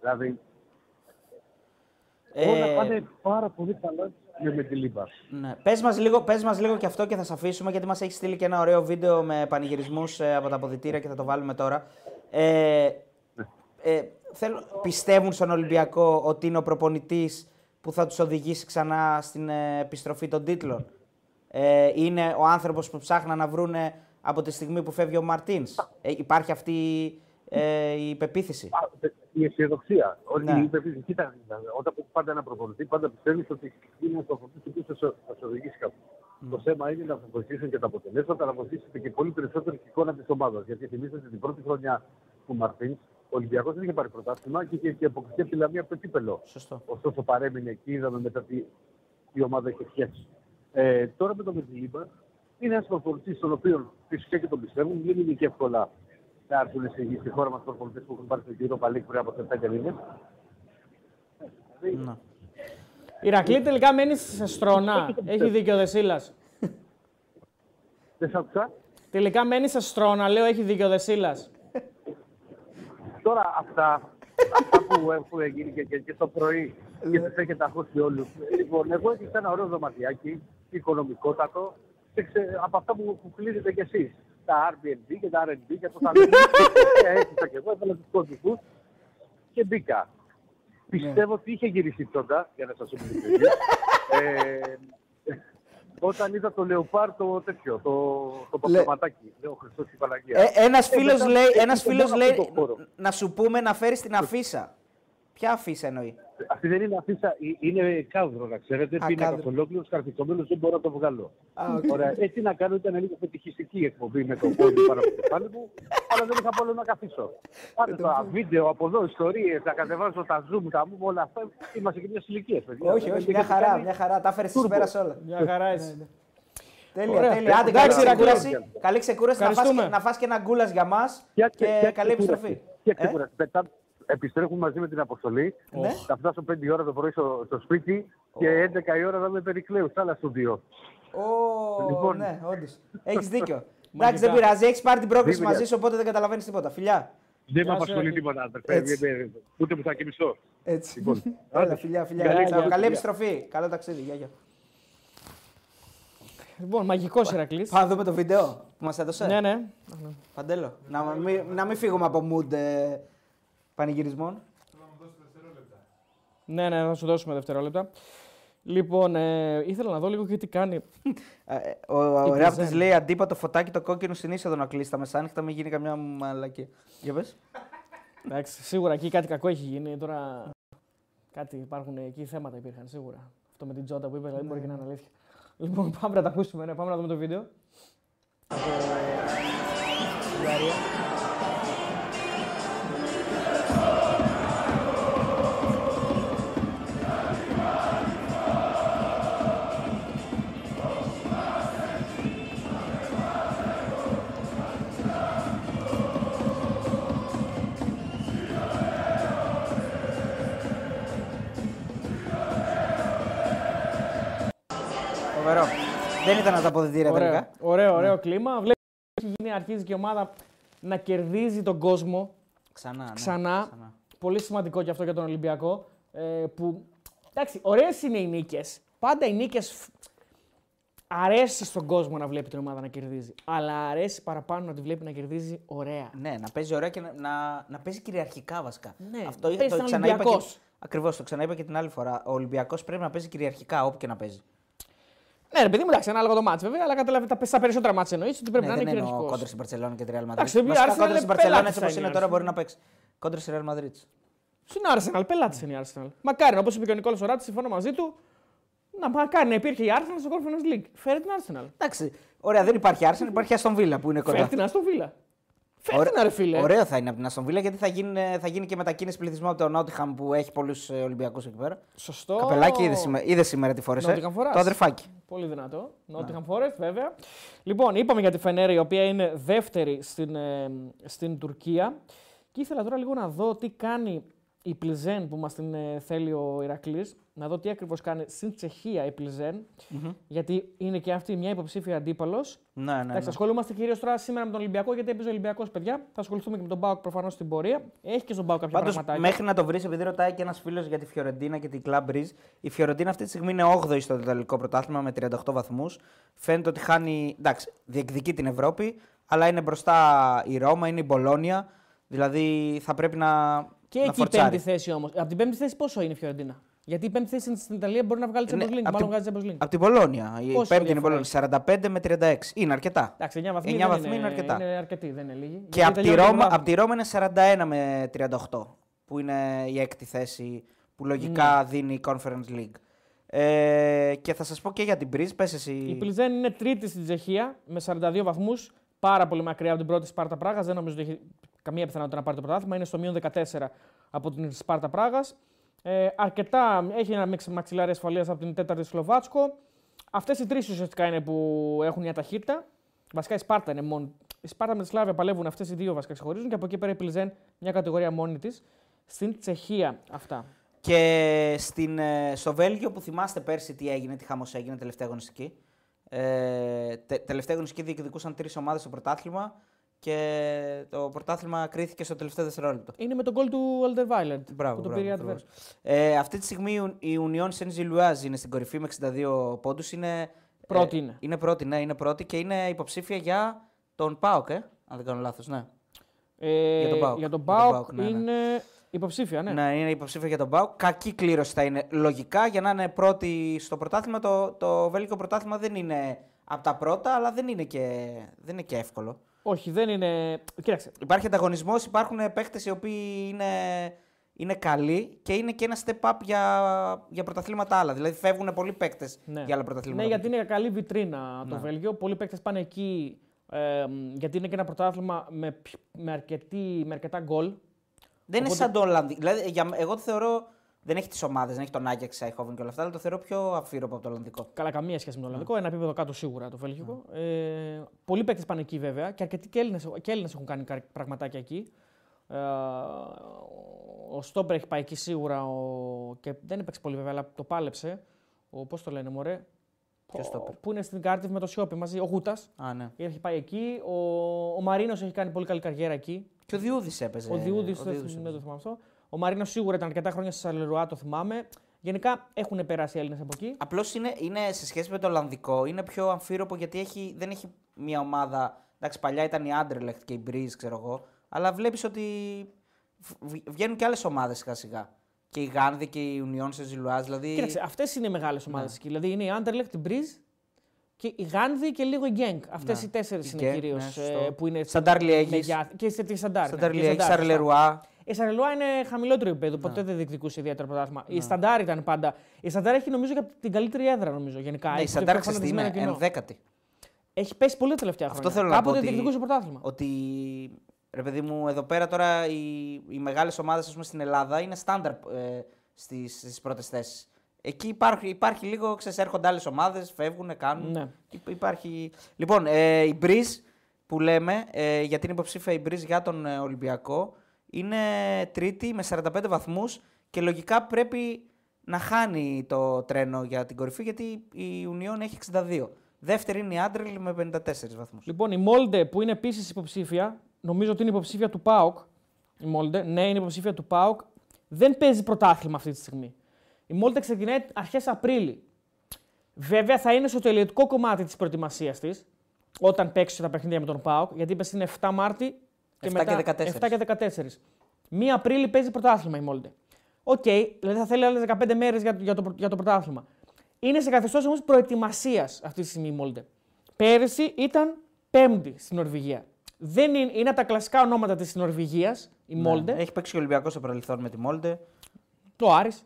Δηλαδή όλα Ε, πάνε πάρα πολύ καλά με, Μεντιλίμπαρ. Ναι. Πες μας, λίγο, πες μας λίγο και αυτό και θα σε αφήσουμε γιατί μας έχεις στείλει και ένα ωραίο βίντεο με πανηγυρισμούς ε, από τα αποδυτήρια και θα το βάλουμε τώρα. Ε, ε, θέλω, πιστεύουν στον Ολυμπιακό ότι είναι ο προπονητής που θα τους οδηγήσει ξανά στην ε, επιστροφή των τίτλων; Ε, είναι ο άνθρωπος που ψάχναν να βρούνε από τη στιγμή που φεύγει ο Μαρτίνς; Ε, υπάρχει αυτή ε, η πεποίθηση; Α, Η αισιοδοξία. Ότι Ναι. η πεποίθηση. Κοίτα, όταν πάντα ένα προπονητή, πάντα πιστεύεις ότι είναι ένας προπονητής που θα σε- θα σε οδηγήσει κάπου. Το θέμα είναι να σα βοηθήσουν και τα αποτελέσματα, να βοηθήσετε και πολύ περισσότερο και εικόνα της ομάδας. Γιατί θυμίζετε την πρώτη χρονιά του Μαρτίν, ο Ολυμπιακός δεν είχε πάρει πρωτάθλημα και είχε και αποκτήσει από τη Λαμία από το κύπελο. Σωστό. Ωστόσο παρέμεινε εκεί, είδαμε μετά τι η ομάδα είχε φτιάξει. Ε, τώρα με τον Μετζιλίμπα είναι ένας προπονητής στον οποίο φυσικά και τον πιστεύουν. Δεν είναι και εύκολα να έρθουν στη, στη χώρα μας προπονητέ που έχουν πάρει τον κύριο Παλίκ πριν από 4 μήνε. Ναι. Ηρακλή τελικά μένεις σε στρώνα. Έχει δίκιο ο Δεσίλας. Δεν σ' άκουσα. Τελικά μένεις σε στρώνα, λέω, έχει δίκιο ο Δεσίλας. Τώρα αυτά, αυτά που έχουν γίνει και, και, και στο πρωί και του έχετε ακούσει όλους. Λοιπόν, εγώ έκλεισα ένα ωραίο δωματιάκι, οικονομικότατο, και ξε, από αυτά που, που κλείνετε κι εσείς. Τα Airbnb και τα RB και το τα Και έκλεισα κι εγώ, έβαλα τους κωδικού και μπήκα. Πιστεύω ότι είχε γυρίσει τότε, για να σας πω την αλήθεια. ε, όταν είδα το λεοπάρ το τέτοιο, το, το παπλωματάκι, λέω Χριστός και η Παναγία. Ε, ένας Ε, φίλος μετά λέει, έχει ένας τον φίλος μόνο λέει αυτό το χώρο. να σου πούμε να φέρεις την αφίσα. Ποια αφίσα εννοεί; Αυτή δεν είναι αφίσα, ε- είναι κάδρο, να ξέρετε. Α, Πίνακα κάδρο. ολόκληρο, καρφιτσωμένο, δεν μπορώ να το βγάλω. Α, οκ. Ωραία. Έτσι να κάνω ήταν λίγο πετυχιστική εκπομπή με το πόδι πάνω από το κεφάλι μου, αλλά δεν είχα πόλο να καθίσω. Πάτε τα βίντεο από εδώ, ιστορίες, να κατεβάζω τα zoom, τα μου, όλα αυτά. Είμαστε και μια ηλικία, παιδιά. Όχι, όχι, μια χαρά, μια χαρά. Τα έφερες στις πέρας όλα. Μια χαρά είσαι. Τέλεια, Ωραία. τέλεια. Άντε, καλή Εντάξει, Ηρακλή. ξεκούραση. Καλή ξεκούραση. Να φας, Ευχαριστούμε. και, να φας και ένα γκούλας για μας Φτιάξτε- και φτιάξτε καλή κούραση. επιστροφή. Φτιάξτε Ε; Κούραση. Μετά επιστρέφουμε μαζί με την αποστολή. Ναι. Θα φτάσω 5 ώρα το πρωί στο, στο σπίτι και 11 η ώρα θα είμαι περικλέους, στα άλλα στούντιο. Ω, Λοιπόν. ναι, όντως. Έχεις δίκιο. Εντάξει, δεν πειράζει. Έχεις πάρει την πρόκληση Δεν μαζί σου, οπότε δεν καταλαβαίνεις τίποτα. Φιλιά. Δεν Γεια με σου, απασχολεί Άκη. τίποτα, αδερφέ. Έτσι. Δεν με- Ούτε που θα κοιμηθώ. Έτσι. Λοιπόν, Έλα, άντε. φιλιά, φιλιά. Καλή Καλή, συνέχεια. καλή επιστροφή. Καλό ταξίδι. Γεια, γεια. Λοιπόν, μαγικός Ηρακλής. Πάμε να δούμε το βίντεο που μας έδωσε. Ναι, ναι. Παντέλο. Να μην, να μην φύγουμε από mood ε, πανηγυρισμών. Ναι, ναι, θα σου δώσουμε δευτερόλεπτα. Λοιπόν, ε, ήθελα να δω λίγο και τι κάνει. Ε, ε, Ο, ο Η Ράπτης Τριζάνη. λέει αντίπατο φωτάκι το κόκκινο στην είσοδο να κλείσει τα μεσάνυχτα, μην γίνει καμιά μαλακή. Για πες. Εντάξει, σίγουρα εκεί κάτι κακό έχει γίνει. Τώρα κάτι υπάρχουν εκεί θέματα υπήρχαν σίγουρα. Αυτό με την Τζόντα που είπε, δηλαδή μπορεί και να είναι αλήθεια. Λοιπόν, πάμε να τα ακούσουμε, ναι, πάμε να δούμε το βίντεο. Δεν ήταν τα αποδητήρια Ωραίο, τελικά. ωραίο, ωραίο κλίμα. Βλέπετε ότι έχει γίνει, αρχίζει και η ομάδα να κερδίζει τον κόσμο Ξανά. Ναι. ξανά. Πολύ σημαντικό και αυτό για τον Ολυμπιακό. Ε, που εντάξει, ωραίες είναι οι νίκες. Πάντα οι νίκες αρέσει στον κόσμο να βλέπει την ομάδα να κερδίζει. Αλλά αρέσει παραπάνω να τη βλέπει να κερδίζει ωραία. Ναι, να παίζει ωραία και να, να, να παίζει κυριαρχικά βασικά. Ναι, Αυτό παίζει σαν ξαναείπα και, Ολυμπιακός. ακριβώς, το ξαναείπα και την άλλη φορά. Ο Ολυμπιακός πρέπει να παίζει κυριαρχικά όπου και να παίζει. Ναι, ρε παιδί μου, εντάξει, ανάλογα το μάτσο βέβαια, αλλά καταλάβει τα στα περισσότερα μάτια εννοείς ότι πρέπει ναι, να είναι δεν εννοώ κυριαρχικό. κόντρα στην Παρσελόνα και τη Real Madrid. Εντάξει, το Βασικά, Arsenal κόντρα είναι στην Παρσελόνα πελάτης έτσι όπως θα είναι είναι, τώρα Arsenal. μπορεί να παίξεις. Κόντρα στη Real Madrid. Στην Arsenal, πελάτης είναι η Arsenal. Μακάρι, όπως είπε και ο Νικόλας Οράτη, συμφωνώ μαζί του, να μακάρι να υπήρχε η Arsenal στο Conference League. Φέρε την Arsenal. Εντάξει, ωραία, δεν υπάρχει Arsenal, υπάρχει Aston Villa που είναι Φέρε κοντά. την Aston Villa. Φέρτε να ρε φίλε. Ωραίο θα είναι από την Αστον Βίλα γιατί θα γίνει, θα γίνει και μετακίνηση πληθυσμού από το Νότιχαμ που έχει πολλούς Ολυμπιακούς εκεί πέρα. Σωστό. Καπελάκι είδες σήμερα, είδες σήμερα τι φόρεσε; Nottingham φοράς. Το αδερφάκι. Πολύ δυνατό. Nottingham Forest, βέβαια. Λοιπόν, είπαμε για τη Φενέρη, η οποία είναι δεύτερη στην, ε, στην Τουρκία. Και ήθελα τώρα λίγο να δω τι κάνει η Πλιζέν που μας την ε, θέλει ο Ηρακλής. Να δω τι ακριβώς κάνει στην Τσεχία η πλιζεν Γιατί είναι και αυτή μια υποψήφια αντίπαλος. Ναι, ναι, Εντάξει, ναι. ασχολούμαστε κυρίως τώρα σήμερα με τον Ολυμπιακό, γιατί έπαιζε ο Ολυμπιακός, παιδιά. Θα ασχοληθούμε και με τον Μπάουκ προφανώς στην πορεία. Έχει και στον Μπάουκ κάποια Πάντως, πραγματάκια. μέχρι να το βρεις, επειδή ρωτάει και ένας φίλος για τη Φιωρεντίνα και την Club Breeze, η Φιωρεντίνα αυτή τη στιγμή είναι 8η στο Ιταλικό πρωτάθλημα με 38 βαθμούς. Φαίνεται ότι χάνει. Εντάξει, διεκδικεί την Ευρώπη, αλλά είναι μπροστά η Ρώμα, είναι η Μπολόνια. Δηλαδή θα πρέπει να. Και να εκεί η φορτσάρει. πέμπτη θέση όμως. Από την πέμπτη θέση πόσο είναι η Φιωρεντίνα; Γιατί η πέμπτη θέση στην Ιταλία μπορεί να βγάλει Champions Είναι League. απ' Μάλλον την- βγάζει Champions League. Από την Πολώνια. Η Πόσο πέμπτη είναι η διαφορά Πολώνια. 45 με 36. Είναι αρκετά. Εντάξει, 9 βαθμοί, 9 δεν βαθμοί είναι αρκετά. Είναι αρκετοί, δεν είναι λίγοι. Και Γιατί από τη, τελειώνει το Ρώμα, πρωτάθλημα. απ' τη Ρώμα είναι 41 με 38, που είναι η έκτη θέση που λογικά Ναι. δίνει η Conference League. Ε, και θα σας πω και για την Breeze, πες εσύ. Η Πλιζέν είναι τρίτη στην Τσεχία με 42 βαθμούς. Πάρα πολύ μακριά από την πρώτη Σπάρτα Πράγας. Δεν νομίζω ότι έχει καμία πιθανότητα να πάρει το πρωτάθλημα. Είναι στο μείον 14 από την Σπάρτα Πράγας. Ε, αρκετά έχει ένα μίξ μαξιλάρι ασφαλείας από την τέταρτη Σλοβάτσκο. Αυτές οι τρεις ουσιαστικά είναι που έχουν μια ταχύτητα. Βασικά η Σπάρτα είναι μόνο. Η Σπάρτα με τη Σλάβια παλεύουν αυτές οι δύο βασικά ξεχωρίζουν και από εκεί πέρα η Πλιζέν μια κατηγορία μόνη της. Στην Τσεχία αυτά. Και στην, ε, στο Βέλγιο που θυμάστε πέρσι τι έγινε, τι χάμος έγινε τελευταία αγωνιστική. Ε, τε, τελευταία αγωνιστική διεκδικούσαν τρεις ομάδες στο πρωτάθλημα και το πρωτάθλημα κρίθηκε στο τελευταίο δευτερόλεπτο. Είναι με τον γκολ του Alderweireld Μπράβο, που το μπράβο, πήρε η ακριβώς. Adverse. Ε, αυτή τη στιγμή η Union Saint-Gilloise είναι στην κορυφή με 62 πόντους. Είναι, Πρώτη ε, είναι. Είναι πρώτη, ναι, είναι πρώτη και είναι υποψήφια για τον ΠΑΟΚ, ε, αν δεν κάνω λάθος, ναι. Ε, Για τον ΠΑΟΚ. Για τον Για τον ΠΑΟΚ ΠΑΟΚ, ναι, ναι. είναι υποψήφια, ναι. Ναι, είναι υποψήφια για τον ΠΑΟΚ. Κακή κλήρωση θα είναι λογικά για να είναι πρώτη στο πρωτάθλημα. Το, το βέλγικο πρωτάθλημα δεν είναι από τα πρώτα, αλλά δεν είναι και, δεν είναι και εύκολο. Όχι, δεν είναι. Κοίταξε. Υπάρχει ανταγωνισμός, υπάρχουν παίχτε οι οποίοι είναι, είναι καλοί και είναι και ένα step up για, για πρωταθλήματα άλλα. Δηλαδή φεύγουν πολλοί παίχτε Ναι. για άλλα πρωταθλήματα. Ναι, γιατί είναι καλή βιτρίνα το Ναι. Βέλγιο. Πολλοί παίκτες πάνε εκεί ε, γιατί είναι και ένα πρωτάθλημα με, π- με, αρκετή, με αρκετά γκολ. Δεν είναι Οπότε- σαν το Ολλανδικό. Δηλαδή, για, εγώ το θεωρώ. Δεν έχει τις ομάδες, δεν έχει τον Άγιαξ, Σάιχόβεν και όλα αυτά, αλλά το θεωρώ πιο αφήρωπο από το Ολλανδικό. Καλά, καμία σχέση με το Ολλανδικό. Ναι. Ένα επίπεδο κάτω σίγουρα το Βέλγικο. Ε, πολλοί παίκτες πάνε εκεί βέβαια και αρκετοί και Έλληνες, και Έλληνες έχουν κάνει κα- πραγματάκια εκεί. Ε, ο Στόμπερ έχει πάει εκεί σίγουρα ο, και δεν έπαιξε πολύ βέβαια, αλλά το πάλεψε. Ο, πώς το λένε, μωρέ; Ποιος Ο- Στόπερ; Που είναι στην Κάρτιβ με το Σιώπη μαζί, ο Γούτας. Α, ναι. Έχει πάει εκεί. Ο, ο Μαρίνος έχει κάνει πολύ καλή καριέρα εκεί. Και ο Διούδης έπαιζε. Ο Διούδης, ο δεν Διούδης δεν έπαιζε. το θυμάμαι αυτό. Ο Μαρίνο σίγουρα ήταν αρκετά χρόνια στη Σαλερουά, το θυμάμαι. Γενικά έχουν περάσει οι Έλληνες από εκεί. Απλώς είναι, είναι σε σχέση με το Ολλανδικό, είναι πιο αμφίροπο γιατί έχει, δεν έχει μια ομάδα. Εντάξει, παλιά ήταν η Anderlecht και η Μπριζ, ξέρω εγώ. Αλλά βλέπεις ότι β- βγαίνουν και άλλες ομάδες σιγά σιγά. Και η Γάνδη και η Union σε Ζιλουάζ. Δηλαδή. Κοίταξε, αυτές είναι οι μεγάλες ομάδες Ναι. εκεί. Δηλαδή είναι η Anderlecht, η Μπριζ και η Γάνδη και λίγο η Γκένκ. Αυτές Ναι. οι τέσσερις Η είναι Genk, κυρίως ναι, σωστό. που είναι. Σταντάρ Λιέγης. μεγιά- Και στη- τη Σταντάρ. ναι, Σταντάρ και η Λιέγης, Σταντάρ, σωστά. Σαρλερουά. Η Σαρλερουά είναι χαμηλότερο επίπεδο, ποτέ δεν διεκδικούσε ιδιαίτερο πρωτάθλημα. Η Σταντάρ ήταν πάντα. Η Σταντάρ έχει νομίζω και την καλύτερη έδρα, νομίζω γενικά. Ναι, η Έχει το Σταντάρ πιο ξέρεις τι είναι, φανατισμένο κοινό. ενδέκατη. Έχει πέσει πολύ τα τελευταία Αυτό χρόνια. θέλω να πω. Κάποτε Ότι, διεκδικούσε πρωτάθλημα. ότι ρε παιδί μου, εδώ πέρα τώρα οι, οι μεγάλες ομάδες στην Ελλάδα είναι στάνταρ ε, στις πρώτες θέσεις. Εκεί υπάρχει, υπάρχει λίγο, ξέρεις, έρχονται άλλες ομάδες, φεύγουν, κάνουν. Ναι. Υ- Υπάρχει... Λοιπόν, ε, η Breeze που λέμε, ε, γιατί είναι υποψήφια η Breeze για τον ε, Ολυμπιακό, είναι τρίτη με 45 βαθμούς και λογικά πρέπει να χάνει το τρένο για την κορυφή γιατί η Union έχει 62. Δεύτερη είναι η Άντρελ με 54 βαθμούς. Λοιπόν, η Μόλντε που είναι επίσης υποψήφια, νομίζω ότι είναι υποψήφια του ΠΑΟΚ. Η Μόλντε, ναι, είναι υποψήφια του ΠΑΟΚ. Δεν παίζει πρωτάθλημα αυτή τη στιγμή. Η Μόλντε ξεκινάει αρχές Απρίλη. Βέβαια θα είναι στο τελειωτικό κομμάτι της προετοιμασίας της όταν παίξει τα παιχνίδια με τον ΠΑΟΚ, γιατί είπες είναι 7 Μάρτη και 7 μετά και 14. 7 και 14. 1 Απρίλη παίζει πρωτάθλημα η Μόλντε. Οκ, δηλαδή θα θέλει άλλες 15 μέρες για, για, το, για το πρωτάθλημα. Είναι σε καθεστώς όμως προετοιμασίας αυτή τη στιγμή η Μόλντε. Πέρυσι ήταν πέμπτη στην Νορβηγία. Δεν είναι, είναι από τα κλασικά ονόματα της Νορβηγίας η Μόλντε. Ναι. Έχει παίξει και ο Ολυμπιακός στο παρελθόν με τη Μόλντε. Το Άρης.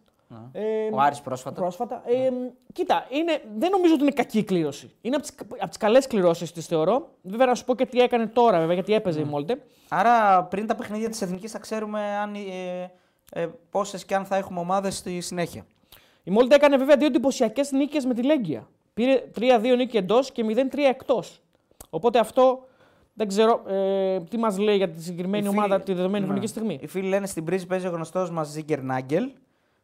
Ε, Ο Άρης πρόσφατα. πρόσφατα. Ε, κοίτα, είναι, δεν νομίζω ότι είναι κακή η κλήρωση. Είναι από τις από τις καλές κληρώσεις τη θεωρώ. Βέβαια, να σου πω και τι έκανε τώρα, βέβαια, γιατί έπαιζε η Μόλντε. Άρα πριν τα παιχνίδια της Εθνικής θα ξέρουμε αν, ε, ε, πόσες και αν θα έχουμε ομάδες στη συνέχεια. Η Μόλτε έκανε βέβαια δύο εντυπωσιακές νίκες με τη Λέγκια. Πήρε 3-2 νίκη εντός και 0-3 εκτός. Οπότε αυτό δεν ξέρω ε, τι μας λέει για τη συγκεκριμένη Οι φίλοι- ομάδα τη δεδομένη Ναι. χρονική στιγμή. Οι φίλοι λένε στην Πρίζη παίζει ο γνωστός μας Ζίγκερ Νάγκελ.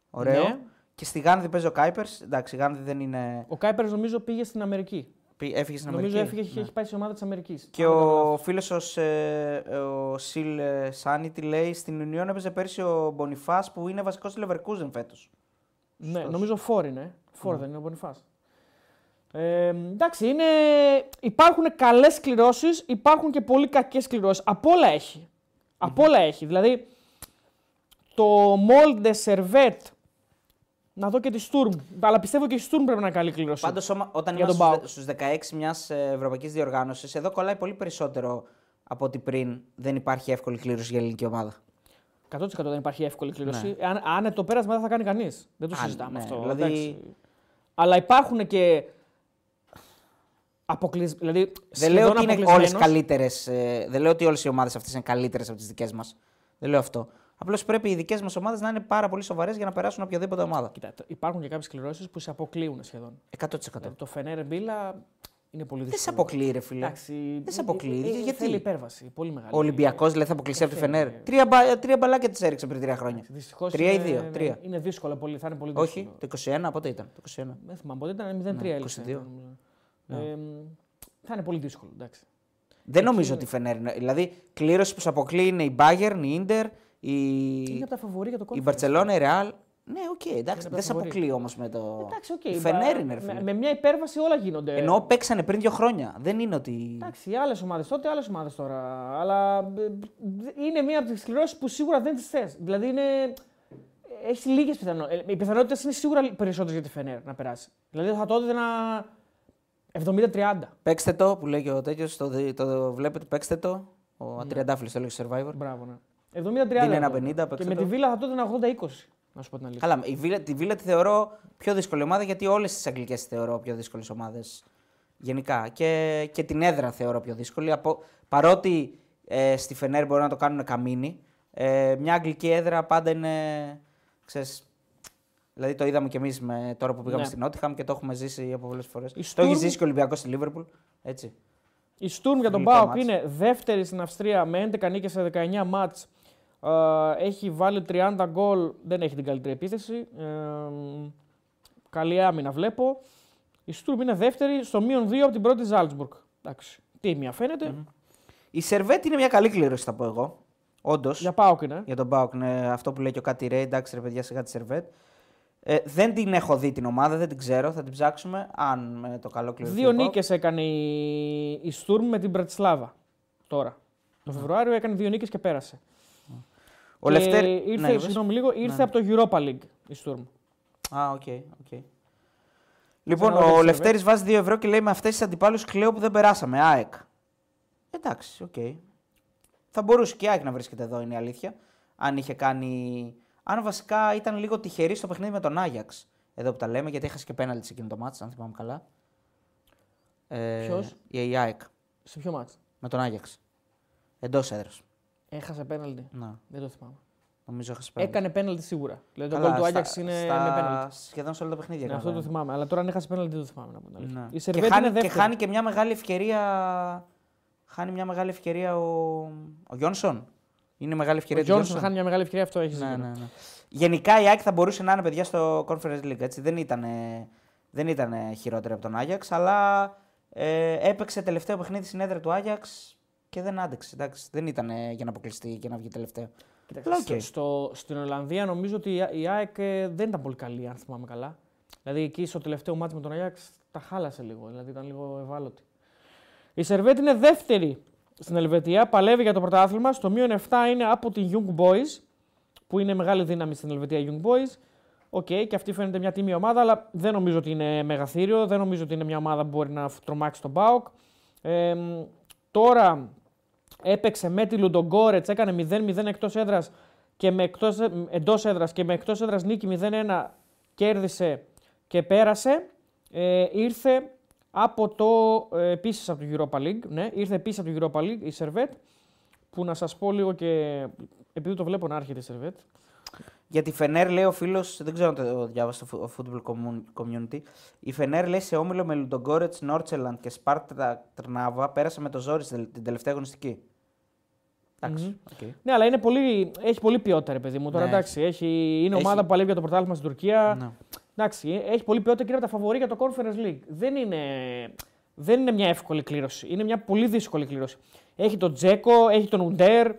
Ωραίο. Ναι. Και στη Γάνδη παίζει ο Κάιπερ. Εντάξει, η Γάνδη δεν είναι. Ο Κάιπερ νομίζω πήγε στην Αμερική. πή- Έφυγε στην Νομίζω Αμερική. έφυγε, έχει, Ναι. έχει πάει σε ομάδα της Αμερικής. Και ο φίλος ο, ε, ο Σιλ ε, Σάνιτι λέει στην Ουνιόν έπαιζε πέρσι ο Μπονιφά που είναι βασικός στη Leverkusen φέτος. Ναι, Σωστός. νομίζω φόρ είναι. Φόρ δεν είναι ο Μπονιφάς. Ε, εντάξει, είναι... υπάρχουν καλές κληρώσεις, υπάρχουν και πολύ κακές κληρώσεις. Από όλα έχει. Από όλα έχει. Δηλαδή, το Molde Servet, να δω και τη Sturm. Αλλά πιστεύω και η Sturm πρέπει να είναι καλή κλήρωση. Πάντως, όταν Για τον είμαστε ΠΑΟΚ. στους 16 μιας ευρωπαϊκής διοργάνωσης, εδώ κολλάει πολύ περισσότερο από ότι πριν δεν υπάρχει εύκολη κλήρωση για ελληνική ομάδα. 100% δεν υπάρχει εύκολη κλήρωση. Αν, αν το πέρασμα δεν θα κάνει κανείς. Δεν το Αν, συζητάμε ναι, αυτό. δηλαδή- εντάξει. Αλλά υπάρχουν και. Αποκλεισ... Δηλαδή, Δεν σχεδόν λέω ότι είναι όλες αποκλεισμένος. καλύτερε. Δεν λέω ότι όλες οι ομάδες αυτές είναι καλύτερες από τις δικές μας. Δεν λέω αυτό. Απλώς πρέπει οι δικές μας ομάδες να είναι πάρα πολύ σοβαρές για να περάσουν οποιαδήποτε ομάδα. Κοίτα, το- υπάρχουν και κάποιες κληρώσεις που σε αποκλείουν σχεδόν. 100%. Δηλαδή, το Φενέρε Μπίλα είναι πολύ δύσκολο. Δεν σε αποκλείει, ρε φίλε. Εντάξει, Δεν σε ε, αποκλείει. ε, ε, Γιατί; Θέλει υπέρβαση. Πολύ μεγάλη. Ο Ολυμπιακός δηλαδή θα αποκλειστεί από τη Ε, Φενέρ. ε, Τρία, μπα- τρία μπαλάκια της έριξε πριν τρία χρόνια. Δυστυχώς Τρία ή είναι- δύο, ναι, τρία. Είναι δύσκολο πολύ. Θα είναι πολύ Όχι, δύσκολο. το 21 πότε ήταν. Το 21. Δεν θυμάμαι πότε ήταν 0-3 Ναι, έλειξε, 22. νομίζω. Ε, μ, θα είναι πολύ δύσκολο. Εντάξει. Δεν νομίζω ότι η Φενέρ είναι. Δηλαδή, κλήρωση που σε αποκλείει είναι η Bayern, η Inter, η, Είναι από τα φαβορή για το η conference. Barcelona, η Real. Ναι, οκ, εντάξει, Είναι από δεν σε τα αποκλείει όμως με το. Εντάξει, οκ. η μπα- Φενέρ είναι, ρε με, φίλε. με μια υπέρβαση όλα γίνονται. Ενώ παίξανε πριν δύο χρόνια. Δεν είναι ότι. Εντάξει, άλλες ομάδες τότε, άλλες ομάδες τώρα. Αλλά ε, ε, είναι μία από τις κληρώσεις που σίγουρα δεν τις θες. Δηλαδή είναι. Έχει λίγες πιθανότητες. Οι πιθανότητες είναι σίγουρα περισσότερες για τη Φενέρ να περάσει. Δηλαδή θα το έδινα 70-30. Παίξτε το που λέει και ο τέτοιος. Το, δι- το βλέπετε, παίξτε το. Ο Ναι. Ατριαντάφυλλο το έλεγε στο survivor. Μπράβο, ναι. 70-30. Δίνει ένα εγώ. 50, Και παίξτε με το. τη Βίλα θα το έδινα 80-20. Να σου πω την αλήθεια. Καλά, η Βίλα, τη Βίλα τη θεωρώ πιο δύσκολη ομάδα γιατί όλες τις αγγλικές τις θεωρώ πιο δύσκολες ομάδες. Γενικά. Και, και την έδρα θεωρώ πιο δύσκολη. Από, παρότι ε, στη Φενέρ μπορεί να το κάνουν καμίνι, ε, μια αγγλική έδρα πάντα είναι. Ξέρεις, δηλαδή το είδαμε κι εμείς τώρα που πήγαμε Ναι. στην Νότιχαμ και το έχουμε ζήσει από πολλές φορές. Η Το έχει Sturm- ζήσει και ο Ολυμπιακός στη Λίβερπουλ. Έτσι. Η Sturm για τον Γλυκό Πάοκ μάτς. είναι δεύτερη στην Αυστρία με 11 νίκες σε 19 μάτς. Ε, έχει βάλει 30 γκολ, δεν έχει την καλύτερη επίθεση. Ε, καλή άμυνα βλέπω. Η Sturm είναι δεύτερη στο μείον 2 από την πρώτη Ζάλτσμπουργκ. Εντάξει, τίμια φαίνεται. Η Σερβέτ είναι μια καλή κλήρωση, θα πω εγώ. Όντως. Για ΠΑΟΚ είναι. Για τον ΠΑΟΚ, ναι, αυτό που λέει και ο Κάτι Ρέι, εντάξει ρε παιδιά, σιγά τη Σερβέτ. Ε, δεν την έχω δει την ομάδα, δεν την ξέρω, θα την ψάξουμε. Αν με το καλό κληρωθεί. Δύο ο ΠΑΟΚ. νίκες έκανε η, η Sturm με την Μπρατισλάβα τώρα. Το Φεβρουάριο έκανε δύο νίκες και πέρασε. Ο Και Λευτέρη. Ήρθε, ναι, είπες. συγγνώμη λίγο, ήρθε Ναι. από το Europa League η Sturm. Α, οκ. οκ. Λοιπόν, Ξαναδώ ο τη Λευτέρης βάζει 2 ευρώ και λέει με αυτές τις αντιπάλους κλαίω που δεν περάσαμε. ΑΕΚ. Εντάξει, οκ. Θα μπορούσε και η ΑΕΚ να βρίσκεται εδώ, είναι η αλήθεια. Αν είχε κάνει. Αν βασικά ήταν λίγο τυχερή στο παιχνίδι με τον Άγιαξ. Εδώ που τα λέμε, γιατί έχασε και πέναλτι σε εκείνο το ματς, αν θυμάμαι καλά. Ε, Ποιος; Η, η ΑΕΚ. Σε ποιο ματς; Με τον Άγιαξ. Εντός έδρας. Έχασε πέναλτι. Να, Δεν το θυμάμαι. νομίζω έχασε πέναλτι. Έκανε πέναλτι σίγουρα. Δηλαδή το Καλά, γκολ του στα- Άγιαξ είναι στα- με πέναλτι. Σχεδόν σε όλα τα παιχνίδια. Ναι, έκανε αυτό το πέναλτι. θυμάμαι. Αλλά τώρα αν έχασε πέναλτι δεν το θυμάμαι. Να πω την αλήθεια. Ναι. Η Και Σερβέτ χάνει, είναι και δεύτερη. χάνει και μια μεγάλη ευκαιρία. Χάνει μια μεγάλη ευκαιρία ο, ο Γιόνσον. Είναι μεγάλη Ο ευκαιρία του Τζόνσον Γιόνσον. χάνει μια μεγάλη ευκαιρία, αυτό έχει Ναι, δίκιο. ναι, ναι. Γενικά η ΑΕΚ θα μπορούσε να είναι παιδιά στο Conference League. Έτσι. Δεν ήταν, δεν ήταν χειρότερη από τον Άγιαξ, αλλά ε, έπαιξε τελευταίο παιχνίδι στην έδρα του Άγιαξ και δεν άντεξε. Εντάξει. Δεν ήταν για να αποκλειστεί και να βγει τελευταίο. Κοίταξε, Αλλά στο- οκ. στο, στην Ολλανδία νομίζω ότι η- η ΑΕΚ ε, δεν ήταν πολύ καλή, αν θυμάμαι καλά. Δηλαδή εκεί στο τελευταίο ματς με τον Άγιαξ τα χάλασε λίγο. Δηλαδή ήταν λίγο ευάλωτη. Η Σερβέτ είναι δεύτερη στην Ελβετία, παλεύει για το πρωτάθλημα. Στο μείον 7 είναι από την Young Boys, που είναι μεγάλη δύναμη στην Ελβετία Young Boys. Οκ, και αυτή φαίνεται μια τίμια ομάδα, αλλά δεν νομίζω ότι είναι μεγαθήριο. Δεν νομίζω ότι είναι μια ομάδα που μπορεί να τρομάξει τον ΠΑΟΚ. Ε, μ, τώρα έπαιξε με τη Λουντογκόρετς, έκανε 0-0 εκτός έδρας και με εκτός, εντός έδρας και με εκτός έδρας νίκη 0-1 κέρδισε και πέρασε. Ε, ήρθε από το, ε, επίσης από το Europa League, ναι, ήρθε επίσης από το Europa League η Servette, που να σας πω λίγο και, επειδή το βλέπω να έρχεται η Servette, Για τη Φενέρ λέει ο φίλος, δεν ξέρω αν το διάβασε το Football Commun- Community. Η Φενέρ λέει σε όμιλο με Λουντογκόρετς, Νόρτσελαντ και Σπάρτα Τρνάβα πέρασε με το ζόρις στην την τελευταία αγωνιστική. Εντάξει. οκ. Ναι, αλλά είναι πολύ, έχει πολύ ποιότητα, ρε παιδί μου. Τώρα Ναι. εντάξει, έχει, είναι Έχει- ομάδα που παλεύει για το πρωτάθλημα στην Τουρκία. Ναι. Εντάξει, έχει πολύ ποιότητα και είναι από τα φαβορή για το Conference League. Δεν είναι, δεν είναι μια εύκολη κλήρωση. Είναι μια πολύ δύσκολη κλήρωση. Έχει τον Τζέκο, έχει τον Ουντέρ,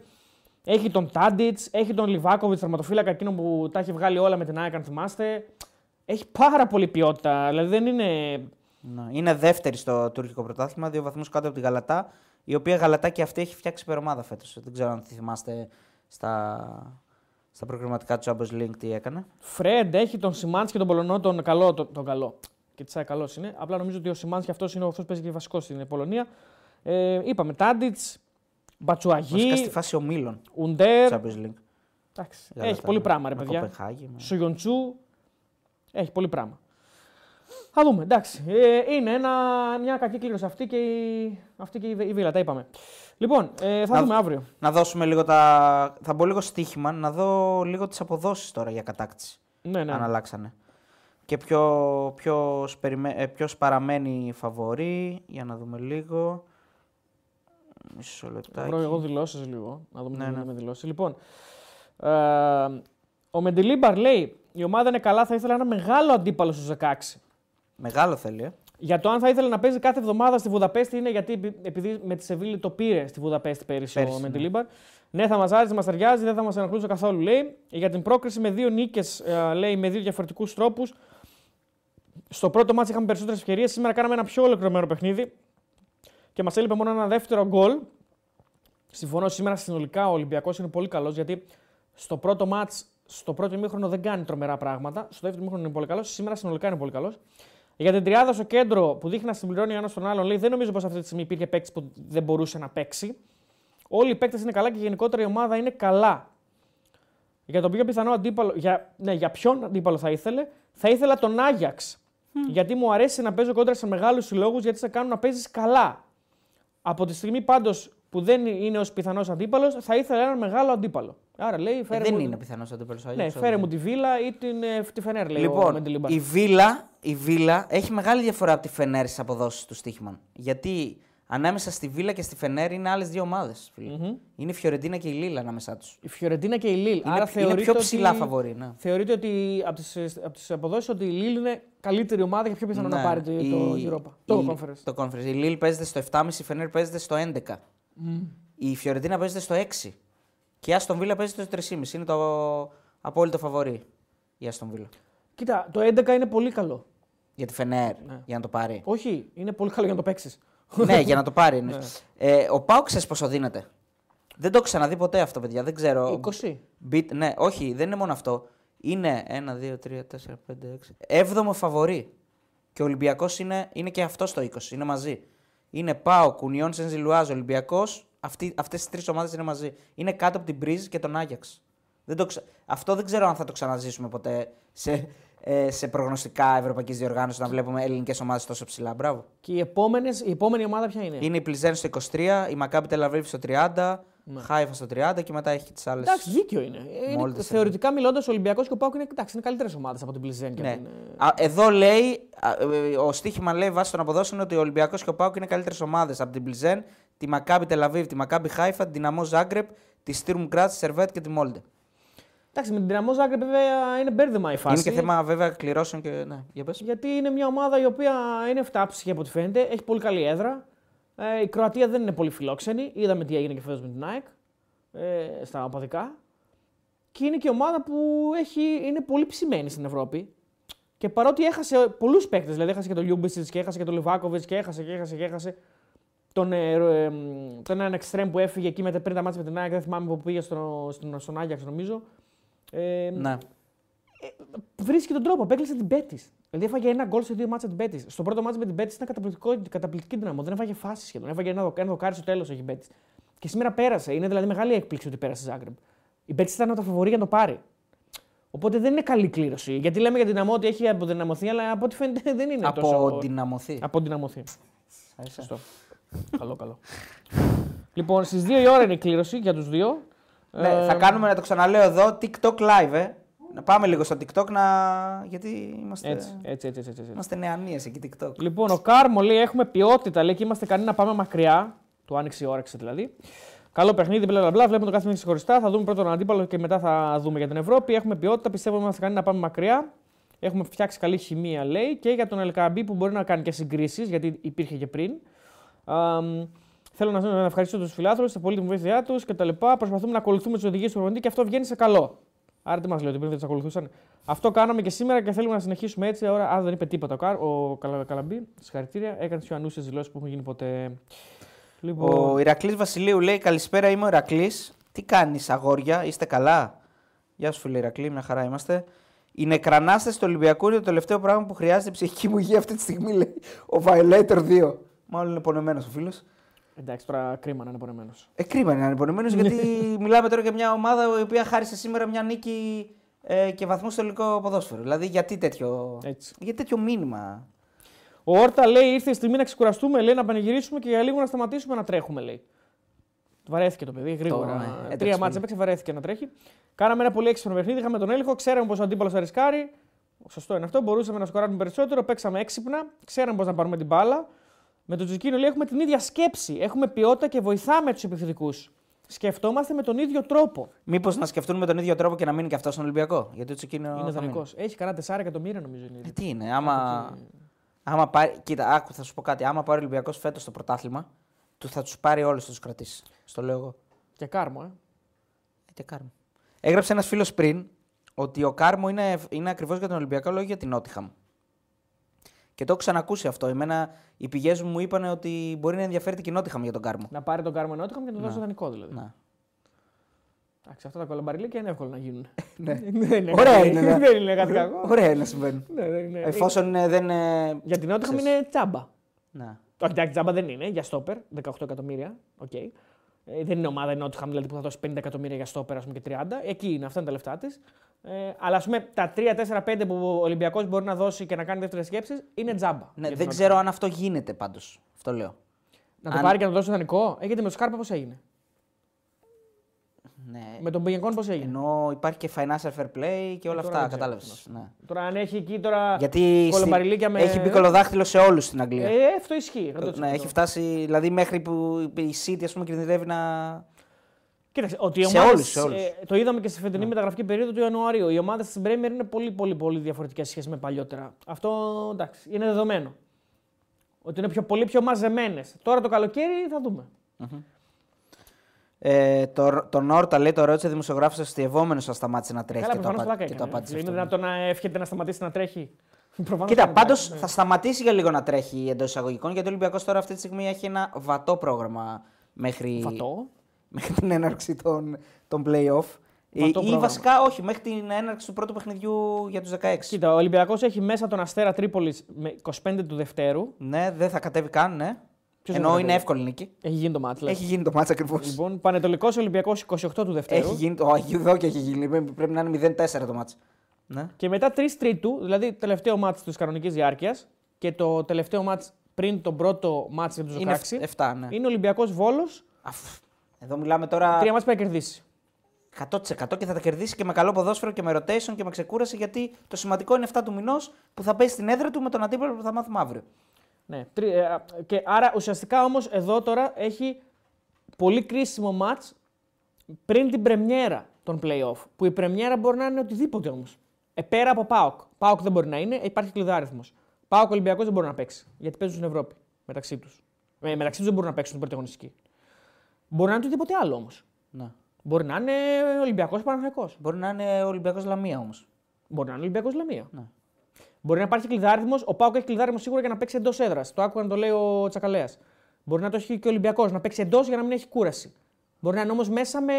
έχει τον Τάντιτς, έχει τον Λιβάκοβιτς, θερματοφύλακα εκείνο που τα έχει βγάλει όλα με την ΑΕΚ, αν θυμάστε. Έχει πάρα πολύ ποιότητα. Δηλαδή δεν είναι. Ναι. Είναι δεύτερη στο τουρκικό πρωτάθλημα, δύο βαθμούς κάτω από τη Γαλατά. Η οποία Γαλατά και αυτή έχει φτιάξει υπερομάδα φέτος. Δεν ξέρω αν θυμάστε στα, στα προγραμματικά του Champions League τι έκανε. Φρέντ έχει τον Σιμάντ και τον Πολωνό, τον καλό. Τον, τον καλό. Και τη καλός είναι. Απλά νομίζω ότι ο Σιμάντ και αυτός είναι αυτός που παίζει και βασικός στην Πολωνία. Ε, είπαμε Τάντιτς, Βασικά Μπατσουαγί, στη φάση ομίλων Ουντέρ. Champions League. Εντάξει, Γαλατά, έχει πολύ ναι. πράγμα, ρε Με παιδιά. Κοπενχάγη, με- Σουγιοντσού. Έχει πολύ πράγμα. Θα δούμε, εντάξει. Ε, είναι ένα, μια κακή κλήρωση αυτή και η, αυτή και η, η Βίλα, τα είπαμε. Λοιπόν, ε, θα Να- δούμε αύριο. Να δώσουμε λίγο τα. Θα μπω λίγο στοίχημα, να δω λίγο τις αποδόσεις τώρα για κατάκτηση. Ναι, ναι. Αν αλλάξανε. Και ποιο, ποιος, περιμέ- ε, ποιος παραμένει φαβορή, για να δούμε λίγο. Μισό λεπτάκι. Βρω εγώ δηλώσεις λίγο. Να δούμε Ναι, τι ναι. με δηλώσεις. Λοιπόν, ε, ο Μεντιλίμπαρ λέει: Η ομάδα είναι καλά, θα ήθελα ένα μεγάλο αντίπαλο στους 16. Μεγάλο θέλει, ε. Για το αν θα ήθελε να παίζει κάθε εβδομάδα στη Βουδαπέστη είναι γιατί επει- επειδή με τη Σεβίλη το πήρε στη Βουδαπέστη πέρυσι, Πέρυσι, ο ναι. Μεντιλίμπαρ. Ναι, θα μας άρεσε, μας ταιριάζει, δεν θα μας ενοχλούσε καθόλου, λέει. Για την πρόκριση με δύο νίκες, λέει, με δύο διαφορετικούς τρόπους. Στο πρώτο μάτι είχαμε περισσότερες ευκαιρίες. Σήμερα κάναμε ένα πιο ολοκληρωμένο παιχνίδι και μας έλειπε μόνο ένα δεύτερο γκολ. Συμφωνώ σήμερα συνολικά ο Ολυμπιακός είναι πολύ καλός γιατί στο πρώτο μάτς, στο πρώτο ημίχρονο δεν κάνει τρομερά πράγματα. Στο δεύτερο ημίχρονο είναι πολύ καλός. Σήμερα συνολικά είναι πολύ καλός. Για την τριάδα στο κέντρο που δείχνει να συμπληρώνει ο ένας τον άλλον, λέει δεν νομίζω πως αυτή τη στιγμή υπήρχε παίκτης που δεν μπορούσε να παίξει. Όλοι οι παίκτες είναι καλά και γενικότερα η ομάδα είναι καλά. Για τον πιο πιθανό αντίπαλο, για, ναι, για ποιον αντίπαλο θα ήθελε, θα ήθελα τον Άγιαξ. Γιατί μου αρέσει να παίζω κόντρα σε μεγάλους συλλόγους γιατί σε κάνουν να παίζεις καλά. Από τη στιγμή πάντως που δεν είναι ως πιθανός αντίπαλος, θα ήθελα έναν μεγάλο αντίπαλο. Άρα λέει, Ε, φέρε δεν μου, είναι πιθανός αντίπαλος. ναι, φέρε μου τη Βίλα ή την, ε, τη Φενέρ, λέει ο Λοιπόν, Μεντιλίμπαρ. η Βίλα, η Βίλα έχει μεγάλη διαφορά από τη Φενέρ στις αποδόσεις του Στίχημαν. Γιατί ανάμεσα στη Βίλα και στη Φενέρ είναι άλλες δύο ομάδες. Είναι η Φιωρεντίνα και η Λίλα ανάμεσά τους. Η Φιωρεντίνα και η Λίλ. Είναι, Άρα είναι θεωρείτε πιο ψηλά ότι... φαβορή. Ναι. Θεωρείτε ότι από τις, από τις αποδόσεις ότι η Λίλ είναι καλύτερη ομάδα και πιο πιθανό να Ναι, πάρει το, η- το Europa. Το η- Conference. Το Conference. Η Λίλ παίζεται στο 7,5, η Φενέρ παίζεται στο 11. Η Φιωρεντίνα παίζεται στο 6. Και η Άστον Βίλα παίζεται στο 3,5. Είναι το απόλυτο φαβορή η Άστον Βίλα. Κοίτα, το 11 είναι πολύ καλό. Για τη Φενέρ, Ναι. για να το πάρει. Όχι, είναι πολύ καλό για να το παίξεις. ναι, για να το πάρει. Ναι. είναι. ε, ο Πάουκ ξέρεις πόσο δίνεται. Δεν το έχω ξαναδεί ποτέ αυτό, παιδιά. Δεν ξέρω. 20. Μπιτ- ναι, όχι, δεν είναι μόνο αυτό. Είναι 1, 2, 3, 4, 5, 6. Έβδομο φαβορή. Και ο Ολυμπιακός είναι, είναι και αυτός στο 20. Είναι μαζί. Είναι Πάο, Κουνιόν, Σενζιλουάζ, Ολυμπιακός. Αυτές τι τρεις ομάδες είναι μαζί. Είναι κάτω από την Μπριζ και τον Άγιαξ. Δεν το ξε... Αυτό δεν ξέρω αν θα το ξαναζήσουμε ποτέ σε, ε, σε προγνωστικά ευρωπαϊκής διοργάνωσης να βλέπουμε ελληνικές ομάδες τόσο ψηλά. Μπράβο. Και οι επόμενες, η επόμενη ομάδα ποια είναι; Είναι η Πλιζέν στο 23, η Μακάμπι Τελαβίβ στο 30, Χάιφα στο 30 και μετά έχει και τις άλλες. Εντάξει, δίκιο είναι. είναι Μόλις θεωρητικά μιλώντας, ο Ολυμπιακός και ο Πάουκ είναι, εντάξει, είναι καλύτερες ομάδες από την Πλιζέν. και Ναι. την, ε, Α, εδώ λέει, α, ε, ο στοίχημα λέει βάσει των αποδόσεων ότι ο Ολυμπιακός και ο Πάουκ είναι καλύτερες ομάδες από την Πλιζέν, τη Μακάμπι Τελαβίβ, τη Μακάμπι Χάιφα, την Δυναμό Ζάγκρεπ, τη Στύρμ Γκράτ, τη Σερβέτ και τη Μόλντε. Εντάξει, με την Δυναμό Ζάγκρεπ βέβαια είναι μπέρδεμα η φάση. Είναι και θέμα βέβαια κληρώσεων και. Ναι, για πες. Γιατί είναι μια ομάδα η οποία είναι φτάψυχη από ό,τι φαίνεται. Έχει πολύ καλή έδρα. Ε, η Κροατία δεν είναι πολύ φιλόξενη. Είδαμε τι έγινε και φέτος με την ΑΕΚ ε, στα οπαδικά. Και είναι και ομάδα που έχει, είναι πολύ ψημένη στην Ευρώπη. Και παρότι έχασε πολλούς παίκτες, δηλαδή έχασε και τον Λιούμπισιτς και έχασε και τον Λιβάκοβιτς και έχασε και έχασε και έχασε. Τον, ε, ε, ε, τον έναν εξτρέμ που έφυγε εκεί μετά, πριν τα ματς με την ΑΕΚ, δεν θυμάμαι που πήγε στο, στον, στον Άγιαξ νομίζω. Ε, Ναι. βρίσκει τον τρόπο. Απέκλεισε την Μπέτις. Δηλαδή έφαγε ένα γκολ σε δύο ματς την Μπέτις. Στο πρώτο ματς με την Μπέτις ήταν καταπληκτικό, καταπληκτική Ντιναμό. Δεν έφαγε φάση σχεδόν. Έφαγε ένα, δο- ένα δοκάρι στο τέλος έχει η Μπέτις. Και σήμερα πέρασε. Είναι δηλαδή μεγάλη έκπληξη ότι πέρασε η Ζάγκρεμ. Η Πέτη ήταν το φαβορή για να το πάρει. Οπότε δεν είναι καλή κλήρωση. Γιατί λέμε για την δυναμό ότι έχει αποδυναμωθεί, αλλά από ό,τι φαίνεται δεν είναι τόσο. Αποδυναμωθεί. Αποδυναμωθεί. Σ' Σωστό. καλό, καλό. λοιπόν, στις 2 η ώρα είναι η κλήρωση για τους δύο. Ναι, Ε, θα κάνουμε, να το ξαναλέω εδώ, TikTok live, ε. Να πάμε λίγο στο TikTok να... γιατί είμαστε, Έτσι, έτσι, έτσι, έτσι, έτσι. είμαστε νεανίες εκεί TikTok. Λοιπόν, ο Κάρμο λέει: Έχουμε ποιότητα, λέει και είμαστε ικανοί να πάμε μακριά. Του άνοιξε η όρεξη δηλαδή. Καλό παιχνίδι, μπλα μπλα μπλα. Βλέπουμε το κάθε παιχνίδι ξεχωριστά. Θα δούμε πρώτον τον αντίπαλο και μετά θα δούμε για την Ευρώπη. Έχουμε ποιότητα, πιστεύω ότι είμαστε ικανοί να πάμε μακριά. Έχουμε φτιάξει καλή χημεία, λέει, και για τον Ελκαμπή που μπορεί να κάνει και συγκρίσεις, γιατί υπήρχε και πριν. Αμ, θέλω να, να ευχαριστήσω τους φιλάθλου, τα πολύτιμη βοήθειά τους κτλ. Προσπαθούμε να ακολουθούμε τι οδηγίες του προπονητή και αυτό βγαίνει σε καλό. Άρα τι μας λέει, ότι πριν δεν τις ακολουθούσαν. Αυτό κάναμε και σήμερα και θέλουμε να συνεχίσουμε έτσι. Άρα, άρα δεν είπε τίποτα ο, Καρ, ο Καλα- Καλαμπή. Συγχαρητήρια. Έκανες τι πιο ανούσιε δηλώσεις που έχουν γίνει ποτέ. Λοιπόν, Ο Ηρακλής Βασιλείου λέει καλησπέρα, είμαι ο Ηρακλής. Τι κάνεις αγόρια, είστε καλά; Γεια σου φίλε Ηρακλή, μια χαρά είμαστε. Οι νεκρανάστες του Ολυμπιακού είναι το τελευταίο πράγμα που χρειάζεται η ψυχική μου υγεία αυτή τη στιγμή, λέει. Ο Violator 2. Μάλλον είναι πονεμένος ο φίλος. Εντάξει, τώρα κρίμα να είναι πονεμένο. Ε, κρίμα είναι να είναι πονεμένος, γιατί μιλάμε τώρα για μια ομάδα η οποία χάρισε σήμερα μια νίκη ε, και βαθμού στο ελληνικό ποδόσφαιρο. Δηλαδή, γιατί τέτοιο, Έτσι. γιατί τέτοιο μήνυμα; Ο Όρτα λέει: Ήρθε η στιγμή να ξεκουραστούμε, λέει, να πανηγυρίσουμε και για λίγο να σταματήσουμε να τρέχουμε, λέει. Βαρέθηκε το παιδί γρήγορα. ναι, έτρεξε Τρία μάτια πολύ. έπαιξε, βαρέθηκε να τρέχει. Κάναμε ένα πολύ έξυπνο παιχνίδι, είχαμε τον έλεγχο, ξέραμε πώ ο αντίπαλος θα ρισκάρει. Σωστό είναι αυτό. Μπορούσαμε να σκοράρουμε περισσότερο, παίξαμε έξυπνα, ξέραμε πώ να πάρουμε την μπάλα. Με τον Τζικίνο λέει: Έχουμε την ίδια σκέψη. Έχουμε ποιότητα και βοηθάμε τους επιθετικούς. Σκεφτόμαστε με τον ίδιο τρόπο. Μήπως να σκεφτούν με τον ίδιο τρόπο και να μείνει και αυτός στον Ολυμπιακό. Γιατί ο Τσικίνο. είναι θα μείνει. δανεικό. Έχει κανένα 4 εκατομμύρια νομίζω είναι. Ε, τι είναι, άμα, άμα πάρει. Κοίτα, άκου, θα σου πω κάτι. Άμα πάρει ο Ολυμπιακός φέτος το πρωτάθλημα, του θα τους πάρει όλους, θα τους κρατήσει. Στο λέω εγώ. Και κάρμο, ε. Ε, τι Κάρμο. Έγραψε ένας φίλος πριν ότι ο Κάρμο είναι, είναι ακριβώς για τον Ολυμπιακό λόγο για την Νότιχαμ. Και το έχω ξανακούσει αυτό. Εμένα οι πηγές μου μου είπαν ότι μπορεί να ενδιαφέρεται και η Νότιχαμ για τον Κάρμο. Να πάρει τον κάρμο ενότυχα και να τον δώσει δανεικό δηλαδή. Να. Εντάξει, αυτά τα κολομπαριλίκια είναι εύκολο να γίνουν. Ναι. δεν είναι Ωραία κάτι- είναι, ναι. Δεν είναι κάτι κακό. Ωραία είναι να συμβαίνει. Ναι, δεν είναι. Εφόσον ε, δεν. ε, Για την Νότιγχαμ ξέρεις. είναι τσάμπα. Να. Όχι, εντάξει, τσάμπα δεν είναι. Για στόπερ, 18 εκατομμύρια. Οκ. Ε, δεν είναι ομάδα η Νότιγχαμ δηλαδή, που θα δώσει 50 εκατομμύρια για στόπερ ας πούμε, και 30. Εκεί είναι, αυτά είναι τα λεφτά της. Ε, αλλά ας πούμε τα 3-4-5 που ο Ολυμπιακός μπορεί να δώσει και να κάνει δεύτερες σκέψεις είναι τζάμπα. Ναι, για την δεν Nottingham. ξέρω αν αυτό γίνεται πάντως. Αυτό λέω. Να το αν- πάρει και να το δώσει δανεικό. Ε, γιατί με το Σκάρπα πώς έγινε; Ναι. Με τον Πηγενκόν πώς έγινε; Ενώ υπάρχει και financial fair play και όλα τώρα αυτά. δεν ξέρω Κατάλαβες. αυτό. Ναι. Τώρα αν έχει εκεί τώρα. Γιατί στη- κολομπαριλίκια με- έχει μπει κολοδάχτυλο σε όλους στην Αγγλία. Ε, αυτό ισχύει. 100%. ναι, έχει φτάσει δηλαδή μέχρι που η City ας πούμε, κινδυνεύει να. Κοίταξε, ότι οι Σε ομάδες, όλους, σε όλους. Ναι. Ε, το είδαμε και στη φετινή μεταγραφική περίοδο του Ιανουαρίου. Οι ομάδες της Premier είναι πολύ, πολύ, πολύ διαφορετικές σχέση με παλιότερα. Αυτό εντάξει, είναι δεδομένο. Ότι είναι πιο, πολύ πιο μαζεμένες. Τώρα το καλοκαίρι θα δούμε. Ε, το, το Νόρτα λέει το ρώτησε δημοσιογράφος αστειευόμενος θα σταμάτησε να τρέχει Καλά, και, το προφανώς απα... πλάκα και το έκανε. απάντησε. Είναι αυτό. δυνατόν να εύχεται να σταματήσει να τρέχει; Προφανώς Κοίτα, κάνει πάντως πλάκα, ναι. θα σταματήσει για λίγο να τρέχει εντός εισαγωγικών γιατί ο Ολυμπιακός τώρα αυτή τη στιγμή έχει ένα βατό πρόγραμμα μέχρι, Βατό; Μέχρι την έναρξη των, των playoff. Ή, Βατό ή πρόγραμμα. βασικά όχι, μέχρι την έναρξη του πρώτου παιχνιδιού για τους 16. Κοίτα, ο Ολυμπιακός έχει μέσα τον Αστέρα Τρίπολης με 25 του Δευτέρου. Ναι, δεν θα κατέβει καν, ναι. Ποιος Ενώ δεν θα είναι κατέβει; εύκολη νίκη. Έχει γίνει το μάτς. λες. Έχει γίνει το μάτσα ακριβώς. Λοιπόν, Πανετολικός Ολυμπιακός 28 του Δευτέρου. Έχει γίνει. Όχι, εδώ και έχει γίνει. Πρέπει να είναι 0-4 το μάτσα. Ναι. Και μετά 3 Τρίτου, δηλαδή τελευταίο μάτς της κανονικής διάρκειας και το τελευταίο μάτς πριν τον πρώτο μάτς για τους 16. Είναι 7, ναι. Είναι Ολυμπιακός Βόλος. Αφ, Εδώ μιλάμε τώρα Τρία μάτς που θα κερδίσει. 100% και θα τα κερδίσει και με καλό ποδόσφαιρο και με rotation και με ξεκούραση γιατί το σημαντικό είναι 7 του μηνός που θα παίζει στην έδρα του με τον αντίπαλο που θα μάθουμε αύριο. Ναι. τρι- ε, α, Και άρα ουσιαστικά όμως εδώ τώρα έχει πολύ κρίσιμο μάτς πριν την πρεμιέρα των playoff. Που η πρεμιέρα μπορεί να είναι οτιδήποτε όμως. Ε, πέρα από Πάοκ. Πάοκ δεν μπορεί να είναι, υπάρχει κλειδάριθμος. Πάοκ Ολυμπιακός δεν μπορεί να παίξει. Γιατί παίζουν στην Ευρώπη μεταξύ τους. Ε, μεταξύ τους δεν μπορούν να παίξουν την πρωταγωνιστική. Μπορεί να είναι οτιδήποτε άλλο όμως. Ναι. Μπορεί να είναι Ολυμπιακός Παναθυνακό. Μπορεί να είναι Ολυμπιακός Λαμία όμως. Μπορεί να είναι Ολυμπιακός Λαμία. Ναι. Μπορεί να υπάρχει κλειδάριθμο. Ο Πάοκ έχει κλειδάριθμο σίγουρα για να παίξει εντός έδρας. Το άκουγα να το λέει ο Τσακαλέας. Μπορεί να το έχει και ο Ολυμπιακός, να παίξει εντός για να μην έχει κούραση. Μπορεί να είναι όμως μέσα με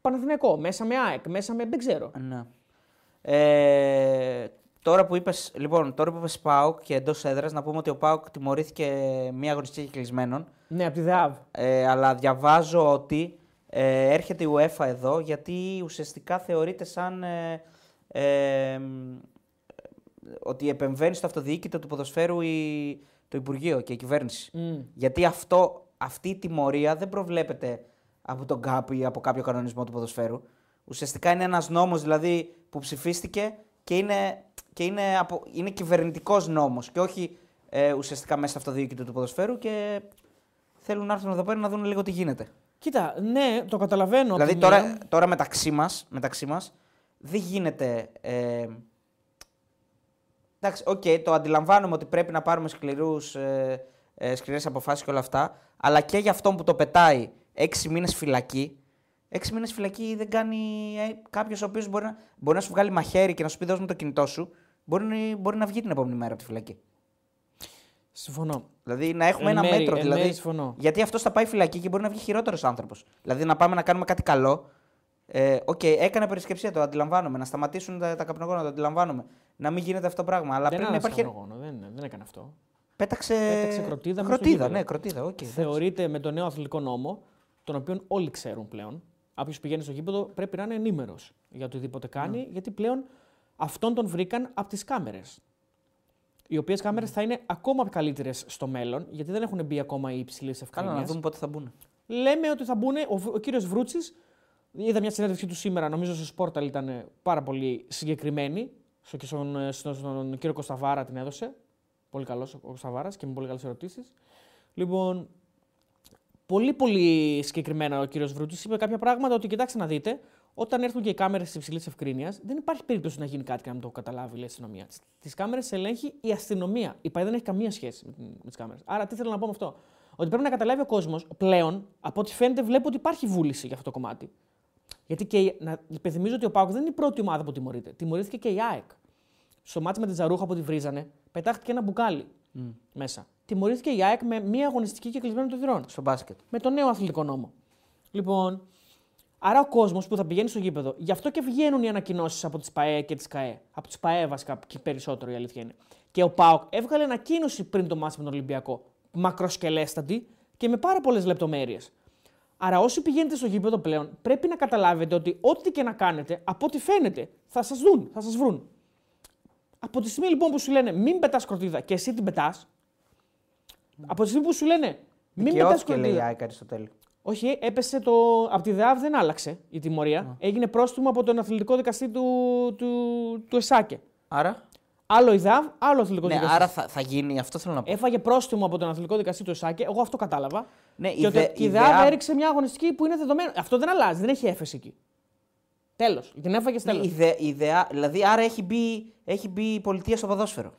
Παναθηναϊκό, μέσα με ΑΕΚ, μέσα με. δεν ξέρω. Ναι. Ε, τώρα που είπες, λοιπόν, τώρα που είπες ΠΑΟΚ και εντός έδρας, να πούμε ότι ο ΠΑΟΚ τιμωρήθηκε μία αγωνιστική κλεισμένων. Ναι, από τη ΔΕΑΒ. Ε, αλλά διαβάζω ότι ε, έρχεται η UEFA εδώ γιατί ουσιαστικά θεωρείται σαν ε, ε, μ, ότι επεμβαίνει στο αυτοδιοίκητο του ποδοσφαίρου η, το Υπουργείο και η κυβέρνηση. Μμ. Γιατί αυτό, αυτή η τιμωρία δεν προβλέπεται από τον ΚΑΠ ή από κάποιο κανονισμό του ποδοσφαίρου. Ουσιαστικά είναι ένας νόμος δηλαδή που ψηφίστηκε και είναι, και είναι, από, είναι κυβερνητικός νόμος και όχι ε, ουσιαστικά μέσα στο αυτοδιοίκητο του ποδοσφαίρου και θέλουν να έρθουν εδώ πέρα να δουν λίγο τι γίνεται. Κοίτα, ναι, το καταλαβαίνω. απ' δηλαδή τη τώρα, μία. τώρα μεταξύ, μας, μεταξύ μας δεν γίνεται... Ε, εντάξει, οκ, το αντιλαμβάνομαι ότι πρέπει να πάρουμε σκληρούς, ε, ε, σκληρές αποφάσεις και όλα αυτά, αλλά και για αυτόν που το πετάει έξι μήνες φυλακή, έξι μήνες φυλακή δεν κάνει ε, κάποιος ο οποίος μπορεί να, μπορεί να σου βγάλει μαχαίρι και να σου πει δώσ' μου το κινητό σου, μπορεί, να- μπορεί να βγει την επόμενη μέρα από τη φυλακή. Συμφωνώ. Δηλαδή να έχουμε Εν ένα μέρη- μέτρο. εν δηλαδή, μέρη συμφωνώ. γιατί αυτός θα πάει φυλακή και μπορεί να βγει χειρότερος άνθρωπος. Δηλαδή να πάμε να κάνουμε κάτι καλό. Ε, Οκ, έκανε απερισκεψία, το αντιλαμβάνομαι. Να σταματήσουν τα, τα καπνογόνα, το αντιλαμβάνομαι. Να μην γίνεται αυτό το πράγμα. Αλλά δεν πρέπει να άλλαξε υπάρχει. καπνογόνο, δεν, δεν έκανε αυτό. Πέταξε. Πέταξε κροτίδα μέσα στο κροτίδα, γήπεδο. ναι, κροτίδα. οκ, εντάξει. Θεωρείται με τον νέο αθλητικό νόμο, τον οποίο όλοι ξέρουν πλέον. Όποιος πηγαίνει στο γήπεδο πρέπει να είναι ενήμερος για οτιδήποτε κάνει, Ναι. γιατί πλέον αυτόν τον βρήκαν από τις κάμερες. Οι οποίες κάμερες Ναι. θα είναι ακόμα καλύτερες στο μέλλον, γιατί δεν έχουν μπει ακόμα οι υψηλής Καλά, ευκρίνειας. να δούμε πότε θα μπουν. Λέμε ότι θα μπουν. Ο, Β- ο κύριος Βρούτσης, είδα μια συνέντευξή του σήμερα, νομίζω στο Sportal ήταν πάρα πολύ συγκεκριμένη. Στο, και στον, στον, στον κύριο Κωνσταβάρα την έδωσε. Πολύ καλός ο Κωνσταβάρα και με πολύ καλές ερωτήσεις. Λοιπόν, πολύ πολύ συγκεκριμένα ο κύριος Βρούτση είπε κάποια πράγματα ότι κοιτάξτε να δείτε, όταν έρθουν και οι κάμερες τη υψηλής ευκρίνειας, δεν υπάρχει περίπτωση να γίνει κάτι και να μην το καταλάβει λέει, η αστυνομία. Τις κάμερες ελέγχει η αστυνομία. Η ΠΑΕ δεν έχει καμία σχέση με, την- με τις κάμερες. Άρα, τι θέλω να πω με αυτό; Ότι πρέπει να καταλάβει ο κόσμος πλέον, από ό,τι φαίνεται, βλέπω ότι υπάρχει βούληση για αυτό το κομμάτι. Γιατί και η- να υπενθυμίζω ότι ο Πάουκ δεν είναι η πρώτη ομάδα που τιμωρείται. Τιμωρήθηκε και η ΑΕΚ. Στο μάτι με την Τζαρούχα που τη βρίζανε, πετάχτηκε ένα μπουκάλι μέσα. Τιμωρήθηκε η ΑΕΚ με μία αγωνιστική και κλεισμένο των θυρών Στο μπάσκετ. με τον νέο αθλητικό νόμο. Λοιπόν, άρα ο κόσμος που θα πηγαίνει στο γήπεδο, γι' αυτό και βγαίνουν οι ανακοινώσεις από τις ΠαΕ και τις ΚαΕ. Από τις ΠαΕ βασικά και περισσότερο η αλήθεια είναι. Και ο ΠΑΟΚ έβγαλε ανακοίνωση πριν το μάτι με τον Ολυμπιακό. Μακροσκελέστατη και με πάρα πολλές λεπτομέρειες. Άρα, όσοι πηγαίνετε στο γήπεδο πλέον, πρέπει να καταλάβετε ότι ό,τι και να κάνετε, από ό,τι φαίνεται, θα σας δουν, θα σας βρουν. Από τη στιγμή λοιπόν που σου λένε μην πετάς κροτίδα και εσύ την πετάς, από τη στιγμή που σου λένε μην πετά Δικαιώθηκε, λέει η κροτίδα. ΑΕΚ Αριστοτέλη. Όχι, έπεσε το. Από τη ΔΕΑΒ δεν άλλαξε η τιμωρία. Έγινε πρόστιμο από τον αθλητικό δικαστή του, του, του ΕΣΑΚΕ. Άρα; Άλλο η ΔΕΑΒ, άλλο αθλητικό Ναι, δικαστή. άρα θα, θα γίνει, αυτό θέλω να πω. Έφαγε πρόστιμο από τον αθλητικό δικαστή του ΕΣΑΚΕ. Εγώ αυτό κατάλαβα. Ναι, και η ότι Δε- και η η ΔΕΑΒ ΔΕΑΒ έριξε μια αγωνιστική που είναι δεδομένο. Αυτό δεν αλλάζει, δεν έχει έφεση εκεί. Τέλος. Την έφαγε τέλο. Η ιδε, η ιδεά, δηλαδή, άρα έχει μπει, έχει μπει η πολιτεία στο ποδόσφαιρο.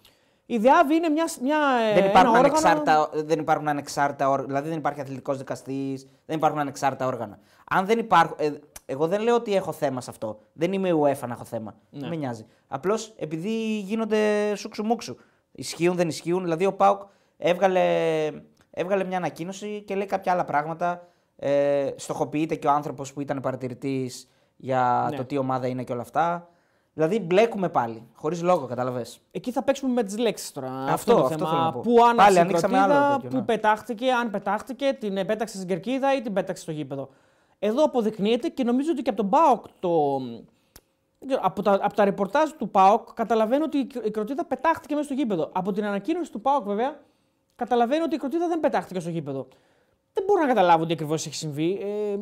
Η ΔΕΑΒ είναι μια. μια ε, δεν, ένα υπάρχουν όργανο- ανεξάρτητα, δεν υπάρχουν ανεξάρτητα όργανα. Δηλαδή δεν υπάρχει αθλητικός δικαστής, δεν υπάρχουν ανεξάρτητα όργανα. Αν δεν υπάρχουν. Ε, εγώ δεν λέω ότι έχω θέμα σε αυτό. Δεν είμαι η UEFA να έχω θέμα. Ναι. Δεν με νοιάζει. Απλώς επειδή γίνονται σούξου μουξου. Ισχύουν, δεν ισχύουν. Δηλαδή ο Πάουκ έβγαλε, έβγαλε μια ανακοίνωση και λέει κάποια άλλα πράγματα. Ε, στοχοποιείται και ο άνθρωπος που ήταν παρατηρητής για Ναι. το τι ομάδα είναι και όλα αυτά. Δηλαδή μπλέκουμε πάλι. Χωρίς λόγο, κατάλαβες. Εκεί θα παίξουμε με τις λέξεις τώρα. Αυτό, Αυτό- είναι το αυτό θέμα. θέλω να πω. Πού Πάλι άναψε η ανοίξαμε κροτίδα, άλλο τέτοιο, πού ναι. πετάχτηκε, αν πετάχτηκε, την επέταξε στην κερκίδα ή την πέταξε στο γήπεδο. Εδώ αποδεικνύεται και νομίζω ότι και από τον ΠΑΟΚ το. δεν ξέρω, Από τα, από τα ρεπορτάζ του ΠΑΟΚ καταλαβαίνω ότι η κ- η κροτίδα πετάχτηκε μέσα στο γήπεδο. Από την ανακοίνωση του ΠΑΟΚ, βέβαια, καταλαβαίνω ότι η κροτίδα δεν πετάχτηκε στο γήπεδο. Δεν μπορώ να καταλάβω τι ακριβώς έχει συμβεί. Ε,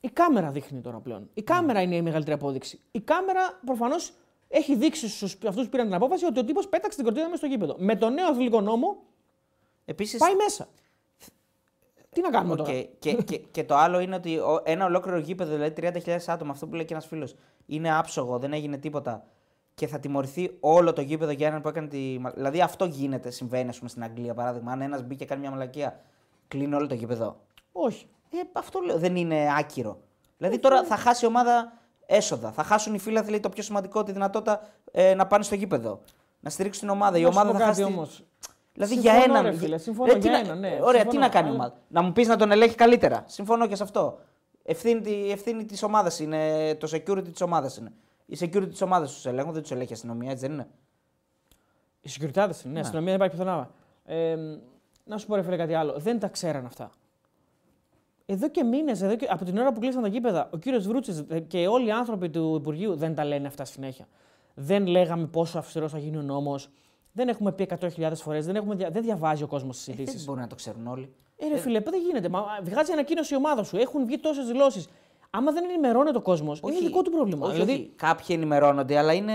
η κάμερα δείχνει τώρα πλέον. Η κάμερα είναι η μεγαλύτερη απόδειξη. Η κάμερα προφανώς έχει δείξει στους αυτούς που πήραν την απόφαση ότι ο τύπος πέταξε την κορτίδα μέσα στο γήπεδο. Με τον νέο αθλητικό νόμο Επίσης, πάει μέσα. Τι να κάνουμε Οκ. τώρα; Και, και, και το άλλο είναι ότι ο- ένα ολόκληρο γήπεδο, δηλαδή 30.000 άτομα, αυτό που λέει και ένας φίλος, είναι άψογο, δεν έγινε τίποτα. Και θα τιμωρηθεί όλο το γήπεδο για έναν που έκανε τη. μα- Δηλαδή αυτό γίνεται, συμβαίνει, ας πούμε, στην Αγγλία παράδειγμα. Αν ένας μπει και κάνει μια μαλακία, κλείνει όλο το γήπεδο. Όχι. Ε, αυτό λέω, δεν είναι άκυρο. Δηλαδή τώρα θα χάσει η ομάδα έσοδα. Θα χάσουν οι φίλαθλοι το πιο σημαντικό, τη δυνατότητα ε, να πάνε στο γήπεδο. Να στηρίξουν την ομάδα. Η Να σου ομάδα πω θα κάτι χάσει. τη- όμως. Δηλαδή Συμφωνώ, για έναν. ρε φίλε, συμφωνώ, τι για να- ένα, ναι, Ωραία, τι συμφωνώ, να κάνει η αλλά- ομάδα; Να μου πεις να τον ελέγχει καλύτερα. Συμφωνώ και σε αυτό. Ευθύνη, τη- ευθύνη της ομάδας είναι. Το security της ομάδας είναι. Οι security της ομάδας τους ελέγχουν, δεν τους ελέγχει η αστυνομία, έτσι δεν είναι; Οι security είναι. Ναι, αστυνομία δεν υπάρχει πουθενά. Ε, να σου πω ρε φίλε κάτι άλλο. Δεν τα ξέραν αυτά. Εδώ και μήνες, και... από την ώρα που κλείσαν τα γήπεδα, ο κύριος Βρούτσης και όλοι οι άνθρωποι του Υπουργείου δεν τα λένε αυτά συνέχεια. Δεν λέγαμε πόσο αυστηρός θα γίνει ο νόμος. Δεν έχουμε πει 100.000 φορές. Δεν, έχουμε... δεν διαβάζει ο κόσμος τις ειδήσει. Ε, δεν μπορεί να το ξέρουν όλοι. Ε, ρε φίλε, δεν γίνεται. Μα, βγάζει ανακοίνωση η ομάδα σου. Έχουν βγει τόσες δηλώσεις. Άμα δεν ενημερώνεται ο κόσμος, είναι δικό του πρόβλημα. Όχι, δηλαδή... όχι. Κάποιοι ενημερώνονται, αλλά είναι.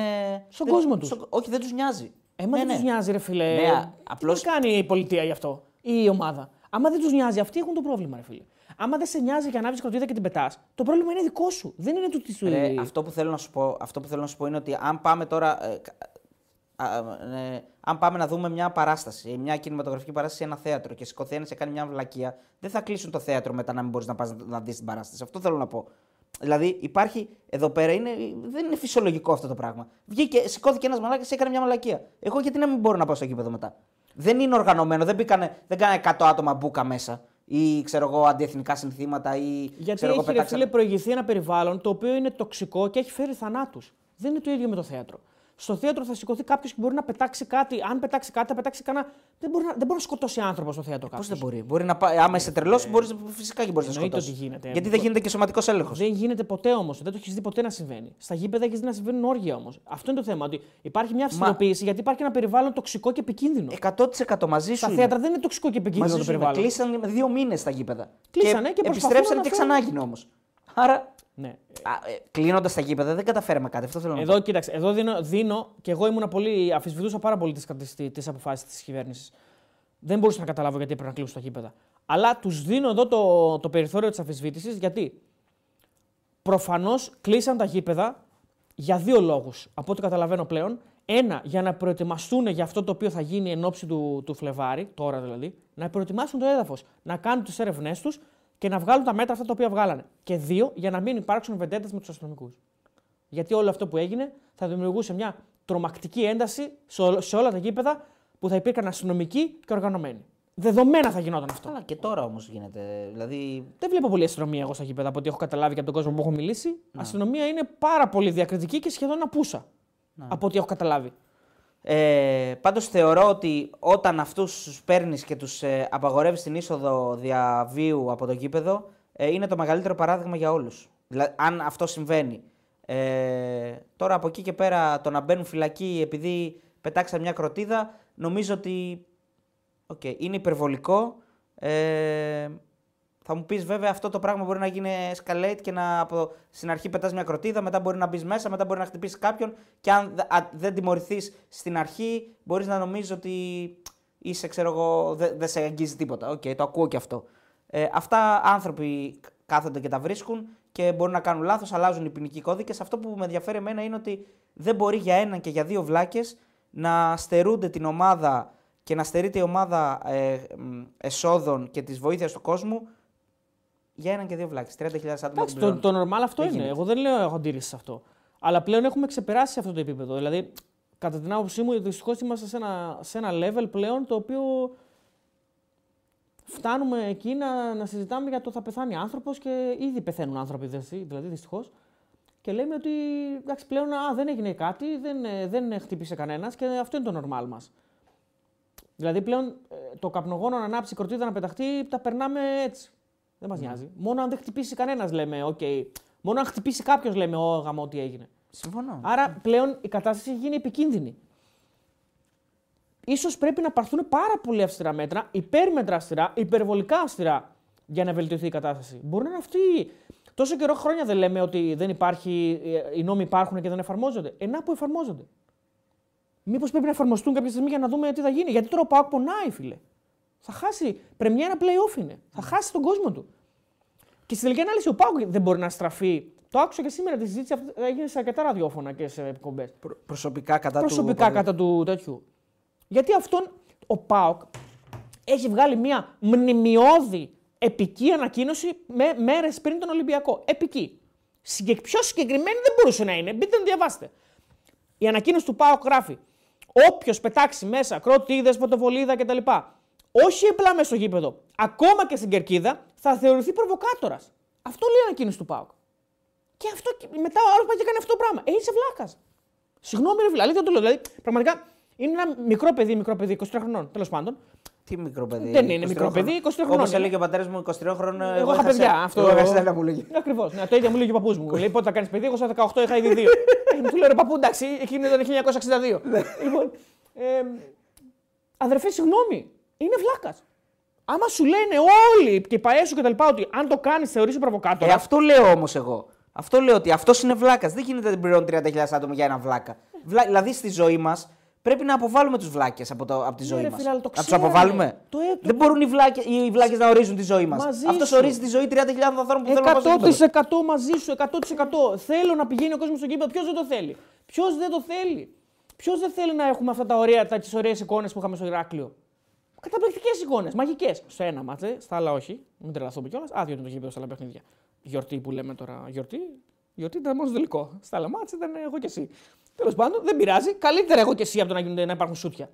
Στον δεν... κόσμο τους. Όχι, δεν τους νοιάζει. Ε, μα ναι, δεν ναι. τους νοιάζει, ρε φίλε. Ναι, απλώς... Τι κάνει η πολιτεία γι' αυτό ή η ομάδα. Άμα δεν τους νοιάζει, αυτοί έχουν το πρόβλημα, ρε φίλε. Άμα δεν σε νοιάζει και ανάβει κροτίδα και την πετάς, το πρόβλημα είναι δικό σου. Δεν είναι του τι σου αυτό, που θέλω να σου πω, αυτό που θέλω να σου πω είναι ότι αν πάμε τώρα. Ε, ε, αν πάμε να δούμε μια παράσταση, μια κινηματογραφική παράσταση σε ένα θέατρο και σηκωθεί ένας και κάνει μια βλακεία, δεν θα κλείσουν το θέατρο μετά να μην μπορείς να πας να, να δεις την παράσταση. Αυτό θέλω να πω. Δηλαδή υπάρχει εδώ πέρα, είναι, δεν είναι φυσιολογικό αυτό το πράγμα. Βγήκε, σηκώθηκε ένας μαλάκας και έκανε μια μαλακία. Εγώ γιατί να μην μπορώ να πάω στο γήπεδο μετά; Δεν είναι οργανωμένο, δεν, μπήκανε, δεν κάνε 100 άτομα μπουκα μέσα ή ξέρω εγώ αντιεθνικά συνθήματα ή. Γιατί ξέρω, έχει εγώ, φίλε, προηγηθεί ένα περιβάλλον το οποίο είναι τοξικό και έχει φέρει θανάτους. Δεν είναι το ίδιο με το θέατρο στο θέατρο θα σηκωθεί κάποιος και μπορεί να πετάξει κάτι. Αν πετάξει κάτι, θα πετάξει κανένα. Δεν μπορεί να, δεν μπορεί να σκοτώσει άνθρωπος στο θέατρο Πώς δεν μπορεί; μπορεί να, άμα είσαι τρελός, ε, μπορεί φυσικά και μπορείς να σκοτώσει. Ότι γίνεται. Γιατί δεν γίνεται και σωματικός έλεγχος. Δεν γίνεται ποτέ όμως. Δεν το έχεις δει ποτέ να συμβαίνει. Στα γήπεδα έχεις δει να συμβαίνουν όργια όμως. Αυτό είναι το θέμα. Ότι υπάρχει μια αυστηροποίηση γιατί υπάρχει ένα περιβάλλον τοξικό και επικίνδυνο. 100% μαζί σου. Στα θέατρα δεν είναι τοξικό και επικίνδυνο το περιβάλλον. Κλείσαν δύο μήνες στα γήπεδα. Κλείσανε και, και επιστρέψαν και ξανά όμως. Άρα ναι. Ε, Κλείνοντας τα γήπεδα, δεν καταφέραμε κάτι. Αυτό θέλω να εδώ, κοίταξε, εδώ δίνω, δίνω και εγώ ήμουν πολύ. Αφισβητούσα πάρα πολύ τις αποφάσεις της κυβέρνησης. Δεν μπορούσα να καταλάβω γιατί έπρεπε να κλείσουν τα γήπεδα. Αλλά τους δίνω εδώ το, το περιθώριο της αφισβήτησης γιατί προφανώς κλείσαν τα γήπεδα για δύο λόγους. Από ό,τι καταλαβαίνω πλέον. Ένα, για να προετοιμαστούν για αυτό το οποίο θα γίνει εν ώψη του, του Φλεβάρι, τώρα δηλαδή, να προετοιμάσουν το έδαφος, να κάνουν τις έρευνές τους και να βγάλουν τα μέτρα αυτά τα οποία βγάλανε. Και δύο, για να μην υπάρξουν βεντέτες με τους αστυνομικούς. Γιατί όλο αυτό που έγινε θα δημιουργούσε μια τρομακτική ένταση σε όλα τα γήπεδα που θα υπήρχαν αστυνομικοί και οργανωμένοι. Δεδομένα θα γινόταν αυτό. Αλλά και τώρα όμως γίνεται. Δηλαδή... Δεν βλέπω πολύ αστυνομία εγώ στα γήπεδα από ό,τι έχω καταλάβει και από τον κόσμο που έχω μιλήσει. Η αστυνομία είναι πάρα πολύ διακριτική και σχεδόν απούσα. Να. Από ό,τι έχω καταλάβει. Ε, Πάντως θεωρώ ότι όταν αυτούς τους παίρνεις και τους ε, απαγορεύεις την είσοδο διαβίου από το γήπεδο, ε, είναι το μεγαλύτερο παράδειγμα για όλους. Δηλαδή, αν αυτό συμβαίνει. Ε, τώρα από εκεί και πέρα το να μπαίνουν φυλακή επειδή πετάξαν μια κροτίδα, νομίζω ότι okay, είναι υπερβολικό. Ε, θα μου πεις βέβαια αυτό το πράγμα μπορεί να γίνει escalate και να από στην αρχή πετάς μια κροτίδα, μετά μπορεί να μπεις μέσα, μετά μπορεί να χτυπήσεις κάποιον και αν δεν τιμωρηθείς στην αρχή, μπορείς να νομίζεις ότι είσαι, ξέρω εγώ, δεν σε αγγίζει τίποτα. OK, okay, το ακούω και αυτό. Ε, αυτά άνθρωποι κάθονται και τα βρίσκουν και μπορούν να κάνουν λάθος, αλλάζουν οι ποινικοί κώδικες. Αυτό που με ενδιαφέρει εμένα είναι ότι δεν μπορεί για έναν και για δύο βλάκες να στερούνται την ομάδα και να στερείται η ομάδα ε, εσόδων και της βοήθειας του κόσμου για έναν και δύο βλάκε. 30.000 άτομα. Εντάξει, το, το normal αυτό είναι. Γίνεται. Εγώ δεν λέω έχω αντίρρηση σε αυτό. Αλλά πλέον έχουμε ξεπεράσει αυτό το επίπεδο. Δηλαδή, κατά την άποψή μου, δυστυχώς είμαστε σε ένα, σε ένα level πλέον το οποίο φτάνουμε εκεί να, να συζητάμε για το θα πεθάνει άνθρωπος και ήδη πεθαίνουν άνθρωποι, δηλαδή δυστυχώς. Και λέμε ότι εντάξει, πλέον α, δεν έγινε κάτι, δεν, ε, δεν χτύπησε κανένας και αυτό είναι το normal μας. Δηλαδή πλέον ε, το καπνογόνο να ανάψει κροτίδα να πεταχτεί, τα περνάμε έτσι. Δεν μας ναι. νοιάζει. Μόνο αν δεν χτυπήσει κανένας λέμε, οκ. Μόνο αν χτυπήσει κάποιος λέμε, Ω γαμώ, τι έγινε. Συμφωνώ. Άρα πλέον η κατάσταση έχει γίνει επικίνδυνη. σω πρέπει να πάρθουν πάρα πολύ αυστηρά μέτρα, υπέρμετρα αυστηρά, υπερβολικά αυστηρά για να βελτιωθεί η κατάσταση. Μπορεί να είναι αυτή. Τόσο καιρό χρόνια δεν λέμε ότι δεν υπάρχει, ε, οι νόμοι υπάρχουν και δεν εφαρμόζονται. Ενά που εφαρμόζονται. Μήπως πρέπει να εφαρμοστούν κάποια στιγμή για να δούμε τι θα γίνει. Γιατί τώρα ο Πάοκ πονάει, φίλε. Θα χάσει. Πρεμιέρα playoff είναι. Θα χάσει τον κόσμο του. Και στη τελική ανάλυση ο Πάουκ δεν μπορεί να στραφεί. Το άκουσα και σήμερα τη συζήτηση έγινε σε αρκετά ραδιόφωνα και σε εκπομπές. προσωπικά κατά προσωπικά του. κατά του τέτοιου. Γιατί αυτόν ο Πάουκ έχει βγάλει μια μνημειώδη επική ανακοίνωση με μέρες πριν τον Ολυμπιακό. Επική. Συγκεκ... Πιο συγκεκριμένη δεν μπορούσε να είναι. Μπείτε να διαβάσετε. Η ανακοίνωση του Πάουκ γράφει. Όποιος πετάξει μέσα κροτίδες, φωτοβολίδα κτλ όχι απλά μέσα στο γήπεδο, ακόμα και στην κερκίδα, θα θεωρηθεί προβοκάτορας. Αυτό λέει η ανακοίνωση του Πάουκ. Και αυτό, μετά ο άλλος πάει και κάνει αυτό το πράγμα. Ε, είσαι βλάκας. Συγγνώμη, ρε φίλε, αλήθεια το λέω. Δηλαδή, πραγματικά είναι ένα μικρό παιδί, μικρό παιδί, 23 χρονών τέλος πάντων, Τι μικρό παιδί. Δεν είναι μικρό παιδί, 23 χρονών Όπως είναι. έλεγε ο πατέρας μου 23 χρόνων. Εγώ είχα παιδιά. Αυτό... Εγώ είχα σένα μου λέγε. Ακριβώς. Ναι, το ίδιο μου λέγει ο παππούς μου. Λέει πότε θα κάνεις παιδί, εγώ στα 18 είχα ήδη δύο. ε, μου του λέω ρε παππού, εντάξει, εκείνο ήταν 1962. λοιπόν, ε, αδερφέ, συγγνώμη, είναι βλάκας. Άμα σου λένε όλοι και οι παέ σου κτλ. ότι αν το κάνεις θεωρήσει Ε, προβοκάτορα. αυτό λέω όμως εγώ. Αυτό λέω ότι αυτός είναι βλάκας. Δεν γίνεται να την πληρώνει 30.000 άτομα για ένα βλάκα. Βλα... Δηλαδή στη ζωή μας πρέπει να αποβάλουμε τους βλάκες από, το... από τη Ναι, ζωή ρε μας. φίλε, αλλά το Να τους ξέραμε. αποβάλουμε. Το έ- Δεν μπορούν οι βλάκε οι βλάκες να ορίζουν τη ζωή μας. Μαζί Αυτός σου. ορίζει τη ζωή 30.000 ανθρώπων που θέλουν να πάνε στο γήπεδο. 100% μαζί σου, 100%. Θέλω να πηγαίνει ο κόσμος στο γήπεδο. Ποιος δεν το θέλει; Ποιος δεν το θέλει; Ποιος δεν θέλει να έχουμε αυτά τα ωραία, τα τις ωραίες εικόνες που είχαμε στο Ηράκλειο; Καταπληκτικές εικόνες, μαγικές. Στο ένα μάτσε, στα άλλα όχι. Μην τρελαθούμε κιόλας. Άδειο είναι το γήπεδο στα άλλα παιχνίδια. Γιορτή που λέμε τώρα. Γιορτή. Γιορτή ήταν μόνο τελικό. Στα άλλα μάτσε ήταν εγώ και εσύ. Τέλος πάντων, δεν πειράζει. Καλύτερα εγώ και εσύ από το να, γίνονται, να υπάρχουν σούτια.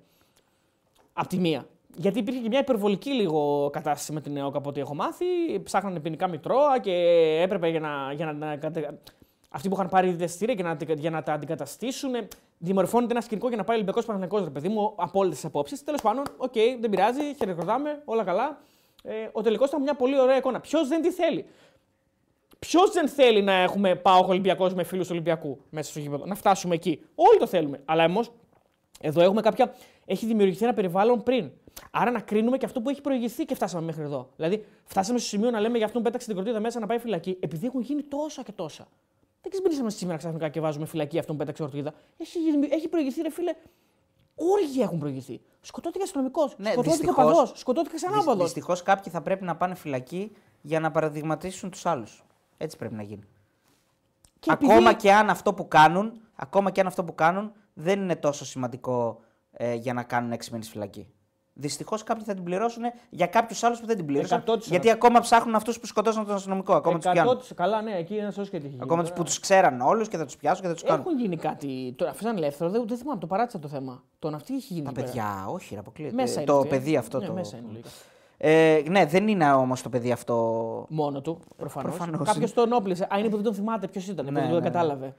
Απ' τη μία. Γιατί υπήρχε και μια υπερβολική λίγο κατάσταση με την ΕΟΚ από ό,τι έχω μάθει. Ψάχνανε ποινικά μητρώα και έπρεπε για να. Για να, να κατε- αυτοί που είχαν πάρει διδεστήρια για να, αντι- για να τα αντικαταστήσουν. Διαμορφώνεται ένα σκηνικό για να πάει ο Ολυμπιακός Παναθηναϊκό, ρε παιδί μου, από όλες τις απόψεις. Τέλος πάντων, οκ, δεν πειράζει, χαιρετάμε, όλα καλά. Ε, ο τελικός ήταν μια πολύ ωραία εικόνα. Ποιος δεν τη θέλει; Ποιος δεν θέλει να έχουμε ΠΑΟ-Ολυμπιακός με φίλους Ολυμπιακού μέσα στο γήπεδο, να φτάσουμε εκεί. Όλοι το θέλουμε. Αλλά όμως εδώ έχουμε κάποια. Έχει δημιουργηθεί ένα περιβάλλον πριν. Άρα να κρίνουμε και αυτό που έχει προηγηθεί και φτάσαμε μέχρι εδώ. Δηλαδή, φτάσαμε στο σημείο να λέμε για αυτόν που πέταξε την κροτίδα μέσα να πάει φυλακή, επειδή έχουν γίνει τόσα και τόσα. Δεν ξυπνήσαμε σήμερα ξαφνικά και βάζουμε φυλακή αυτόν που πέταξε κορτίδα. Έχει, γίνει- έχει προηγηθεί, ρε φίλε. Όργια έχουν προηγηθεί. Σκοτώθηκε αστυνομικός, Ναι, σκοτώθηκε δυστυχώς- παδό, σκοτώθηκε ξανά παδό. Δυστυχώς κάποιοι θα πρέπει να πάνε φυλακή για να παραδειγματίσουν τους άλλους. Έτσι πρέπει να γίνει. Και Ακόμα επειδή- και αν αυτό που κάνουν, ακόμα και αν αυτό που κάνουν δεν είναι τόσο σημαντικό ε, για να κάνουν 6 μήνες φυλακή. Δυστυχώς κάποιοι θα την πληρώσουν για κάποιους άλλους που δεν την πλήρωσαν. 100%. Γιατί ακόμα ψάχνουν αυτούς που σκοτώσαν τον αστυνομικό. Ακόμα τους πιάνουν. 100% καλά, ναι, εκεί είναι σωστό και τύχη. Ακόμα τους που τους ξέραν όλους και θα τους πιάσουν και θα τους κάνουν. Έχουν γίνει κάτι. Τώρα, αφήσαν ελεύθερο, δεν, δεν θυμάμαι, το παράτησα το θέμα. Τον αυτή έχει γίνει. Τα εκεί πέρα. παιδιά, όχι, ρε, αποκλείεται. Μέσα είναι το αυτή, ε. παιδί αυτό. Ναι, το... μέσα είναι λογικά. Ε, ναι, δεν είναι όμως το παιδί αυτό. Μόνο του, προφανώς. Προφανώς. Κάποιος τον όπλησε. Α, είναι που δεν τον θυμάται ποιος ήταν, που Ναι, δεν ναι, το ναι. κατάλαβε.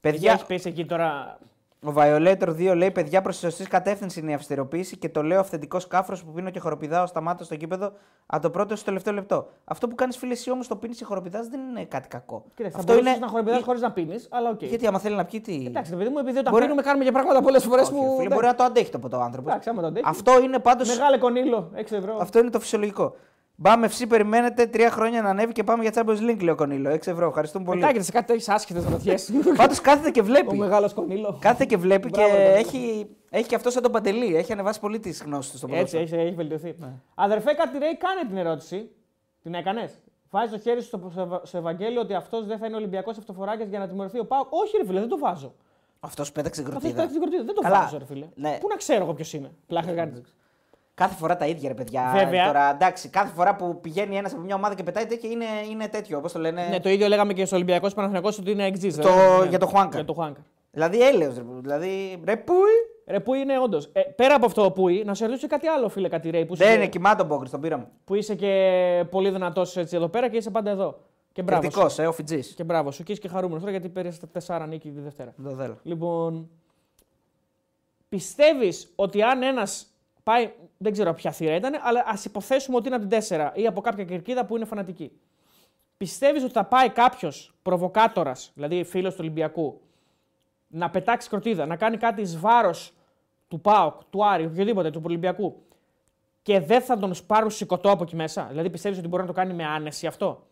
Παιδιά, Έχεις πέσει εκεί τώρα. Ο Violator 2 λέει: Παιδιά, προς τη σωστή κατεύθυνση είναι η αυστηροποίηση και το λέω αυθεντικός κάφρο που πίνω και χοροπηδάω σταμάτω στο κήπεδο από το πρώτο στο τελευταίο λεπτό. Αυτό που κάνεις φίλε εσύ όμως το πίνεις και χοροπηδάς δεν είναι κάτι κακό. Κοίταξε, θα Αυτό μπορούσες είναι. να χοροπηδάς χωρίς να πίνεις, αλλά οκ. Γιατί άμα θέλει να πιει, τι. Εντάξει, ρε παιδί μου, επειδή όταν Μπορεί- πίνουμε κάνουμε και πράγματα πολλές φορές Όχι, που. φίλε, μπορεί να το αντέχει το ποτό ο άνθρωπος. Εντάξει, άμα το αντέχει. Αυτό είναι πάντως. Μεγάλε κονίλο, 6 ευρώ. Αυτό είναι το φυσιολογικό. Μπάμε FC, περιμένετε τρία χρόνια να ανέβει και πάμε για Champions League, λέει ο Κονίλο. 6 ευρώ, ευχαριστούμε πολύ. Πετάγεται σε κάτι τέτοιες άσχετες γροθιές. Πάντως κάθεται και Ο βλέπει. μεγάλος κονίλο. Κάθεται και βλέπει και Μπράβο, ρε, παιδί. έχει, έχει και αυτό σαν τον Παντελή. Έχει ανεβάσει πολύ τις γνώσεις του στο Έτσι, ποδόσφαιρο. έχει, έχει βελτιωθεί. Αδερφέ, κάτι ρέει, κάνε την ερώτηση. Την έκανες. Βάζεις το χέρι σου στο, στο, στο Ευαγγέλιο ότι αυτός δεν θα είναι Ολυμπιακός αυτοφοράκια για να τιμωρηθεί ο Πάο; Όχι, ρε φίλε, δεν το βάζω. Αυτός πέταξε Αυτός κροτίδα. πέταξε την κορτίδα. Δεν το Καλά. βάζω, ρε φίλε. Ναι. Πού να ξέρω εγώ ποιος είναι. Πλάκα κάνει. Κάθε φορά τα ίδια ρε παιδιά. Βέβαια. Τώρα, εντάξει, κάθε φορά που πηγαίνει ένας από μια ομάδα και πετάει τέτοια είναι, είναι τέτοιο. Όπως το λένε. Ναι, το ίδιο λέγαμε και στο Ολυμπιακός Παναθηναϊκός ότι είναι εξή. Το- για το Χουάνκα. Για το Χουάνκα. Δηλαδή έλεος, ρε. Δηλαδή, ρε πούι. Ρε, που είναι όντως. Ε, πέρα από αυτό που είναι, να σε ρωτήσω κάτι άλλο, φίλε Κατηρέη. Που, Δεν είσαι, είναι κοιμά τον Μπόκρι, τον πήραμε. που είσαι και πολύ δυνατός εδώ πέρα και είσαι πάντα εδώ. Και μπράβο. σου. Κριτικό, ε, ο Φιτζής. Και μπράβο σου. Και είσαι και χαρούμενος τώρα γιατί πήρες τεσσάρα νίκη τη Δευτέρα. Δεν το θέλω. Λοιπόν, πιστεύεις ότι αν ένας πάει. Δεν ξέρω ποια θύρα ήταν, αλλά ας υποθέσουμε ότι είναι από την 4 ή από κάποια κερκίδα που είναι φανατική. Πιστεύεις ότι θα πάει κάποιος προβοκάτορας, δηλαδή φίλος του Ολυμπιακού, να πετάξει κροτίδα, να κάνει κάτι εις βάρος του ΠΑΟΚ, του Άρη, οποιοδήποτε, του Ολυμπιακού και δεν θα τον σπάρουν σηκωτό από εκεί μέσα. Δηλαδή πιστεύεις ότι μπορεί να το κάνει με άνεση αυτό;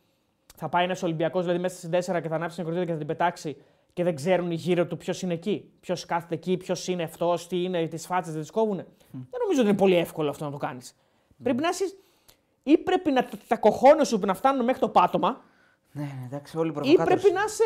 Θα πάει ένας Ολυμπιακός δηλαδή μέσα στην 4 και θα ανάψει την κροτίδα και θα την πετάξει και δεν ξέρουν οι γύρω του ποιος είναι εκεί. Ποιος κάθεται εκεί, ποιος είναι αυτός, τι είναι, τις φάτσες δεν τις κόβουν. Δεν νομίζω ότι είναι πολύ εύκολο αυτό να το κάνεις. Πρέπει να είσαι. ή πρέπει να τα κοχώνες σου να φτάνουν μέχρι το πάτωμα, Ναι, ναι, εντάξει, όλοι οι ή προβοκάτορες. πρέπει να είσαι.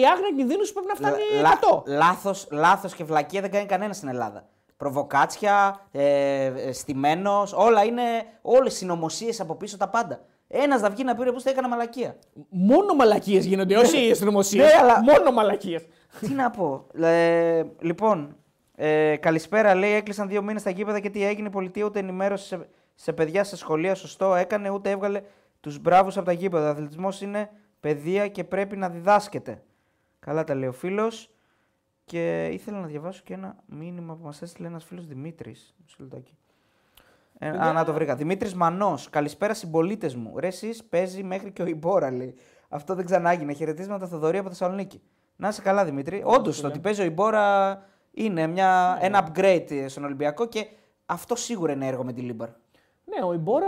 η άγνοια κινδύνους σου πρέπει να φτάνει Λα- 100. λάθος, λάθος και βλακεία δεν κάνει κανένας στην Ελλάδα. Προβοκάτσια, ε, ε, στημένος, όλα είναι, όλες οι συνωμοσίες από πίσω τα πάντα. Ένας θα βγει να πει ρε, πώς θα έκανα μαλακία. Μόνο μαλακίες γίνονται, όχι οι αστυνομοσίε. Ναι, αλλά- Μόνο μαλακίες. τι να πω. Ε, λοιπόν, ε, καλησπέρα. Λέει έκλεισαν δύο μήνες στα γήπεδα και τι έγινε. Η πολιτεία ούτε ενημέρωσε σε, σε παιδιά στα σχολεία. Σωστό έκανε, ούτε έβγαλε τους μπράβους από τα γήπεδα. Ο αθλητισμός είναι παιδεία και πρέπει να διδάσκεται. Καλά τα λέει ο φίλος. Και ήθελα να διαβάσω και ένα μήνυμα που μας έστειλε ένας φίλος Δημήτρης. Μισό λεπτάκι. Ε, α, να το βρήκα. Δημήτρης Μανός. Καλησπέρα συμπολίτες μου. Ρε, εσείς παίζει μέχρι και ο Ιμπόρα, λέει. Αυτό δεν ξανά έγινε. Χαιρετίσματα Θοδωρή από Θεσσαλονίκη. Να είσαι καλά, Δημήτρη. Όντως, το ότι παίζει ο Ιμπόρα είναι μια, ένα upgrade στον Ολυμπιακό και αυτό σίγουρα είναι έργο Μεντιλίμπαρ. Ναι, ο Ιμπόρα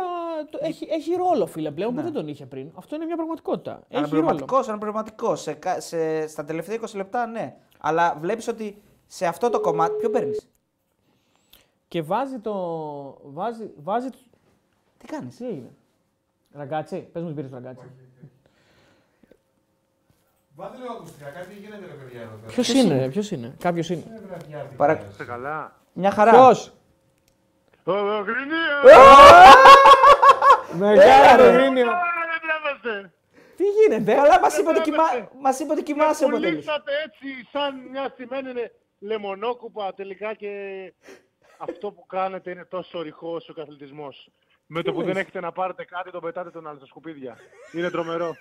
το- έχει, έχει ρόλο φίλε πλέον που δεν τον είχε πριν. Αυτό είναι μια πραγματικότητα. Έχει ρόλο. Αναπληρωματικός, αναπληρωματικό. Σε, κα- σε, στα τελευταία 20 λεπτά, ναι. Αλλά βλέπεις ότι σε αυτό το κομμάτι. Ποιο παίρνεις; Και βάζει το. Βάζει, βάζει... Τι κάνεις; Τι έγινε; Ραγκάτσι, πες μου την πήρες ραγκάτσι. Βάλτε λίγο ακουστικά, κάτι γίνεται ρε παιδιά εδώ πέρα. Ποιος είναι, ποιος είναι, κάποιος είναι. Είναι βραδιάτικα. Παρα... Είστε καλά. Μια χαρά. Ποιος; Ο Γρινία! Μεγάλο Γρίνιο. Δεν τρέπεστε. Τι γίνεται; Καλά, μας είπε, ότι κοιμά... μας είπε ότι κοιμάσαι Με ο Παντελής. πουλήσατε έτσι σαν μια στημένη λεμονόκουπα τελικά και αυτό που κάνετε είναι τόσο ρηχός ο καθλητισμός. Με το που δεν έχετε να πάρετε κάτι, τον πετάτε τον άλλο στα σκουπίδια. Είναι τρομερό.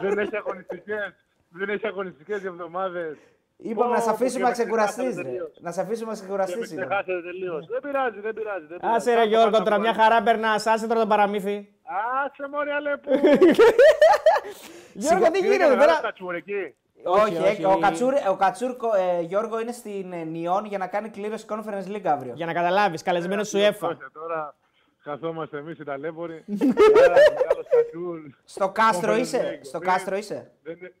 δεν έχει αγωνιστικές. Δεν έχει αγωνιστικές για εβδομάδες. Είπαμε να σε Πω, αφήσουμε πω, να και με ξεκουραστείς. ξεχάσατε τελείως. Να σε αφήσουμε να Και με ξεκουραστείς. ξεχάσετε τελείως. Δεν πειράζει, δεν πειράζει. δεν πειράζει. Άσε ρε Πάτε, Γιώργο, πάτε τώρα από μια άλλο. χαρά περνάς, άσε τώρα το παραμύθι. Άσε μωρέ Αλέπου. Γιώργο, τι Είναι γίνεται μεγάλο τώρα. Κατσούρ εκεί. Όχι, όχι. ε, ο Κατσούρ, ο Κατσούρ ε, Γιώργο είναι στην ε, Νιόν για να κάνει κλήρωση Conference League αύριο. Για να καταλάβεις, καλεσμένος σου έφα. Όχι, Τώρα καθόμαστε εμείς οι ταλέποροι. Μεγάλος κατσούρ. Στο κάστρο Conference είσαι; League. Στο Ε, κάστρο είσαι; Δεν είναι-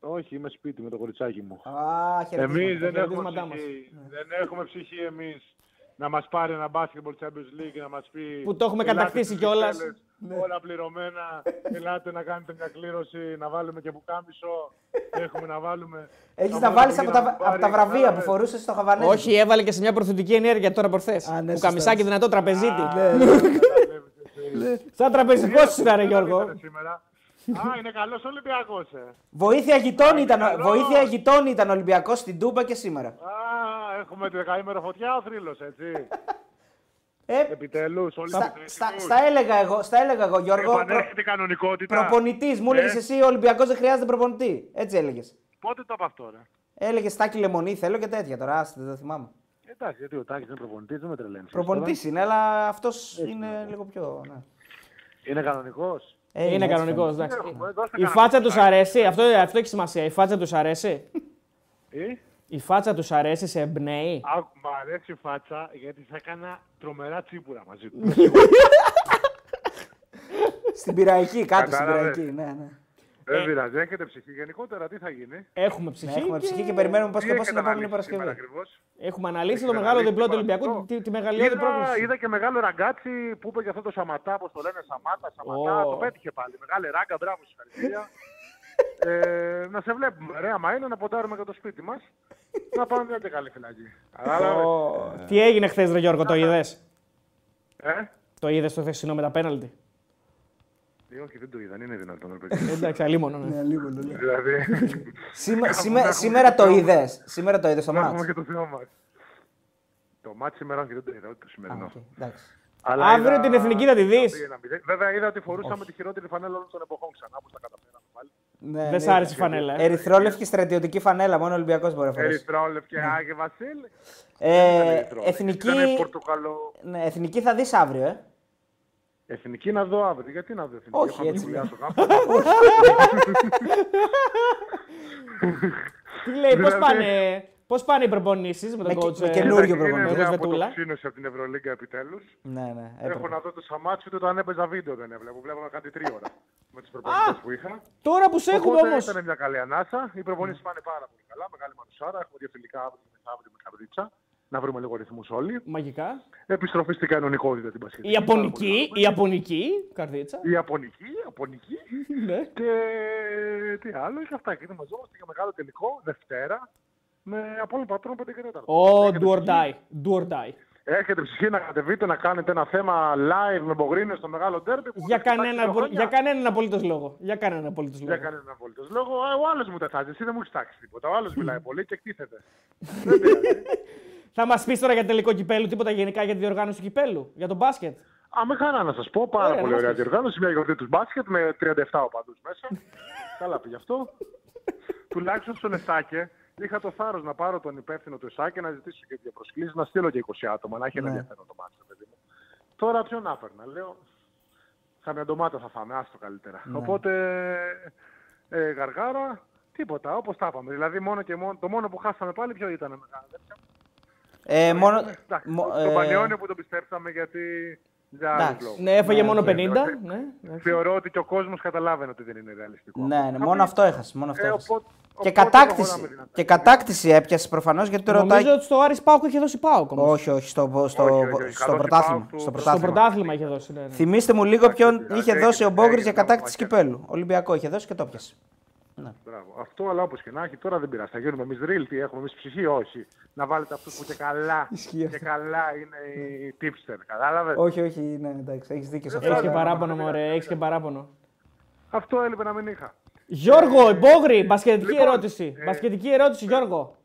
Όχι, είμαι σπίτι με το κοριτσάκι μου. Α, χαιρετίσματα. Εμείς δεν έχουμε χαιρετίσματά μας. ψυχή. Δεν έχουμε ψυχή εμείς. Να μας πάρει ένα basketball Champions League, να μας πει... Που το έχουμε «Ελάτε κατακτήσει στις κιόλας». Βρυξέλλες, Ναι. Όλα πληρωμένα. Ελάτε να κάνετε μια κλήρωση, να βάλουμε και μπουκάμισο. Έχουμε να βάλουμε... Έχεις θα να βάλουμε βάλεις και από, να τα, μου πάρει, από τα βραβεία που κατάλαβες. φορούσες στο Χαβανέζικο. Όχι, έβαλε και σε μια προθετική ενέργεια τώρα προχθές. Α, ναι, Που σωστά. καμισάκι δυνατό τραπεζίτη. Καταλάβεις εσύ. Σαν τραπεζικός ήταν ρε Τι Γιώργο. ήταν σήμερα. Α, είναι καλός Ολυμπιακός, ε. Βοήθεια γειτόνι ήταν, καλός. βοήθεια γειτόνι ήταν Ολυμπιακός στην Τούμπα και σήμερα. Α, έχουμε τη δεκαήμερο φωτιά ο θρύλος, έτσι. Ε, Επιτέλους, όλοι στα, τους στα, εθνικούς. στα έλεγα εγώ, στα έλεγα εγώ Γιώργο. Προ, Επανέρχεται η κανονικότητα. Προπονητής. Μου έλεγες Ε. εσύ ο Ολυμπιακός δεν χρειάζεται προπονητή. Έτσι έλεγες. Πότε το είπα αυτό, ρε; Έλεγες Στάκη Λεμονή, θέλω και τέτοια τώρα. Άστε, δεν το θυμάμαι. Εντάξει, γιατί ο Τάκης είναι προπονητής, δεν με τρελαίνεις. Προπονητής είναι, αλλά αυτός είναι λίγο πιο. Ναι. Είναι κανονικός; Ε, Είναι έτσι κανονικός. φαίνεται. εντάξει. Έχουμε, δώστε Η κανένα φάτσα τους κουτάκι. αρέσει, αυτό, αυτό έχει σημασία. Η φάτσα τους αρέσει. Ε, Η φάτσα τους αρέσει, σε εμπνέει; άκου, μ' αρέσει η φάτσα, γιατί θα έκανα τρομερά τσίπουρα μαζί του. Στην πυραϊκή, κάτω στην Κατάλαβες. πυραϊκή. Ναι, ναι. Δεν πειράζει, έχετε ψυχή. Γενικότερα τι θα γίνει; Έχουμε Ναι, ψυχή. έχουμε και ψυχή και περιμένουμε πώς Τι και πώς έχετε την επόμενη αναλύσει σήμερα Παρασκευή. ακριβώς; Έχουμε αναλύσει το Έχετε μεγάλο αναλύσει διπλό του σήμερα Ολυμπιακού, αυτό. τη, τη μεγαλειώδη Είδα, πρόκληση. είδα και μεγάλο ραγκάτσι που είπε για αυτό το Σαματά, πώ το λένε, Σαμάτα, Σαματά. Ω. Το πέτυχε πάλι. Μεγάλη ράγκα, μπράβο, συγχαρητήρια. ε, να σε βλέπουμε, ρε, άμα είναι να ποντάρουμε για το σπίτι μας. να πάμε μια και καλή φυλακή. Κατάλαβες. Ω, Τι έγινε χθες, Ρε Γιώργο, το είδες; Ε, Το είδες το χθεσινό με τα πέναλτι; ε, όχι, δεν το είδα, είναι δυνατόν. ρε παιδί. Εντάξει, αλίμονο. Ναι. δηλαδή, Σήμε- Έχουμε- σήμε- έχουμε Σήμερα και το το- είδες; Σήμερα το είδες το να έχουμε μάτς; και το Θεό μας. Το ματς σήμερα όχι, δεν το είδα, ούτε το Α, σημερινό. οκ, εντάξει. Αλλά Αύριο είδα- την εθνική θα τη δεις; το ένα μηδέν. Βέβαια είδα ότι φορούσαμε τη χειρότερη φανέλα όλων των εποχών ξανά, όπως τα καταφέραμε πάλι. Ναι, Δεν ναι. σ' άρεσε η φανέλα. ε. Ερυθρόλευκη στρατιωτική φανέλα, μόνο ο Ολυμπιακός μπορεί να φορέσει. Ερυθρόλευ και Άγιο Βασίλη. Ε, Ήταν εθνική, Πορτοκαλό. ναι, εθνική θα δεις αύριο, ε. Εθνική να δω αύριο. Γιατί να δω εθνική; Όχι, Έχω να έτσι. σχολιάσω κάπου. Τι λέει, πώς Δηλαδή- πάνε, πώς πάνε οι προπονήσεις με τον Με- coach με ε, καινούριο Είναι προπονητή. μια Βετούλα; αποτοξίνωση από την Ευρωλίγκα επιτέλους. Ναι, ναι. Έχω έπρεπε. να δω τόσα ματς, ούτε όταν έπαιζα βίντεο δεν έβλεπα. Βλέπαμε κάτι τρίωρα με τους προπονητές που είχα. Τώρα που σε έχουμε Οπότε όμως. ήταν μια καλή ανάσα. Οι προπονήσει πάνε πάρα πολύ καλά. Μεγάλη μανουσάρα. Έχουμε δύο φιλικά αύριο και μεθαύριο με καρδίτσα. Να βρούμε λίγο ρυθμούς όλοι. Μαγικά. Επιστροφή στην κανονικότητα την Πασχετική. Η Ιαπωνική, η Ιαπωνική καρδίτσα. Η Ιαπωνική, η Ιαπωνική. Ναι. Και τι άλλο, είχε αυτά. Και μαζόμαστε για μεγάλο τελικό Δευτέρα με Απόλλων Πατρών 5 και 4. Ο Έχετε do or ψυχή; die. Do or die. Έχετε ψυχή να κατεβείτε να κάνετε ένα θέμα live με Μπογρίνες στο μεγάλο ντέρμπι. που Για θα κοιτάξει κανέναν, δύο χρόνια. για κανέναν απολύτως λόγο. Για κανέναν απολύτως Για λόγο. κανέναν απολύτως λόγο. Ε, Ο άλλος μου τετάζει. Εσύ δεν μου έχεις τάξει τίποτα. Ο άλλος μιλάει πολύ και εκτίθεται. δεν πειράζει. Θα μας πεις τώρα για τελικό κυπέλου τίποτα γενικά για τη διοργάνωση του κυπέλου, για τον μπάσκετ; Α, με χαρά να σας πω. Πάρα Ωραία, πολύ να μας ωραία πεις. διοργάνωση. Μια γιορτή του μπάσκετ με 37 οπαδούς μέσα. Καλά πήγε αυτό. Τουλάχιστον στο Εσάκε είχα το θάρρος να πάρω τον υπεύθυνο του Εσάκε να ζητήσω και δύο προσκλήσει, να στείλω και 20 άτομα, να έχει ένα Ναι. ενδιαφέρον το μάτι, παιδί μου. Τώρα ποιον άφερνα. Λέω, καμιά ντομάτα θα φάμε, άστο καλύτερα. Ναι. Οπότε, ε, γαργάρα, τίποτα, όπως τα είπαμε. Δηλαδή, μόνο και μόνο, το μόνο που χάσαμε πάλι ποιο ήταν μεγάλο. Ε, μόνο, Εντάξει, μο- το ε, Πανιόνιο που το πιστέψαμε γιατί για άλλους εντάξει. λόγους. Ναι, έφαγε Ναι, μόνο οκ. 50. Ναι, εντάξει. Θεωρώ ότι και ο κόσμος καταλάβαινε ότι δεν είναι ρεαλιστικό. ναι, ναι, Θα μόνο πει, αυτό έχασε. Μόνο αυτό ε, έχασε. οπότε- Και οπότε κατάκτηση, προχωράμε δυνατά. και κατάκτηση έπιασε προφανώς γιατί το ρωτάει. Νομίζω ότι στο Άρης ΠΑΟΚ είχε δώσει ΠΑΟΚ όμως. Όχι, όχι, στο, στο, Όχι, όχι, όχι. στο Καλός πρωτάθλημα. ΠΑΟΚ του- Στο στο Στο πρωτάθλημα. πρωτάθλημα είχε δώσει. Ναι, ναι. Θυμήστε μου λίγο ποιον Εντάξει, είχε έγινε- δώσει ο Μπόγκρι έγινε για κατάκτηση μάχη. κυπέλου. Ολυμπιακό είχε δώσει και το πιασε. Μπράβο. Αυτό, αλλά όπως και να έχει, τώρα δεν πειράζει. Θα γίνουμε εμείς real, τι έχουμε εμείς ψυχή, όχι. Να βάλετε αυτούς που και καλά, Ισχύει και καλά είναι οι tipster. Κατάλαβες; Όχι, όχι, ναι, εντάξει, έχεις δίκιο σε αυτό. Έχεις και Ναι, παράπονο, ναι, μωρέ, ναι, έχεις και ναι. παράπονο. Αυτό έλειπε να μην είχα. Γιώργο, Μπόγρι, μπασκετική Λοιπόν, ερώτηση. ε, Μπασκετική ερώτηση, Γιώργο.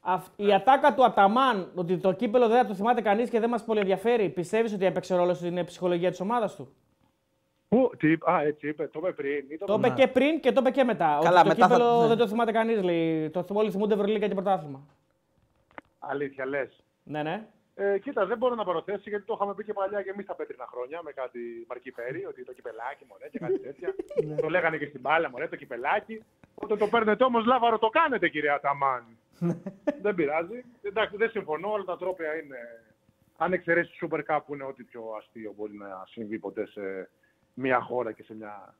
Αυ- η ατάκα του Αταμάν, ότι το κύπελο δεν θα το θυμάται κανείς και δεν μας πολύ ενδιαφέρει, πιστεύεις ότι έπαιξε ρόλο στην ψυχολογία της ομάδας του; Πού, τι, είπε- α, έτσι είπε, το είπε πριν. ή Το είπε και πριν και το είπε και μετά. Καλά, ότι το μετά θα- κύπελο ναι. δεν το θυμάται κανείς, λέει. Το θυμ- όλοι θυμούνται Ευρωλίγκα και πρωτάθλημα. Αλήθεια, λες. Ναι, ναι. Ε, κοίτα, δεν μπορώ να παροθέσει γιατί το είχαμε πει και παλιά και εμείς τα πέτρινα χρόνια με κάτι Μαρκή Πέρι, ότι το κυπελάκι μωρέ και κάτι τέτοια. το λέγανε και στην μπάλα μωρέ το κυπελάκι. Όταν το παίρνετε όμως λάβαρο το κάνετε κυρία Ταμάν. δεν πειράζει. Εντάξει, δεν συμφωνώ, όλα τα τρόπια είναι. Αν εξαιρέσεις το Super Cup που είναι ό,τι πιο αστείο μπορεί να συμβεί ποτέ σε μια χώρα και σε μια.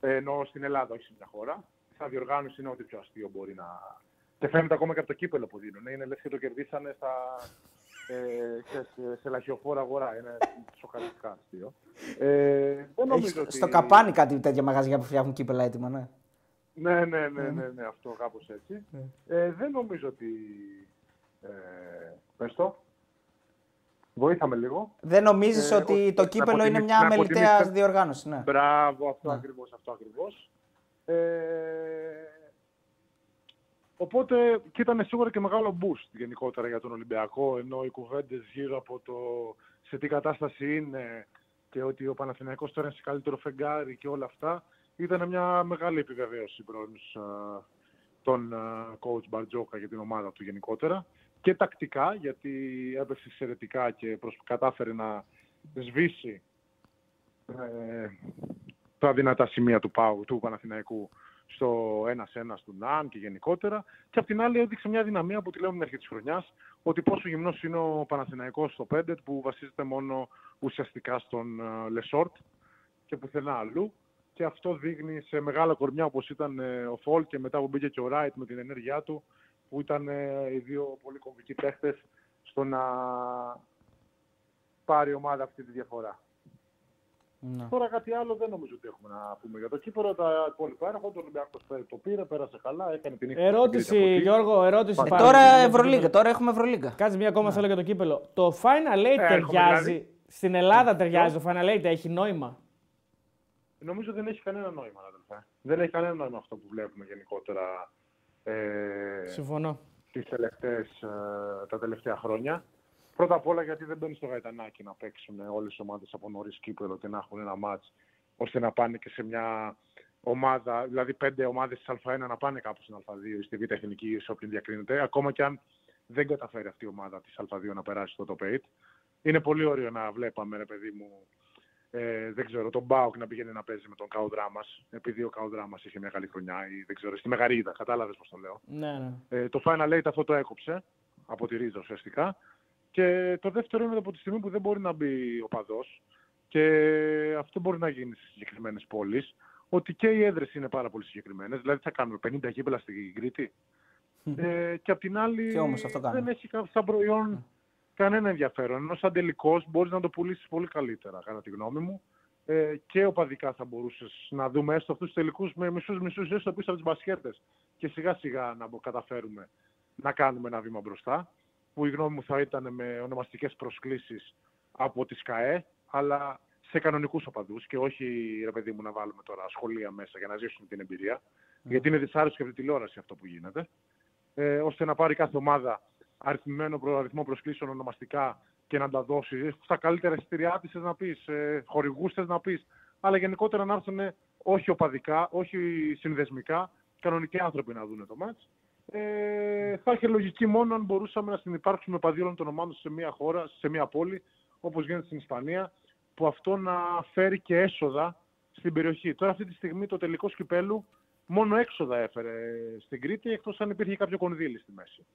Ε, εννοώ στην Ελλάδα, όχι σε μια χώρα. Στα διοργάνωση είναι ό,τι πιο αστείο μπορεί να. Και φαίνεται ακόμα και από το κύπελο που δίνουν. Είναι λες και το κερδίσανε στα, ε, σε, σε, σε λαχιοφόρα αγορά. Είναι σοκαριστικά αστείο. Ε, δεν νομίζω Έχει ότι... στο καπάνι κάτι τέτοια μαγαζιά που φτιάχνουν κύπελα έτοιμα, ναι. Ναι, ναι, ναι, ναι, ναι, αυτό κάπως έτσι. Ε, δεν νομίζω ότι... Ε, πες το. Βοήθαμε λίγο. Δεν νομίζεις Ε, ότι όχι, το να κύπελο είναι αποτιμήσει- μια να αμεληταία αποτιμήσει- διοργάνωση. Ναι. Μπράβο, αυτό Ναι. ακριβώς, αυτό ακριβώς. Ε, οπότε και ήταν σίγουρα και μεγάλο boost γενικότερα για τον Ολυμπιακό, ενώ οι κουβέντες γύρω από το σε τι κατάσταση είναι και ότι ο Παναθηναϊκός τώρα είναι σε καλύτερο φεγγάρι και όλα αυτά, ήταν μια μεγάλη επιβεβαίωση προς α, τον α, coach Μπαρτζόκα για την ομάδα του γενικότερα και τακτικά, γιατί έπαιξε εξαιρετικά και προσ- κατάφερε να σβήσει ε, τα δυνατά σημεία του, Πάου, του Παναθηναϊκού στο 1-1 του ΝΑΝ και γενικότερα. Και απ' την άλλη έδειξε μια δυναμία που τη λέω την αρχή της χρονιάς, ότι πόσο γυμνός είναι ο Παναθηναϊκός στο 5 που βασίζεται μόνο ουσιαστικά στον ε, Λεσόρτ και πουθενά αλλού. Και αυτό δείχνει σε μεγάλα κορμιά όπως ήταν ε, ο Φολ και μετά που μπήκε και ο Ράιτ με την ενέργειά του, που ήταν ε, οι δύο πολύ κομβικοί παίχτες στο να πάρει η ομάδα αυτή τη διαφορά. Ναι. Τώρα κάτι άλλο δεν νομίζω ότι έχουμε να πούμε για το κύπελο. Τα υπόλοιπα έρχονται. Ο Ολυμπιακός το πήρε, πέρασε καλά, έκανε την ύφη στην Ερώτηση, Κρήτη από εκεί. Γιώργο, ερώτηση. Ε, πάλι. τώρα Για το Ευρωλίγκα, κύπελο. τώρα έχουμε Ευρωλίγκα. Κάτσε μία ακόμα θέλω για το κύπελο. Το Final Eight Έρχομαι, ταιριάζει. δηλαδή. Στην Ελλάδα ταιριάζει το Final Eight, έχει νόημα; Νομίζω δεν έχει κανένα νόημα, αδελφέ. Δεν έχει κανένα νόημα αυτό που βλέπουμε γενικότερα ε, Συμφωνώ. τις τελευταίες, ε, τα τελευταία χρόνια. Πρώτα απ' όλα γιατί δεν μπαίνει στο γαϊτανάκι να παίξουν όλες οι ομάδες από νωρίς κύπελο και να έχουν ένα μάτς ώστε να πάνε και σε μια ομάδα, δηλαδή πέντε ομάδες της Α1 να πάνε κάπου στην Α2 ή στη Β' Εθνική ή σε όποιον διακρίνεται, ακόμα και αν δεν καταφέρει αυτή η ομάδα της Α2 να περάσει στο top 8. Είναι πολύ ωραίο να βλέπαμε, ρε παιδί μου, ε, δεν ξέρω, τον Μπάουκ να πηγαίνει να παίζει με τον Κάου Δράμας, επειδή ο Κάου Δράμας είχε μια καλή χρονιά ή δεν ξέρω, στη Μεγαρίδα, κατάλαβες πώς το λέω. Ναι, ναι. Ε, το Final Eight αυτό το έκοψε από τη ρίζα ουσιαστικά. Και το δεύτερο είναι από τη στιγμή που δεν μπορεί να μπει ο παδός και αυτό μπορεί να γίνει στις συγκεκριμένες πόλεις, ότι και οι έδρες είναι πάρα πολύ συγκεκριμένες. Δηλαδή θα κάνουμε 50 γήπεδα στην Κρήτη. Ε, και απ' την άλλη Και όμως αυτό κάνουμε. δεν έχει κα- σαν προϊόν κανένα ενδιαφέρον. Ενώ σαν τελικός μπορείς να το πουλήσεις πολύ καλύτερα, κατά τη γνώμη μου. Ε, και οπαδικά θα μπορούσες να δούμε έστω αυτούς τους τελικούς με μισούς μισούς έστω πίσω από τις μπασκέτες. Και σιγά σιγά να μπο- καταφέρουμε να κάνουμε ένα βήμα μπροστά που η γνώμη μου θα ήταν με ονομαστικές προσκλήσεις από τις ΚΑΕ αλλά σε κανονικούς οπαδούς. Και όχι ρε παιδί μου να βάλουμε τώρα σχολεία μέσα για να ζήσουν την εμπειρία. Γιατί είναι δυσάρεστο και από τη τηλεόραση αυτό που γίνεται. Ε, ώστε να πάρει κάθε ομάδα αριθμημένο προαριθμό προσκλήσεων ονομαστικά και να τα δώσεις στα καλύτερα εισιτηριά της θες να πεις, ε, χορηγούς θες να πεις, αλλά γενικότερα να έρθουν όχι οπαδικά, όχι συνδεσμικά, κανονικοί άνθρωποι να δουν το μάτς. Ε, θα είχε λογική μόνο αν μπορούσαμε να συνεπάρξουμε παδί όλων των ομάδων σε μια χώρα, σε μια πόλη, όπως γίνεται στην Ισπανία, που αυτό να φέρει και έσοδα στην περιοχή. Τώρα αυτή τη στιγμή το τελικό σκυπέλου μόνο έξοδα έφερε στην Κρήτη, εκτός αν υπήρχε κάποιο κονδύλι στη μέση.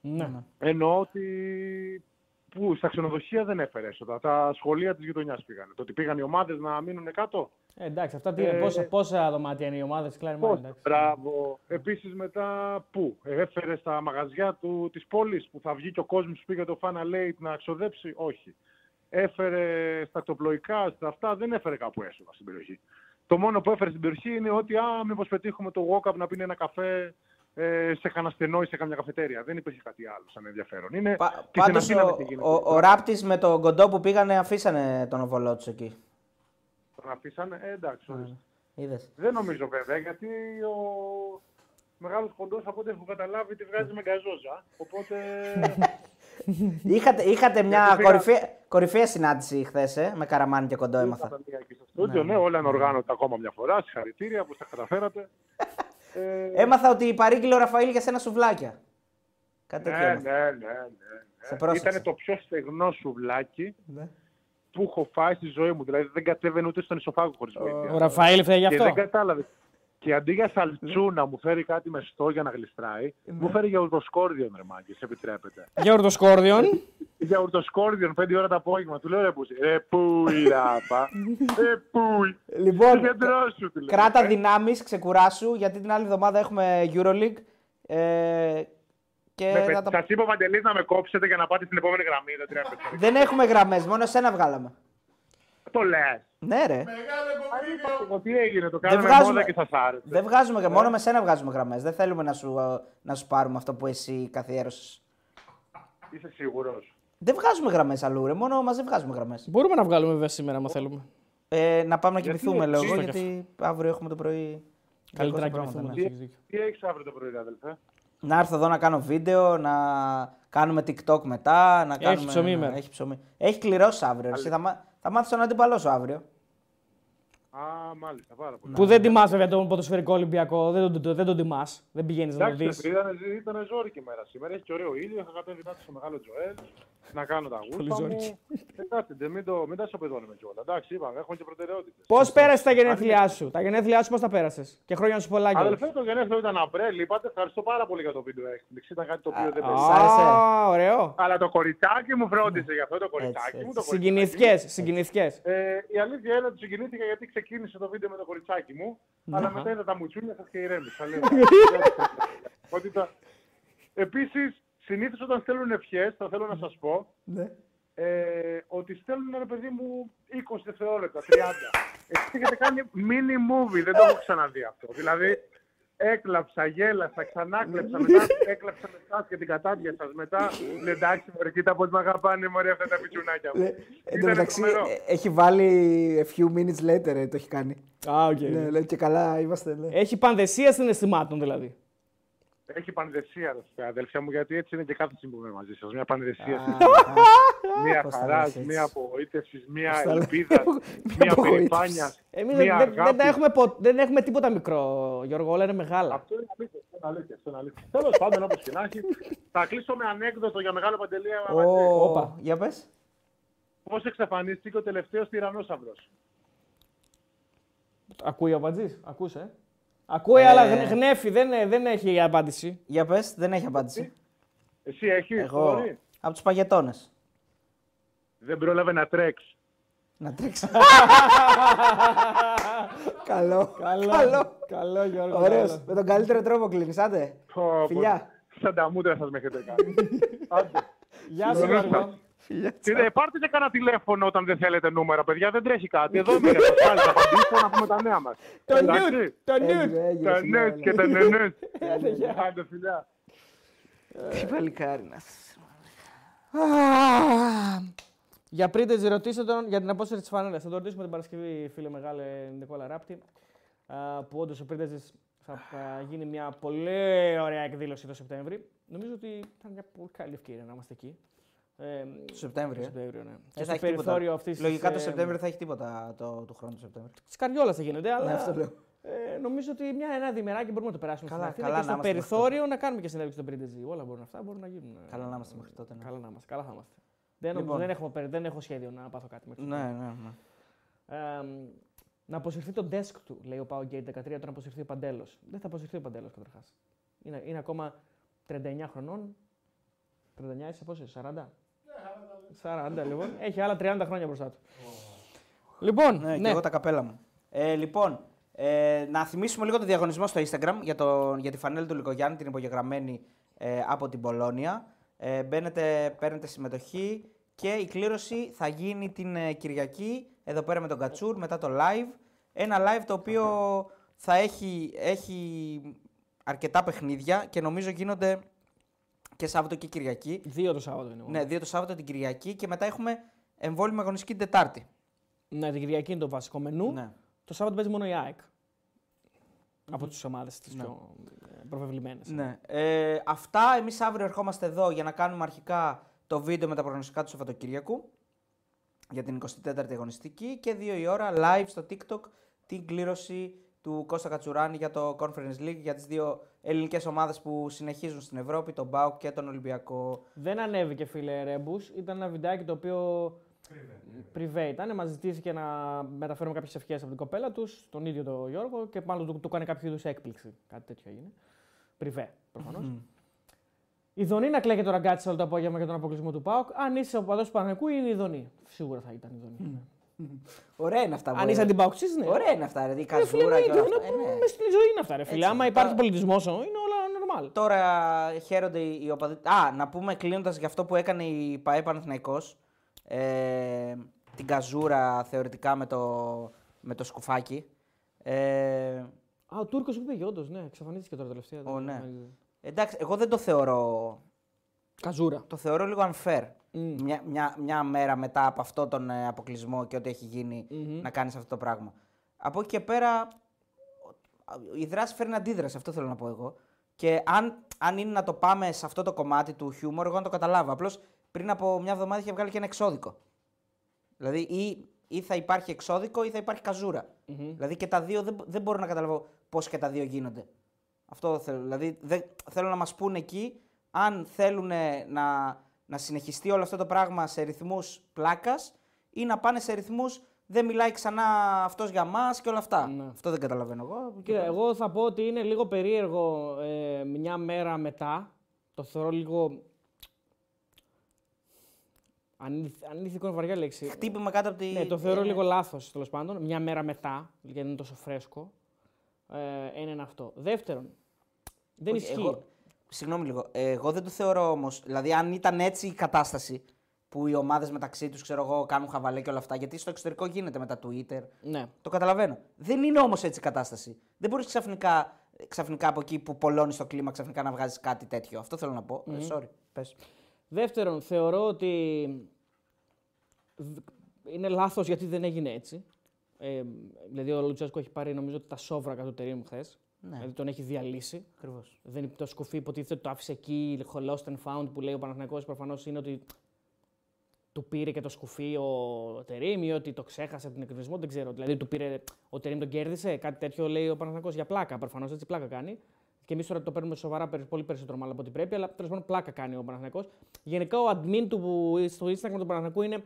Ναι. Εννοώ ότι που στα ξενοδοχεία δεν έφερε έσοδα. Τα σχολεία της γειτονιάς πήγανε. Το ότι πήγαν οι ομάδες να μείνουν κάτω, Ε, εντάξει, αυτά τι είναι, Ε, πόσα, πόσα δωμάτια είναι οι ομάδες Κλάρι Πώς, εντάξει. μπράβο. Επίσης μετά πού, έφερε στα μαγαζιά του, της πόλης που θα βγει και ο κόσμος που πήγε το Fana Late να ξοδέψει, όχι. Έφερε στα τοπλοϊκά, στα αυτά, δεν έφερε κάπου έσοδα στην περιοχή. Το μόνο που έφερε στην περιοχή είναι ότι α, μήπως πετύχουμε το walk-up να πίνει ένα καφέ ε, σε κανένα στενό ή σε καμιά καφετέρια. Δεν υπήρχε κάτι άλλο σαν ενδιαφέρον. Είναι Πα, και στην πάντως Αθήνα ο, δεν γίνεται. ο, ο Ράπτης με τον κοντό που πήγανε αφήσανε τον οβολό τους εκεί. Τον αφήσανε, ε, εντάξει. ορίστε. Είδες. Δεν νομίζω βέβαια, γιατί ο μεγάλος κοντός από ό,τι έχω καταλάβει τη βγάζει με γκαζόζα. Οπότε Είχατε, είχατε μια Γιατί πήγα- κορυφαία, κορυφαία συνάντηση χθες με Καραμάνι και κοντό έμαθα. Ήρθατε μία εκεί στο στούντιο, ναι, όλα ανοργάνωτα ακόμα μια φορά. Συγχαρητήρια που τα καταφέρατε. Ε, Έμαθα ότι παρήγγειλε ο Ραφαήλ για σένα σουβλάκια. Κάτι τέτοιο. ναι, ναι, έμαθα. ναι, ναι, Σε ναι. πρόσεξα. Ήταν το πιο στεγνό σουβλάκι Ναι. που έχω φάει στη ζωή μου. Δηλαδή δεν κατέβαινε ούτε στον ισοφάγο χωρίς βοήθεια. Ο Ραφαήλ φταίει γι' Και αυτό. δεν κατάλαβες. Και αντί για σαλτσούνα μου φέρει κάτι με στό για να γλιστράει, μου φέρει γιαουρτοσκόρδιον, ρε μάγκες, επιτρέπετε. Για ορτοσκόρδιον. Γιαουρτοσκόρδιον, πέντε ώρα το απόγευμα. Του λέω ρε πούσι. Ρε πούι, λάπα. Ρε πούι. Λοιπόν, Κεντρώσου, του λέω. κράτα δυνάμεις, ξεκουράσου, γιατί την άλλη εβδομάδα έχουμε Euroleague. Ε, και Με θα πε- τα- Σας είπα, Παντελής, να με κόψετε για να πάτε στην επόμενη γραμμή. Δεν τρέπετε. Δεν έχουμε γραμμές, μόνο εσένα βγάλαμε. Το λες. Ναι, ρε. Μεγάλε Ποπίνιο. Εγώ τι έγινε, το Δεν κάναμε βγάζουμε, μόδα και σας άρεσε. δεν βγάζουμε, μόνο με σένα βγάζουμε γραμμές. Δεν θέλουμε να σου, ε, να σου πάρουμε αυτό που εσύ καθιέρωσες. Είσαι σίγουρος. Δεν βγάζουμε γραμμές αλλού, ρε. Μόνο μαζί βγάζουμε γραμμές. Μπορούμε να βγάλουμε βέβαια σήμερα, αν θέλουμε. Ε, να πάμε να Γιατί κοιμηθούμε, λέω εγώ, έτσι, γιατί αύριο έχουμε το πρωί. Καλύτερα να 200 πράγματα, κοιμηθούμε. ναι. έχεις δίκιο. Τι έχεις αύριο το πρωί, αδελφέ; Να έρθω εδώ να κάνω βίντεο, να κάνουμε TikTok μετά. Να Έχει κάνουμε, ψωμί ναι, ημέρα. Έχει ψωμί. Έχει κληρώσει αύριο. Εσύ θα, μα... θα μάθεις τον αντίπαλό σου αύριο. Α, μάλιστα, πάρα πολύ. Που δεν τιμάς βέβαια τον ποδοσφαιρικό Ολυμπιακό. Δεν τον, δεν τον τιμάς. Δεν πηγαίνεις να το Εντάξει, δεις. ρε, ήταν, ήταν ζόρικη μέρα σήμερα. Έχει και ωραίο ήλιο. Είχα κατέβει κάτω στο μεγάλο Τζοέλ να κάνω τα γούστα ζόρικη. μου. Εντάξει, δεν μην, το, μην τα σοπεδώνουμε κιόλα. Εντάξει, είπαμε, έχουμε και προτεραιότητες. Πώς πέρασε τα γενέθλιά σου; Τα γενέθλιά σου πώς τα πέρασες; Και χρόνια σου πολλά κιόλας. Αδελφέ, το γενέθλιο ήταν Απρέλ. Είπατε, ευχαριστώ πάρα πολύ για το βίντεο έκπληξη. Ήταν κάτι το οποίο δεν Σ' περίμενα. άρεσε; Α, ωραίο. Αλλά το κοριτσάκι μου φρόντισε γι' αυτό το κοριτσάκι έτσι. μου. Το κοριτσάκι Συγκινηθικέ. Συγκινηθικέ. Ε, η αλήθεια είναι ότι συγκινήθηκα γιατί ξεκίνησε το βίντεο με το κοριτσάκι μου, αλλά μετά είδα τα μουτσούνια σας και ηρέμησα. Λέω, ότι τα... Επίσης, συνήθως όταν στέλνουν ευχές, θα θέλω να σας πω, Ναι. ε, ότι στέλνουν ένα παιδί μου 20 δευτερόλεπτα, 30. Εσείς έχετε κάνει mini movie, δεν το έχω ξαναδεί αυτό. Δηλαδή, έκλαψα, γέλασα, ξανάκλεψα, μετά έκλαψα με εσάς και την κατάδια σας. Μετά, λέει, εντάξει, μωρέ, κοίτα πώς με αγαπάνε, μωρέ, αυτά τα πιτσουνάκια μου. Εν τω Ήτανε μεταξύ, τρομερό. ε, έχει βάλει a few minutes later, ε, το έχει κάνει. Α, οκ. Ναι, λέει και καλά είμαστε. Ναι. Έχει πανδαισία συναισθημάτων δηλαδή. Έχει πανδαισία, ρε, αδέλφια μου, γιατί έτσι είναι και κάθε στιγμή που είμαι μαζί σας. Μια πανδαισία, Α, μια πώς τα χαρά, λες έτσι. μια απογοήτευσης, μια Πώς τα λες. ελπίδα, Μια μια απογοήτευση. περηφάνεια, Εμείς μια δεν, δεν, αγάπη. τα έχουμε, πο- δεν έχουμε τίποτα μικρό, Γιώργο. Όλα είναι μεγάλα. Αυτό είναι αλήθεια. Αυτό είναι αλήθεια. Αυτό είναι αλήθεια. Τέλος πάντων, όπως και να έχει, θα κλείσω με ανέκδοτο για μεγάλο παντελή. Ω, Όπα. Για πες. Πώς εξαφανίστηκε ο τελευταίος τυρανόσαυρος. Ακούει ο Αμπατζή. Ακούσε. Ακούει, Ε. αλλά γνε- γνέφει. Δεν, δεν έχει απάντηση. Για πες, δεν έχει απάντηση. Εσύ έχεις, Εγώ, Θοδωρή; από τους παγετώνες. Δεν πρόλαβε να τρέξει. Να τρέξει. Καλό. Καλό. Καλό. Καλό, Γιώργο. Ωραίος. καλό. Με τον καλύτερο τρόπο κλείνεις, άντε. Πω, πω. Φιλιά. Σαν τα μούτρα σας με έχετε κάνει. Άντε. Γεια σου, Γιώργο. Κύριε, πάρτε και κανένα τηλέφωνο όταν δεν θέλετε νούμερα, παιδιά. Δεν τρέχει κάτι. Εδώ είμαι. ρε, σας βάλω, Θα απαντήσω να πούμε τα νέα μας. Το Εντάξει. νιούτ. Το Έγινε, νιούτ. έγινε, Τα φιλιά, νες έλα. και τα νενες. Άντε, φιλιά. Τι παλικάρι να είσαι. Για πρίτε, ρωτήστε τον για την απόσταση τη φανέλα. Θα το ρωτήσουμε την Παρασκευή, φίλε μεγάλε Νικόλα Ράπτη. α, Που όντω ο πρίτε θα α, γίνει μια πολύ ωραία εκδήλωση το Σεπτέμβρη. Νομίζω ότι ήταν μια πολύ καλή ευκαιρία να είμαστε εκεί. Ε, Το Σεπτέμβριο. το ε. Σεπτέμβριο, ναι. Ε, Και θα στο έχει τίποτα. περιθώριο αυτής της. Λογικά το Σεπτέμβριο θα έχει τίποτα το, του χρόνου το Σεπτέμβριο. Τη καριόλα θα γίνονται, αλλά. Ναι, αυτό λέω. Ε, νομίζω ότι μια, ένα διμεράκι μπορούμε να το περάσουμε Καλά, στην Αθήνα καλά και να στο είμαστε μέχρι περιθώριο να κάνουμε και συνέντευξη στον Πρίντεζι. Όλα μπορούν αυτά, μπορούν να γίνουν. ε, Καλά να είμαστε μέχρι τότε. ναι. Καλά να είμαστε, καλά θα είμαστε. Δεν, νομίζω- Λοιπόν. δεν, έχω, περι- δεν έχω σχέδιο να πάθω κάτι μέχρι. Ναι, ναι, ναι. Ε, να αποσυρθεί το desk του, λέει ο Πάο Γκέιτ 13, τώρα να αποσυρθεί ο Παντέλος. Δεν θα αποσυρθεί ο Παντέλος καταρχάς. Είναι, είναι ακόμα 39 χρονών. 39 είσαι πόσο, είσαι, 40. 40 λοιπόν. Έχει άλλα 30 χρόνια μπροστά του. Λοιπόν, Ναι, ναι, και εγώ τα καπέλα μου. Ε, λοιπόν, ε, να θυμίσουμε λίγο το διαγωνισμό στο Instagram για, το, για τη φανέλη του Λικογιάννη, την υπογεγραμμένη ε, από την Πολώνια. Ε, μπαίνετε, παίρνετε συμμετοχή και η κλήρωση θα γίνει την ε, Κυριακή, εδώ πέρα με τον Κατσούρ, μετά το live. Ένα live το οποίο θα έχει, έχει αρκετά παιχνίδια και νομίζω γίνονται και Σάββατο και Κυριακή. δύο το Σάββατο είναι. Ναι, δύο το Σάββατο την Κυριακή και μετά έχουμε εμβόλυμη αγωνιστική την Τετάρτη. ναι, την Κυριακή είναι το βασικό μενού. Ναι. Το Σάββατο παίζει μόνο η ΑΕΚ. Από τις ομάδες τις Ναι. πιο προβεβλημένες. Ναι. Ε, αυτά. Εμείς αύριο ερχόμαστε εδώ για να κάνουμε αρχικά το βίντεο με τα προγνωστικά του Σαββατοκύριακου για την 24η αγωνιστική και 2 η ώρα live στο TikTok την κλήρωση του Κώστα Κατσουράνη για το Conference League για τις δύο ελληνικές ομάδες που συνεχίζουν στην Ευρώπη, τον ΠΑΟΚ και τον Ολυμπιακό. Δεν ανέβηκε, φίλε Ρέμπους. Ήταν ένα βιντεάκι το οποίο. Πριβέ ήταν. Μας ζητήθηκε να μεταφέρουμε κάποιες ευχές από την κοπέλα τους, τον ίδιο τον Γιώργο, και μάλλον του, του έκανε κάποιο είδους έκπληξη. Κάτι τέτοιο έγινε. Πριβέ, προφανώς. Η Δονή να κλαίγεται το ραγκάτσι όλο το απόγευμα για τον αποκλεισμό του Πάουκ. Αν είσαι ο παδός του Παναγικού, είναι η Δονή. Σίγουρα θα ήταν η Δονή. Ωραία είναι αυτά. Αν μπορεί. είσαι αντιπαουξή, ναι. Ωραία είναι αυτά, δηλαδή η Ρε φίλε, καζούρα και εννοείται, όλα αυτά. είναι- Ε, ναι. μες στη ζωή είναι αυτά, ρε φίλε. Έτσι, Άμα τώρα- υπάρχει πολιτισμός, είναι όλα normal. Τώρα χαίρονται οι οι οπαδοί. Α, να πούμε κλείνοντας για αυτό που έκανε η ΠαΕ Παναθηναϊκός, ε, την καζούρα θεωρητικά με το, με το σκουφάκι. Ε, Α, ο Τούρκος που πήγε, όντως, ναι, εξαφανίστηκε τώρα τελευταία. Ω, δεν- ναι. δεν- εντάξει, εγώ δεν το θεωρώ. Καζούρα. Το θεωρώ λίγο unfair. Μμ. Μια, μια, μια μέρα μετά από αυτό τον ε, αποκλεισμό και ό,τι έχει γίνει Μμμ. να κάνεις αυτό το πράγμα. Από εκεί και πέρα η δράση φέρνει αντίδραση, αυτό θέλω να πω εγώ. Και αν, αν είναι να το πάμε σε αυτό το κομμάτι του χιούμορ, εγώ να το καταλάβω. Απλώς πριν από μια εβδομάδα είχε βγάλει και ένα εξώδικο. Δηλαδή ή, ή θα υπάρχει εξώδικο ή θα υπάρχει καζούρα. Δηλαδή και τα δύο δεν, δεν μπορώ να καταλάβω πώς και τα δύο γίνονται. Αυτό θέλω. Δηλαδή δεν, θέλω να μας πούνε εκεί αν θέλουν να, να συνεχιστεί όλο αυτό το πράγμα σε ρυθμούς πλάκας ή να πάνε σε ρυθμούς δεν μιλάει ξανά αυτός για μας και όλα αυτά. Ναι. Αυτό δεν καταλαβαίνω εγώ. Κοίτα, εγώ θα πω ότι είναι λίγο περίεργο ε, μια μέρα μετά. Το θεωρώ λίγο. Ανήθ- Ανήθικο είναι βαριά λέξη. Χτύπημα κάτω από τη... Ναι, το θεωρώ ε, λίγο λάθος τέλος πάντων. Μια μέρα μετά, γιατί είναι τόσο φρέσκο. Ε, ένα είναι αυτό. Δεύτερον, δεν όχι, ισχύει. Εγώ, συγγνώμη λίγο. Ε, Εγώ δεν το θεωρώ όμως. Δηλαδή αν ήταν έτσι η κατάσταση που οι ομάδες μεταξύ τους, ξέρω εγώ, κάνουν χαβαλέ και όλα αυτά, γιατί στο εξωτερικό γίνεται με τα Twitter, Ναι. Το καταλαβαίνω. Δεν είναι όμως έτσι η κατάσταση. Δεν μπορείς ξαφνικά, ξαφνικά από εκεί που πολλώνει το κλίμα ξαφνικά να βγάζεις κάτι τέτοιο. Αυτό θέλω να πω. Ε, sorry. Πες. Δεύτερον, θεωρώ ότι δ- είναι λάθος γιατί δεν έγινε έτσι. Ε, δηλαδή, ο Λουτσέσκο έχει πάρει νομίζω τα σόβρακα του Τερίμ χθες. Ναι. Δηλαδή, τον έχει διαλύσει. Ακριβώς. Δεν, το σκουφί υποτίθεται ότι το άφησε εκεί, lost and found που λέει ο Παναθηναϊκός προφανώς είναι ότι του πήρε και το σκουφί ο Τερίμ ή ότι το ξέχασε την εκκρισμό, δεν ξέρω. Δηλαδή, του πήρε, ο Τερίμ τον κέρδισε, κάτι τέτοιο λέει ο Παναθηναϊκός για πλάκα. Προφανώς έτσι πλάκα κάνει. Και εμείς τώρα το παίρνουμε σοβαρά περι- πολύ περισσότερο μάλλον από ό,τι πρέπει, αλλά τέλος πάντων πλάκα κάνει ο Παναθηναϊκός. Γενικά ο admin του που στο Instagram του Παναθηναϊκού είναι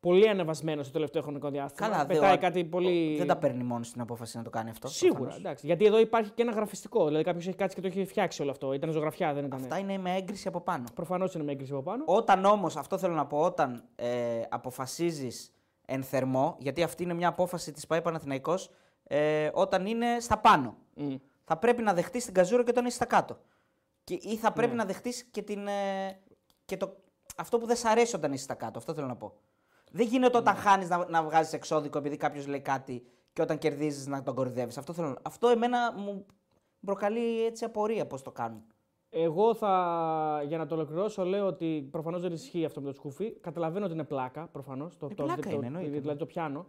πολύ ανεβασμένος στο τελευταίο χρονικό διάστημα. Καλά, Πετάει δε- κάτι πολύ. Δεν τα παίρνει μόνο στην απόφαση να το κάνει αυτό. Σίγουρα, προφανώς. εντάξει. Γιατί εδώ υπάρχει και ένα γραφιστικό. Δηλαδή κάποιος έχει κάτσει και το έχει φτιάξει όλο αυτό. Ήταν ζωγραφιά, δεν ήταν. Αυτά είναι με έγκριση από πάνω. Προφανώς είναι με έγκριση από πάνω. Όταν όμως, αυτό θέλω να πω, όταν ε, αποφασίζεις εν θερμό, γιατί αυτή είναι μια απόφαση της ΠαΕ Παναθηναϊκός, ε, όταν είναι στα πάνω. Μμ. Θα πρέπει να δεχτείς την καζούρα και όταν είσαι στα κάτω. Και, ή θα Ναι. πρέπει να δεχτείς και, την, ε, και το, αυτό που δεν σ' αρέσει όταν είσαι στα κάτω. Αυτό θέλω να πω. Δεν γίνεται όταν Ναι. χάνεις να, να βγάζεις εξώδικο επειδή κάποιος λέει κάτι και όταν κερδίζεις να τον κορυδεύεις. Αυτό, θέλω, να- αυτό εμένα μου προκαλεί έτσι απορία πώς το κάνουν. Εγώ θα, για να το ολοκληρώσω, λέω ότι προφανώς δεν ισχύει αυτό με το σκουφί. Καταλαβαίνω ότι είναι πλάκα, προφανώς. Το, Ε, το, πλάκα το, είναι, εννοείται. δηλαδή το πιάνω.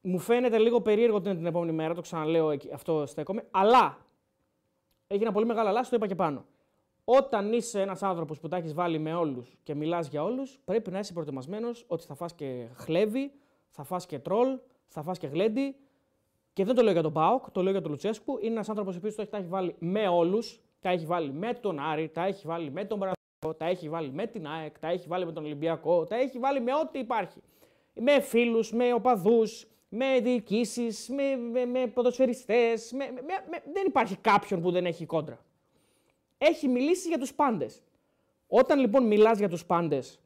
Μου φαίνεται λίγο περίεργο ότι είναι την επόμενη μέρα, το ξαναλέω, εκεί- αυτό στέκομαι. Αλλά έχει ένα πολύ μεγάλο αλλά, το είπα και πάνω. Όταν είσαι ένας άνθρωπος που τα έχεις βάλει με όλους και μιλάς για όλους, πρέπει να είσαι προετοιμασμένος ότι θα φας και χλέβι, θα φας και τρόλ, θα φας και γλέντι. Και δεν το λέω για τον Πάοκ, το λέω για τον Λουτσέσκου. Είναι ένας άνθρωπος ο οποίος τα έχει βάλει με όλους. Τα έχει βάλει με τον Άρη, τα έχει βάλει με τον Παναθηναϊκό. τα έχει βάλει με την ΑΕΚ, τα έχει βάλει με τον Ολυμπιακό, τα έχει βάλει με ό,τι υπάρχει. Με φίλους, με οπαδούς, με διοικήσεις, με, με, με ποδοσφαιριστές. Με, με, με- δεν υπάρχει κάποιον που δεν έχει κόντρα. Έχει μιλήσει για τους πάντες. Όταν λοιπόν μιλάς για τους πάντες,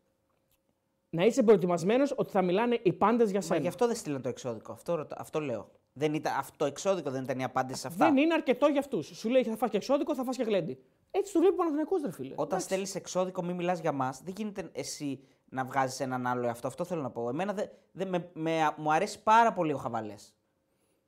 να είσαι προετοιμασμένος ότι θα μιλάνε οι πάντες για Μα σένα. γι' αυτό δεν στείλαν το εξώδικο. Αυτό, ρωτά- αυτό λέω. Δεν ήταν, αυτό το εξώδικο δεν ήταν η απάντηση σε αυτά. Δεν είναι αρκετό για αυτούς. Σου λέει θα φας και εξώδικο, θα φας και γλέντι. Έτσι το βλέπει ο Παναθηναϊκός, ρε φίλε. Όταν Εντάξει. στέλνεις εξώδικο, μην μιλάς για μας. Δεν γίνεται εσύ να βγάζεις έναν άλλο εαυτό. Αυτό θέλω να πω. Εμένα δε, δε- με, με- μου αρέσει πάρα πολύ ο Χαβαλές.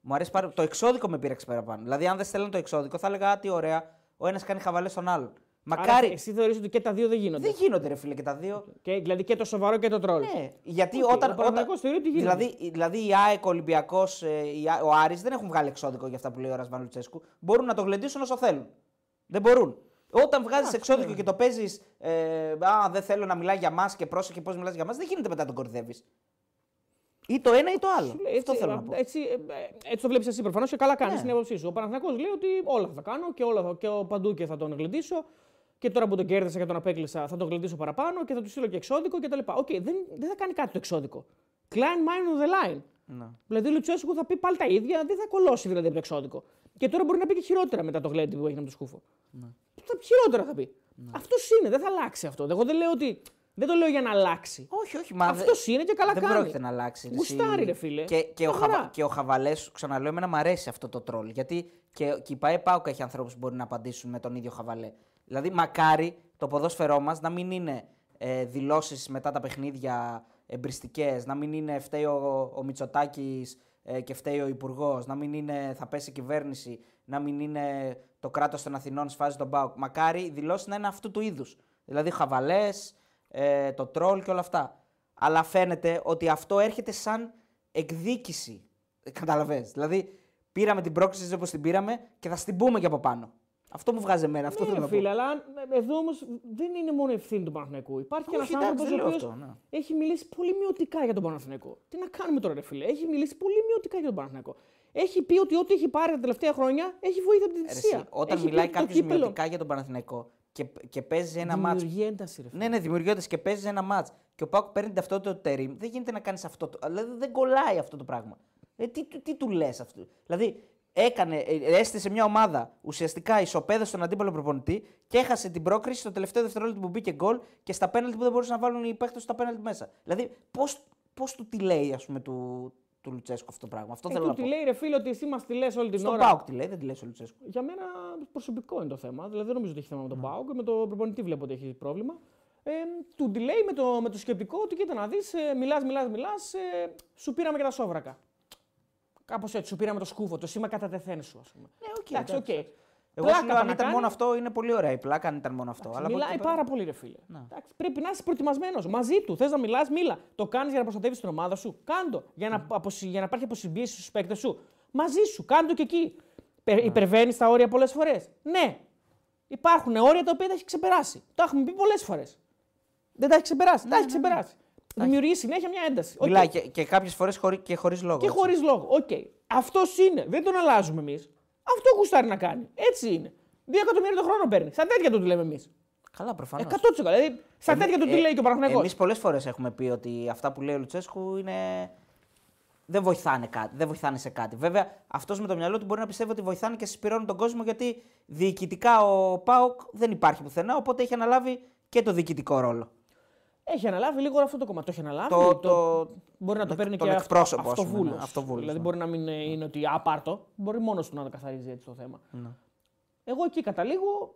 Μου αρέσει πάρα Το εξώδικο με πείραξε παραπάνω. Δηλαδή, αν δεν στέλνουν το εξώδικο, θα έλεγα «Α, τι ωραία. Ο ένας κάνει χαβαλές στον άλλον. Άρα, Μακάρι. εσύ θεωρείς ότι και τα δύο δεν γίνονται. Δεν γίνονται, ρε φίλε, και τα δύο. Και, δηλαδή και το σοβαρό και το τρολ. Ναι, γιατί Οκ, όταν. ο Παναθηναϊκός θεωρεί ότι γίνεται. δηλαδή, δηλαδή η ΑΕΚ, ο Ολυμπιακός, ο Άρης δεν έχουν βγάλει εξώδικο για αυτά που λέει ο Ρασβάν Λουτσέσκου. Μπορούν να το γλεντήσουν όσο θέλουν. Δεν μπορούν. Όταν βγάζεις εξώδικο ναι. και το παίζεις. Ε, Α, δεν θέλω να μιλάει για μας και πρόσεχε πώς μιλάς για μας, δεν γίνεται μετά να τον κοροϊδεύει. Ή το ένα ή το άλλο. Σου λέει, Αυτό έτσι, θέλω να πω. Έτσι, ε, ε, έτσι το βλέπεις εσύ προφανώς και καλά κάνεις Ναι. στην άποψή σου. Ο Παναθηναϊκός λέει ότι όλα θα κάνω και, όλα θα, και ο παντού και θα τον γλεντήσω. Και τώρα που τον κέρδισα και τον απέκλεισα θα τον γλεντήσω παραπάνω και θα του στείλω και εξώδικο κτλ. Οκ, δεν, δεν θα κάνει κάτι το εξώδικο. Κλάιν μάιν on the line. Ναι. Δηλαδή ο Λουτσέσκου θα πει πάλι τα ίδια, δεν θα κολώσει δηλαδή από το εξώδικο. Και τώρα μπορεί να πει και χειρότερα μετά το γλέντι που έγινε με το σκούφο. Ναι. Θα, χειρότερα θα πει. Αυτός είναι, δεν θα αλλάξει αυτό. Εγώ δεν λέω ότι. Δεν το λέω για να αλλάξει. Όχι, όχι. Μα Αυτός δε- είναι και καλά δεν κάνει. πρόκειται να αλλάξει. ρε, Γουστάρει, εσύ. ρε φίλε. Και, και, ο, Μια χαρά. Χαβα, και ο Χαβαλές, σου ξαναλέω, εμένα μου αρέσει αυτό το τρόλ. Γιατί και, και η ΠαΕ ΠΑΟΚ έχει ανθρώπους που μπορεί να απαντήσουν με τον ίδιο Χαβαλέ. Δηλαδή, μακάρι το ποδόσφαιρό μας να μην είναι ε, δηλώσεις μετά τα παιχνίδια εμπριστικές, να μην είναι φταίει ο, ο Μητσοτάκης ε, και φταίει ο Υπουργός, να μην είναι θα πέσει η κυβέρνηση, να μην είναι το κράτος των Αθηνών σφάζει τον ΠΑΟΚ. Μακάρι οι δηλώσεις να είναι αυτού του είδους. Δηλαδή, χαβαλές, ε, το τρόλ και όλα αυτά. Αλλά φαίνεται ότι αυτό έρχεται σαν εκδίκηση. Καταλαβες. Δηλαδή, πήραμε την πρόκληση όπως την πήραμε και θα στην πούμε και από πάνω. Αυτό μου βγάζει εμένα. Αυτό Ναι, θέλω να φίλε, πω. αλλά ε, εδώ όμως δεν είναι μόνο ευθύνη του Παναθηναϊκού. Υπάρχει και Όχι, ένας εντάξει, άνθρωπος ο δεν λέω οποίος αυτό, ναι. έχει μιλήσει πολύ μειωτικά για τον Παναθηναϊκό. Τι να κάνουμε τώρα, ρε φίλε. Έχει μιλήσει πολύ μειωτικά για τον Παναθηναϊκό. Έχει πει ότι ό,τι έχει πάρει τα τελευταία χρόνια έχει βοήθεια από την Ρε, εσύ, θυσία. όταν Έχει πει μιλάει ότι το κάποιος κύπελλο μειωτικά για τον Παναθηναϊκό και, και παίζει ένα μάτς Δημιουργεί ένταση, ρε φίλε. Ναι, ναι, δημιουργώντα και παίζει ένα μάτ και ο Πάουκ παίρνει την ταυτότητα του Τερήμ, δεν γίνεται να κάνεις αυτό. Το... Δηλαδή δεν κολλάει αυτό το πράγμα. Ε, τι, τι, τι του λες αυτό; Δηλαδή έκανε, ε, έστησε μια ομάδα ουσιαστικά ισοπαίδωσε στον αντίπαλο προπονητή και έχασε την πρόκριση στο τελευταίο δευτερόλεπτο που μπήκε γκολ και στα πέναλτι που δεν μπορούσαν να βάλουν οι παίχτε στα πέναλτι μέσα. Δηλαδή πώς πώς του τη λέει, ας πούμε, του, του Λουτσέσκου αυτό το πράγμα. Αυτό Ε, θέλω του να τη πω. λέει ρε φίλε ότι εσύ μας τη λες όλη την Στον ώρα. Πάουκ τη λέει, δεν τη λέει ο Λουτσέσκου. Για μένα προσωπικό είναι το θέμα. Δηλαδή δεν νομίζω ότι έχει θέμα με Ναι. τον ΠΑΟΚ. Με τον προπονητή βλέπω ότι έχει πρόβλημα. Ε, του τη λέει με το, με το σκεπτικό ότι κοίτα να δεις, ε, μιλάς, μιλάς, μιλάς, ε, σου πήραμε και τα σόβρακα. Κάπως έτσι, σου πήραμε το σκούφο, το σήμα κατατεθέν σου, ας πούμε. Ναι, οκ. Εντάξει, οκ. Εντάξει. Εγώ Πλάκα σου λέω, θα αν να ήταν κάνει. μόνο αυτό, είναι πολύ ωραία η πλάκα. Αν ήταν μόνο αυτό. Αλλά από εκεί Μιλάει και πέρα- πάρα πολύ, ρε φίλε. Ναι. Εντάξει, πρέπει να είσαι προετοιμασμένος μαζί του. Θες να μιλάς, μίλα. Το κάνεις για να προστατεύεις την ομάδα σου. Κάντο. Για να, αποσυ... για να υπάρχει αποσυμπίεση στους παίκτες σου. Μαζί σου. Κάντο και εκεί. Ναι. Υπερβαίνεις τα όρια πολλές φορές. Ναι. Υπάρχουν όρια τα οποία τα έχει ξεπεράσει. Το έχουμε πει πολλές φορές. Δεν τα έχει ξεπεράσει. τα έχει ξεπεράσει. Δημιουργεί συνέχεια μια ένταση. Οκ. Ναι, Μιλάει και, και κάποιες φορές χωρί, και χωρίς λόγο. Και έτσι. χωρίς λόγο. Οκ. Αυτός είναι. Δεν τον αλλάζουμε εμείς. Αυτό γουστάρει να κάνει. Έτσι είναι. Δύο εκατομμύρια το χρόνο παίρνει. Σαν τέτοια του τη λέμε εμείς. Καλά, προφανώς. 100%. Δηλαδή, σαν τέτοια του τη λέει και ο Παναθηναϊκός. Εμείς πολλές φορές έχουμε πει ότι αυτά που λέει ο Λουτσέσκου είναι. Δεν βοηθάνε, κάτι, δεν βοηθάνε σε κάτι. Βέβαια, αυτός με το μυαλό του μπορεί να πιστεύει ότι βοηθάνε και συσπηρώνουν τον κόσμο γιατί διοικητικά ο ΠΑΟΚ δεν υπάρχει πουθενά, οπότε έχει αναλάβει και το διοικητικό ρόλο. Έχει αναλάβει λίγο αυτό το κομμάτι. Το έχει αναλάβει. Το- το- Μπορεί να το τον παίρνει και εκπρόσωπο, αυτό, ας πούμε, αυτοβούλος. ναι, αυτοβούλος, Δηλαδή ναι. μπορεί να μην ε, είναι ότι απάρτο. Μπορεί μόνος του να το καθαρίζει έτσι το θέμα. Ναι. Εγώ εκεί καταλήγω.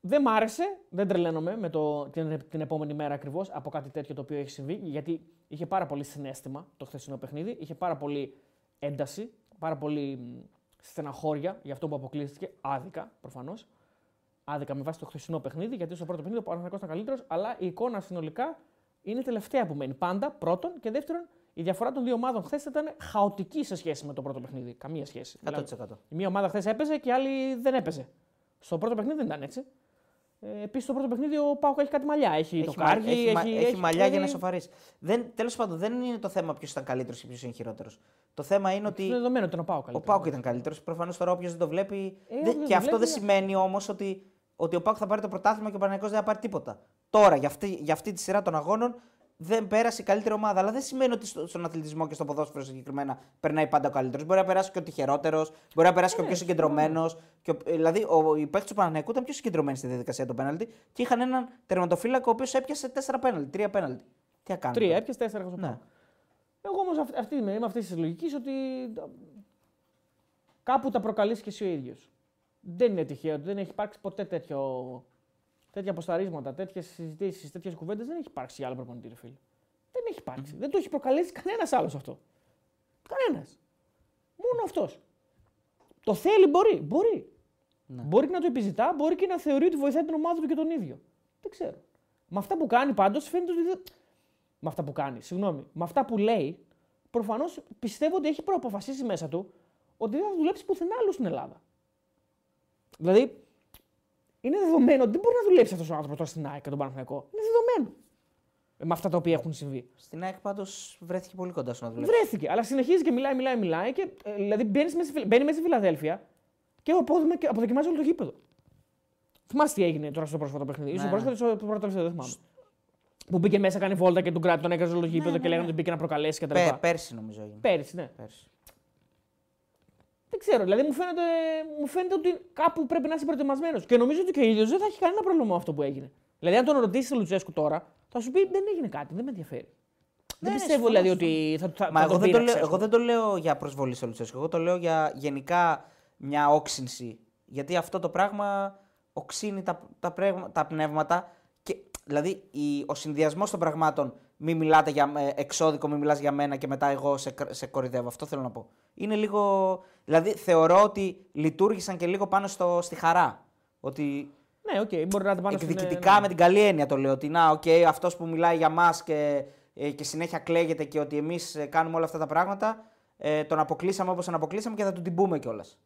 Δεν μ' άρεσε, δεν τρελαίνομαι με το, την, την επόμενη μέρα ακριβώς από κάτι τέτοιο το οποίο έχει συμβεί. Γιατί είχε πάρα πολύ συνέστημα το χθεσινό παιχνίδι, είχε πάρα πολύ ένταση, πάρα πολύ μ, στεναχώρια για αυτό που αποκλείστηκε. Άδικα προφανώς. Άδικα με βάση το χθεσινό παιχνίδι, γιατί στο πρώτο παιχνίδι ο Παναθηναϊκός ήταν καλύτερος, αλλά η εικόνα συνολικά είναι η τελευταία που μένει. Πάντα πρώτον και δεύτερον, η διαφορά των δύο ομάδων χθες ήταν χαοτική σε σχέση με το πρώτο παιχνίδι. Καμία σχέση. 100%. Δηλαδή, η μία ομάδα χθες έπαιζε και η άλλη δεν έπαιζε. Στο πρώτο παιχνίδι δεν ήταν έτσι. Ε, Επίσης, στο πρώτο παιχνίδι ο Πάουκ έχει κάτι μαλλιά. Έχει, το μα- κάργι, έχει, μα- έχει, έχει μαλλιά για να έχει- σοφαρίσει. Τέλος πάντων, δεν είναι το θέμα ποιος ήταν καλύτερος και ποιος είναι χειρότερος. Το θέμα είναι ότι Είναι δεδομένο ότι είναι ο Πάουκ. ο Πάουκ ήταν καλύτερος. Προφανώς τώρα όποιος δεν το βλέπει. Ε, δεν- όποιος και το αυτό βλέπει, δεν σημαίνει όμως ότι ότι ο Πάκου θα πάρει το πρωτάθλημα και ο Παναγενικός δεν θα πάρει τίποτα. Τώρα, για αυτή, για αυτή τη σειρά των αγώνων, δεν πέρασε η καλύτερη ομάδα. Αλλά δεν σημαίνει ότι στο- στον αθλητισμό και στο ποδόσφαιρο συγκεκριμένα περνάει πάντα ο καλύτερος. Μπορεί να περάσει και ο τυχερότερος, μπορεί να περάσει και ο Ναι, πιο συγκεντρωμένο. Δηλαδή, ο, οι παίκτες του Παναγενικού ήταν πιο συγκεντρωμένοι στη διαδικασία των πέναλτι και είχαν έναν τερματοφύλακα ο οποίος έπιασε 4 πέναλτι, 3 πέναλτι. Τι να κάνουμε. Τρία, έπιασε τέσσερα έχω Ναι. Εγώ όμως αυτή, αυτή, είμαι είμαι αυτής της λογικής ότι κάπου τα προκαλείς και εσύ ο ίδιος. Δεν είναι τυχαίο, δεν έχει υπάρξει ποτέ τέτοιο, τέτοια αποσταρίσματα, τέτοιες συζητήσεις, τέτοιες κουβέντες. Δεν έχει υπάρξει για άλλο προπονητή, ρε φίλε. Δεν έχει υπάρξει. Δεν το έχει προκαλέσει κανένας άλλος αυτό. Κανένας. Μόνο αυτός. Το θέλει, μπορεί. Μπορεί. Ναι. Μπορεί και να το επιζητά, μπορεί και να θεωρεί ότι βοηθάει την ομάδα του και τον ίδιο. Δεν ξέρω. Με αυτά που κάνει πάντως φαίνεται ότι δεν. Με αυτά που κάνει, συγγνώμη. Με αυτά που λέει, προφανώς πιστεύω ότι έχει προαποφασίσει μέσα του ότι δεν θα δουλέψει πουθενά άλλο στην Ελλάδα. Δηλαδή, είναι δεδομένο ότι δεν μπορεί να δουλέψει αυτός ο άνθρωπος τώρα στην ΑΕΚ και τον Παναθηναϊκό. Είναι δεδομένο. Ε, Με αυτά τα οποία έχουν συμβεί. Στην ΑΕΚ πάντως βρέθηκε πολύ κοντά στο να δουλεύει. Βρέθηκε, αλλά συνεχίζει και μιλάει, μιλάει, μιλάει. Και, ε, δηλαδή μπαίνει μέσα, στη Φιλ- μπαίνει μέσα στη Φιλαδέλφια και αποδοκιμα- και αποδοκιμάζει όλο το γήπεδο. Θυμάσαι τι έγινε τώρα στο πρόσφατο παιχνίδι. Ναι, στο ναι. πρόσφατο ή στο πρώτο τελευταίο, δεν θυμάμαι. Που μπήκε μέσα, κάνει βόλτα και τον κράτη, τον έκανε όλο το γήπεδο ναι, και ναι. λέγανε ότι μπήκε να προκαλέσει κτλ. Πέ, πέρσι νομίζω έγινε. Πέρυσι, ναι. Πέρσι. Δεν ξέρω, δηλαδή μου φαίνεται, μου φαίνεται ότι κάπου πρέπει να είσαι προετοιμασμένος. Και νομίζω ότι και ο ίδιος δεν θα έχει κανένα πρόβλημα με αυτό που έγινε. Δηλαδή, αν τον ρωτήσεις τον Λουτσέσκου τώρα, θα σου πει δεν έγινε κάτι, δεν με ενδιαφέρει. δεν ναι, πιστεύω συμφωνώ, δηλαδή ότι θα, θα, Μα θα εγώ τον δεν, το πείραξε, λέω, ας εγώ πούμε. δεν το λέω για προσβολή στο Λουτσέσκο. Εγώ το λέω για γενικά μια όξυνση. Γιατί αυτό το πράγμα οξύνει τα, τα, πρέγμα- τα πνεύματα. Και, δηλαδή η, ο συνδυασμός των πραγμάτων, μη μιλάτε για ε, εξώδικο, μη μιλάς για μένα και μετά εγώ σε, κ- σε κοροϊδεύω. Αυτό θέλω να πω. Είναι λίγο. Δηλαδή θεωρώ ότι λειτουργήσαν και λίγο πάνω στο, στη χαρά. Ότι Ναι, οκ, μπορεί να το πάνε στην- εκδικητικά ναι. με την καλή έννοια το λέω. Ότι να, οκ, αυτός που μιλάει για μας και, ε, και συνέχεια κλαίγεται και ότι εμείς κάνουμε όλα αυτά τα πράγματα, ε, τον αποκλείσαμε όπως τον αποκλείσαμε και θα του την πούμε κιόλας.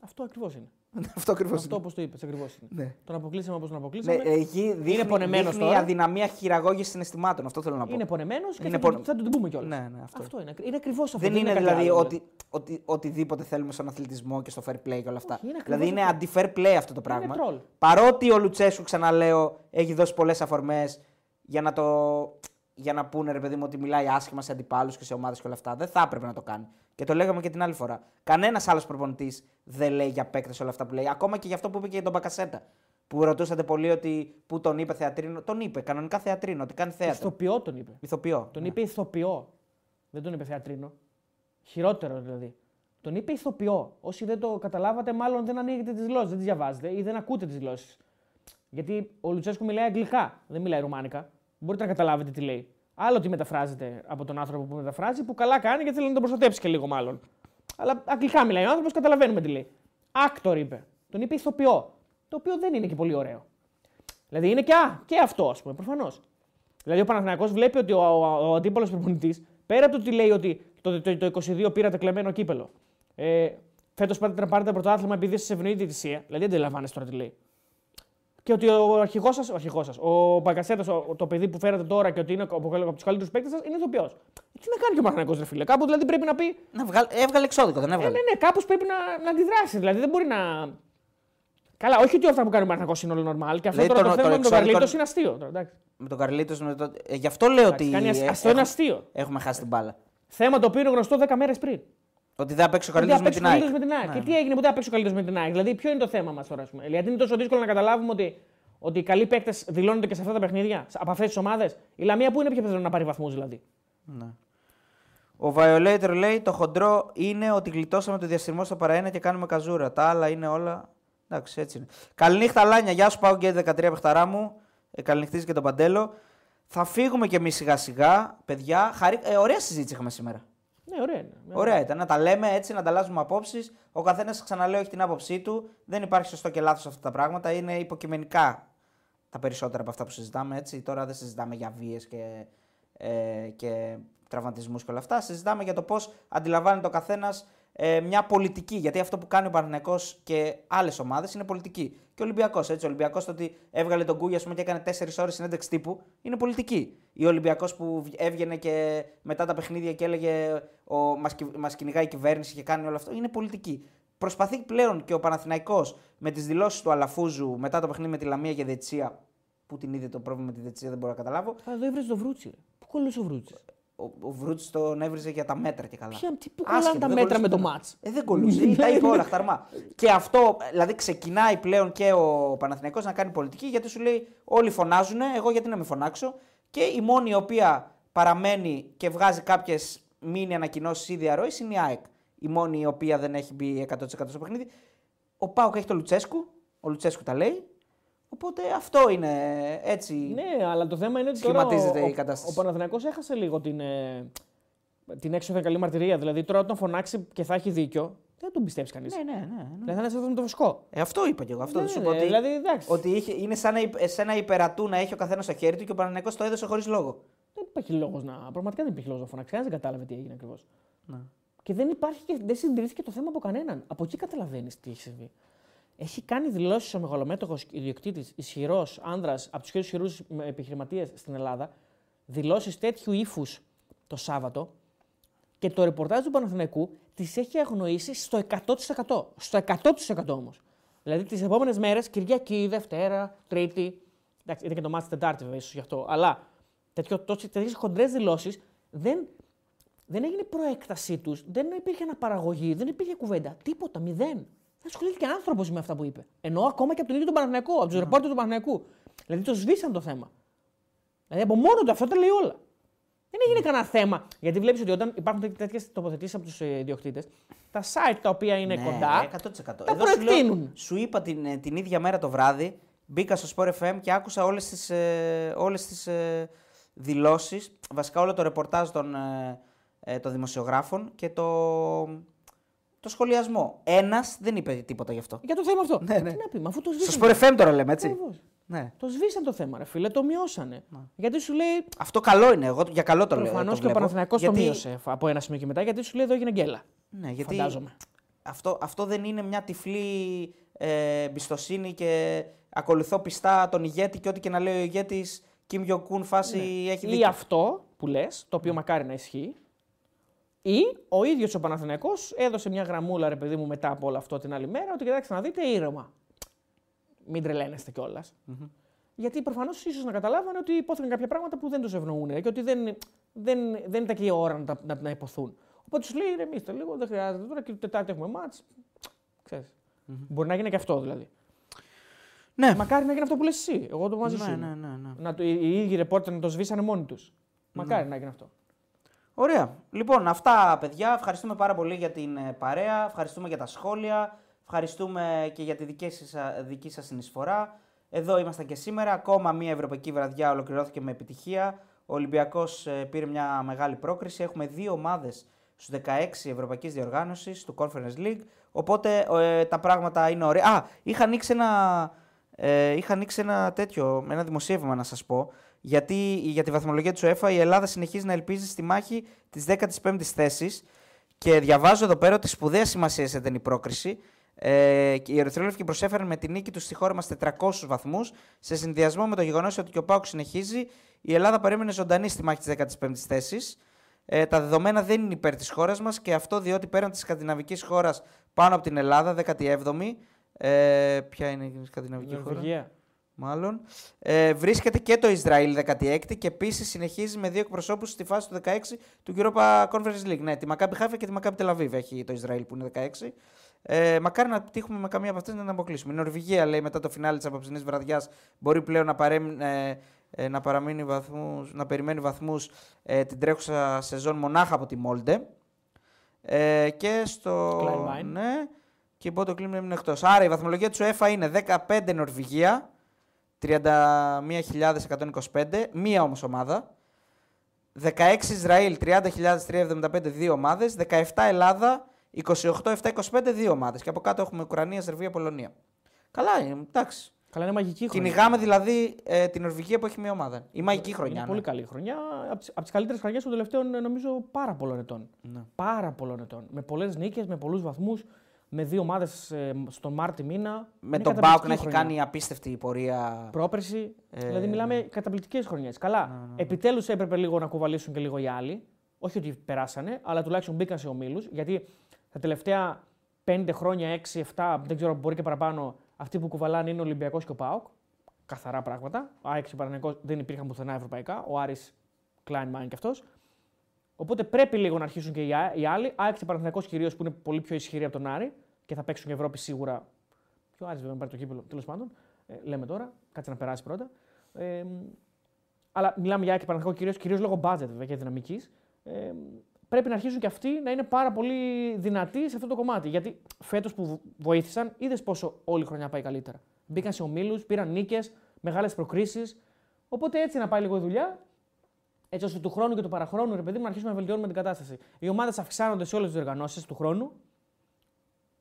Αυτό ακριβώς είναι. αυτό ακριβώς. Αυτό όπως το είπες, ακριβώς είναι. Ναι. Τον αποκλείσαμε όπως τον Ναι, αποκλείσαμε. εκεί δείχνει, πονεμένος δείχνει τώρα. αδυναμία χειραγώγησης συναισθημάτων. Αυτό θέλω να πω. είναι πονεμένος και Είναι θα, πονε- του- θα του την πούμε κιόλας. Ναι, ναι, αυτό. αυτό είναι. Είναι ακριβώς αυτό. Δεν είναι κάτι δηλαδή άλλο, ότι, ότι, οτιδήποτε θέλουμε στον αθλητισμό και στο fair play και όλα αυτά. Όχι, είναι ακριβώς δηλαδή είναι αυτό. αντι-fair play αυτό το πράγμα. τρόλ. Παρότι ο Λουτσέσκου, ξαναλέω, έχει δώσει πολλές αφορμές για να το. Για να πούνε ρε παιδί μου ότι μιλάει άσχημα σε αντιπάλους και σε ομάδες και όλα αυτά. Δεν θα έπρεπε να το κάνει. Και το λέγαμε και την άλλη φορά. Κανένας άλλος προπονητής δεν λέει για παίκτες όλα αυτά που λέει. Ακόμα και για αυτό που είπε και για τον Μπακασέτα. Που ρωτούσατε πολύ ότι πού τον είπε θεατρίνο. Τον είπε κανονικά θεατρίνο, ότι κάνει θέατρο. Ηθοποιό τον είπε. Ηθοποιό. Τον Ναι. είπε ηθοποιό. Δεν τον είπε θεατρίνο. Χειρότερο δηλαδή. Τον είπε ηθοποιό. Όσοι δεν το καταλάβατε, μάλλον δεν ανοίγετε τις γλώσσες, δεν τις διαβάζετε ή δεν ακούτε τις γλώσσες. Γιατί ο Λουτσέσκου μιλάει αγγλικά, δεν μιλάει ρουμάνικα. Μπορείτε να καταλάβετε τι λέει. Άλλο τι μεταφράζεται από τον άνθρωπο που μεταφράζει, που καλά κάνει γιατί θέλει να τον προστατέψει και λίγο μάλλον. Αλλά αγγλικά μιλάει ο άνθρωπος, καταλαβαίνουμε τι λέει. Άκτορ είπε. Τον είπε ηθοποιό. Το οποίο δεν είναι και πολύ ωραίο. Δηλαδή είναι και, α, και αυτό, ας πούμε, προφανώς. Δηλαδή ο Παναθηναϊκός βλέπει ότι ο, ο, ο αντίπαλος προπονητής, πέρα από το ότι λέει ότι το, το, το, 22 πήρατε κλεμμένο κύπελο, ε, φέτος πάτε να πάρετε πρωτάθλημα επειδή σα ευνοεί η διαιτησία, δηλαδή αντιλαμβάνεστε τώρα τι λέει. Και ότι ο αρχηγός σας, ο αρχηγός σας, ο Μπαγκασέτα, το παιδί που φέρατε τώρα και ότι είναι από, από τους καλύτερους παίκτες σας, είναι ηθοποιός. Τι να κάνει και ο Παναθηναϊκός, ρε φίλε. Κάπου δηλαδή πρέπει να πει. Να βγάλ... Έβγαλε εξώδικο, δεν Ε, έβγαλε. ναι, ναι, κάπως πρέπει να, να αντιδράσει. Δηλαδή δεν μπορεί να. Καλά, όχι ότι αυτά που κάνει ο Παναθηναϊκός είναι όλο normal. Και αυτό Δηλαδή, τώρα το- το, το θέμα με τον εξώδικο- Καρλίτος είναι αστείο. Τώρα, εντάξει. Με τον Καρλίτος. Με το... ε, γι' αυτό λέω Εντάξει, ότι. κάνει ασ- ε, αυτό είναι έχουμε- αστείο. Έχουμε χάσει την μπάλα. Θέμα το οποίο είναι γνωστό 10 μέρες πριν. Ότι δεν θα παίξει ο Ότι Καρλίτο θα με παίξει την ο ΑΕΚ. Καρλίτος με την ΑΕΚ. Ναι, Και ναι. τι έγινε που δεν θα παίξει ο Καρλίτος με την ΑΕΚ. Δηλαδή, ποιο είναι το θέμα μας τώρα, ας πούμε. Γιατί είναι τόσο δύσκολο να καταλάβουμε ότι, ότι οι καλοί παίκτες δηλώνονται και σε αυτά τα παιχνίδια, από αυτές τις ομάδες. Η Λαμία που είναι πιο πιθανό να πάρει βαθμούς δηλαδή; Ναι. Ο Violator λέει: Το χοντρό είναι ότι γλιτώσαμε το διαστημό στο παραένα και κάνουμε καζούρα. Τα άλλα είναι όλα. Εντάξει, έτσι είναι. Καληνύχτα, Λάνια. Γεια σου, πάω και 13 παιχταρά μου. Ε, καληνυχτίζει και τον Παντέλο. Θα φύγουμε κι εμείς σιγά σιγά, παιδιά. Χαρί... Ε, ωραία συζήτηση είχαμε σήμερα. Ναι, ωραία είναι. Ωραία ήταν να τα λέμε έτσι, να ανταλλάσσουμε απόψεις. Ο καθένας, ξαναλέω, έχει την άποψή του. Δεν υπάρχει σωστό και λάθος αυτά τα πράγματα. Είναι υποκειμενικά τα περισσότερα από αυτά που συζητάμε. Έτσι. Τώρα δεν συζητάμε για βίες και, ε, και τραυματισμούς και όλα αυτά. Συζητάμε για το πώς αντιλαμβάνεται ο καθένας ε, μια πολιτική. Γιατί αυτό που κάνει ο Παναθηναϊκός και άλλες ομάδες είναι πολιτική. Και ο Ολυμπιακός. Ο Ολυμπιακός το ότι έβγαλε τον Κούγια ας πούμε, και έκανε 4 ώρες συνέντευξη τύπου είναι πολιτική. Ή ο Ολυμπιακός που έβγαινε και μετά τα παιχνίδια και έλεγε ο, μας, κυ- μας κυνηγάει η κυβέρνηση και κάνει όλο αυτό είναι πολιτική. προσπαθεί πλέον και ο Παναθηναϊκός με τις δηλώσεις του Αλαφούζου μετά το παιχνίδι με τη Λαμία και Δετσία. Που την είδε το πρόβλημα με τη Δετσία, δεν μπορώ να καταλάβω. Θα εδώ έβρεζε το βρούτσι. ρε. Πού κολλούσε ο βρούτσι. Ο, ο Βρούτση τον έβριζε για τα μέτρα και καλά. Ποια, τι, πού Άσχετο, κολλάνε τα δεν μέτρα κολλούσε με το πουθενά. μάτς. Ε, δεν κολούσε. τα είπε όλα χταρμά. και αυτό, δηλαδή, ξεκινάει πλέον και ο Παναθηναϊκός να κάνει πολιτική γιατί σου λέει: Όλοι φωνάζουν, εγώ γιατί να μην φωνάξω. Και η μόνη η οποία παραμένει και βγάζει κάποιες μήνυ ανακοινώσεις ή διαρροή είναι η ΑΕΚ. Η μόνη η οποία δεν έχει μπει 100% στο παιχνίδι. Ο Πάουκ έχει το Λουτσέσκου. Ο Λουτσέσκου τα λέει. Οπότε αυτό είναι έτσι. Ναι, αλλά το θέμα είναι ότι τώρα Σχηματίζεται ο, η κατάσταση. ο Παναθηναϊκός έχασε λίγο την, ε, την έξοδο καλή μαρτυρία. Δηλαδή τώρα όταν φωνάξει και θα έχει δίκιο, δεν θα τον πιστέψει κανείς. Ναι, ναι, ναι. ναι. Δηλαδή θα είναι σαν το φουσκό. Ε, αυτό είπα και εγώ. Αυτό Ναι, σου ναι, είπα ότι, δηλαδή, εντάξει. ότι είχε, είναι σαν να, υπ- σε ένα υπερατού να έχει ο καθένας στο χέρι του και ο Παναγενικό το έδωσε χωρίς λόγο. Δεν υπήρχε λόγος να. Πραγματικά δεν υπήρχε λόγος να φωνάξει. Κανένας δεν κατάλαβε τι έγινε ακριβώς. Ναι. Και δεν υπάρχει και δεν συντηρήθηκε το θέμα από κανέναν. Από εκεί καταλαβαίνεις τι έχει συμβεί. Έχει κάνει δηλώσεις ο μεγαλομέτωχος ιδιοκτήτης, ισχυρός άνδρας, από τους πιο ισχυρούς επιχειρηματίες στην Ελλάδα, δηλώσεις τέτοιου ύφους το Σάββατο και το ρεπορτάζ του Παναθηναϊκού τις έχει αγνοήσει στο 100%. Στο 100% όμως. Δηλαδή τις επόμενες μέρες, Κυριακή, Δευτέρα, Τρίτη. Εντάξει, ήταν και το μάτι Τετάρτη βέβαια, ίσως γι' αυτό. Αλλά τέτοιες χοντρές δηλώσεις δεν, δεν έγινε προέκτασή τους, δεν υπήρχε αναπαραγωγή, δεν υπήρχε κουβέντα. Τίποτα, μηδέν. Δεν ασχολήθηκε άνθρωπος με αυτά που είπε. Ενώ ακόμα και από τον ίδιο τον Παναθηναϊκό, από τους ρεπόρτερ του Παναθηναϊκού. Δηλαδή το σβήσαν το θέμα. Δηλαδή από μόνο του αυτό τα λέει όλα. Δεν έγινε κανένα θέμα. Γιατί βλέπεις ότι όταν υπάρχουν τέτοιες τοποθετήσεις από τους ιδιοκτήτες, τα site τα οποία είναι ναι, κοντά. 100%. τα Εδώ σου, λέω, προεκτείνουν. σου είπα την, ε, την ίδια μέρα το βράδυ, μπήκα στο Sport FM και άκουσα όλες τις, ε, όλες τις ε, δηλώσεις, βασικά όλο το ρεπορτάζ των, ε, ε, των δημοσιογράφων και το, το σχολιασμό. Ένας δεν είπε τίποτα γι' αυτό. Για το θέμα αυτό. Ναι, ναι. Τι να πει, μα αφού το Στο σβήσαν. Sport FM τώρα λέμε, έτσι. Ακριβώς. Ναι. Το σβήσαν το θέμα, ρε φίλε, το μειώσανε. Γιατί σου λέει. Αυτό καλό είναι, εγώ για καλό το λέω. Προφανώς το και ο βλέπω. Παναθηναϊκός Γιατί- το μείωσε από ένα σημείο και μετά, γιατί σου λέει εδώ έγινε γκέλα. Ναι, γιατί Φαντάζομαι. αυτό, αυτό δεν είναι μια τυφλή ε, εμπιστοσύνη και ακολουθώ πιστά τον ηγέτη και ό,τι και να λέει ο ηγέτης Κιμ Jong-un φάση έχει Ή δίκιο. αυτό που λες, το οποίο μακάρι να ισχύει, ή ο ίδιος ο Παναθηναϊκός έδωσε μια γραμμούλα, ρε παιδί μου, μετά από όλο αυτό την άλλη μέρα, ότι κοιτάξτε να δείτε ήρεμα. Μην τρελαίνεστε κιόλας. Γιατί προφανώς ίσως να καταλάβανε ότι υπόθηκαν κάποια πράγματα που δεν τους ευνοούν και ότι δεν, δεν, δεν ήταν και η ώρα να, τα- να, να υποθούν. Οπότε τους λέει: Ρεμίστε λίγο, δεν χρειάζεται τώρα και την Τετάρτη έχουμε μάτς. Μπορεί να γίνει και αυτό δηλαδή. Ναι. Μακάρι να γίνει αυτό που λες εσύ. Εγώ το μαζί σου. ναι, είμαι. ναι, ναι, ναι. Να το, οι, οι ίδιοι ρεπόρτερ να το σβήσανε μόνοι τους. Μακάρι να γίνει αυτό. Ωραία. Λοιπόν, αυτά παιδιά. Ευχαριστούμε πάρα πολύ για την ε, παρέα. Ευχαριστούμε για τα σχόλια. Ευχαριστούμε και για τη δική σας, α, δική σας συνεισφορά. Εδώ ήμασταν και σήμερα. Ακόμα μια ευρωπαϊκή βραδιά ολοκληρώθηκε με επιτυχία. Ο Ολυμπιακός ε, πήρε μια μεγάλη πρόκριση. Έχουμε δύο ομάδες στους 16 Ευρωπαϊκής Διοργάνωσης του Conference League. Οπότε ε, τα πράγματα είναι ωραία. Α, είχα ανοίξει ένα, ε, είχα ανοίξει ένα τέτοιο, ένα δημοσίευμα να σας πω. Γιατί για τη βαθμολογία του UEFA η Ελλάδα συνεχίζει να ελπίζει στη μάχη της 15ης θέσης και διαβάζω εδώ πέρα ότι σπουδαία σημασία ήταν η πρόκριση. Ε, και οι Ερυθρόλευκοι προσέφεραν με τη νίκη του στη χώρα μας 400 βαθμούς. Σε συνδυασμό με το γεγονός ότι και ο Πάουκ συνεχίζει, η Ελλάδα παρέμεινε ζωντανή στη μάχη της 15η θέσης. Ε, τα δεδομένα δεν είναι υπέρ της χώρας μας και αυτό διότι πέραν της σκανδιναβικής χώρας πάνω από την Ελλάδα, 17η. Ε, ποια είναι η σκανδιναβική χώρα, Νορβηγία. Μάλλον. Ε, βρίσκεται και το Ισραήλ 16η και επίσης συνεχίζει με δύο εκπροσώπους στη φάση του 16 του Europa Conference League. Ναι, τη Maccabi Haifa και τη Maccabi Tel Aviv έχει το Ισραήλ που είναι 16. Ε, μακάρι να τύχουμε με καμία από αυτές να την αποκλείσουμε. Η Νορβηγία λέει μετά το φινάλι της απόψινής βραδιάς μπορεί πλέον να, παρέμ, ε, ε, να, παραμείνει βαθμούς, να περιμένει βαθμούς ε, την τρέχουσα σεζόν μονάχα από τη Μόλντε. Ε, και στο. Kleinwein. Ναι, και η Μπότο Κλίμ έμεινε εκτός. Άρα η βαθμολογία του UEFA είναι 15 Νορβηγία, 31.125, μία όμως ομάδα. 16 Ισραήλ, 30.375 δύο ομάδες. 17 Ελλάδα, 28-7-25 δύο ομάδες. Και από κάτω έχουμε Ουκρανία, Σερβία, Πολωνία. Καλά, είναι, εντάξει. Καλά, είναι μαγική χρονιά. Κυνηγάμε δηλαδή ε, την Νορβηγία που έχει μία ομάδα. Η μαγική χρονιά. Είναι ναι. πολύ καλή χρονιά. Από τις καλύτερες χρονιές των τελευταίων ε, νομίζω πάρα πολλών ετών. Ναι. Πάρα πολλών ετών. Με πολλές νίκες, με πολλούς βαθμούς, με δύο ομάδες στον Μάρτι μήνα. Με Είναι τον Μπάουκ καταπληκτική να έχει χρονιά. κάνει απίστευτη πορεία. Πρόπερση. Ε, δηλαδή, μιλάμε καταπληκτικές χρονιές. Καλά. Ναι, Επιτέλους έπρεπε λίγο να κουβαλήσουν και λίγο οι άλλοι. Όχι ότι περάσανε, αλλά τουλάχιστον μπήκαν σε ομίλους. Γιατί τα τελευταία 5 χρόνια, 6-7, δεν ξέρω, μπορεί και παραπάνω, αυτοί που κουβαλάνε είναι ο Ολυμπιακός και ο Πάοκ. Καθαρά πράγματα. Ο ΑΕΚ και ο Παναγενικός δεν υπήρχαν πουθενά ευρωπαϊκά. Ο Άρης Klein Mind και αυτός. Οπότε πρέπει λίγο να αρχίσουν και οι α- οι άλλοι. ΑΕΚ και Παναθηναϊκός κυρίως που είναι πολύ πιο ισχυροί από τον Άρη και θα παίξουν και Ευρώπη σίγουρα. Και ο Άρης βέβαια να πάρει το κύπελο τέλος πάντων. Ε, λέμε τώρα, κάτσε να περάσει πρώτα. Ε, αλλά μιλάμε για ΑΕΚ και Παναθηναϊκό κυρίως κυρίως λόγω budget βέβαια και δυναμικής. Ε, πρέπει να αρχίσουν και αυτοί να είναι πάρα πολύ δυνατοί σε αυτό το κομμάτι. Γιατί φέτος που βο- βοήθησαν, είδες πόσο όλη η χρονιά πάει καλύτερα. Μπήκαν σε ομίλους, πήραν νίκες, μεγάλες προκρίσεις. Οπότε έτσι να πάει λίγο η δουλειά έτσι ώστε του χρόνου και του παραχρόνου, ρε παιδί μου, να αρχίσουμε να βελτιώνουμε την κατάσταση. Οι ομάδες αυξάνονται σε όλες τις διοργανώσει του χρόνου.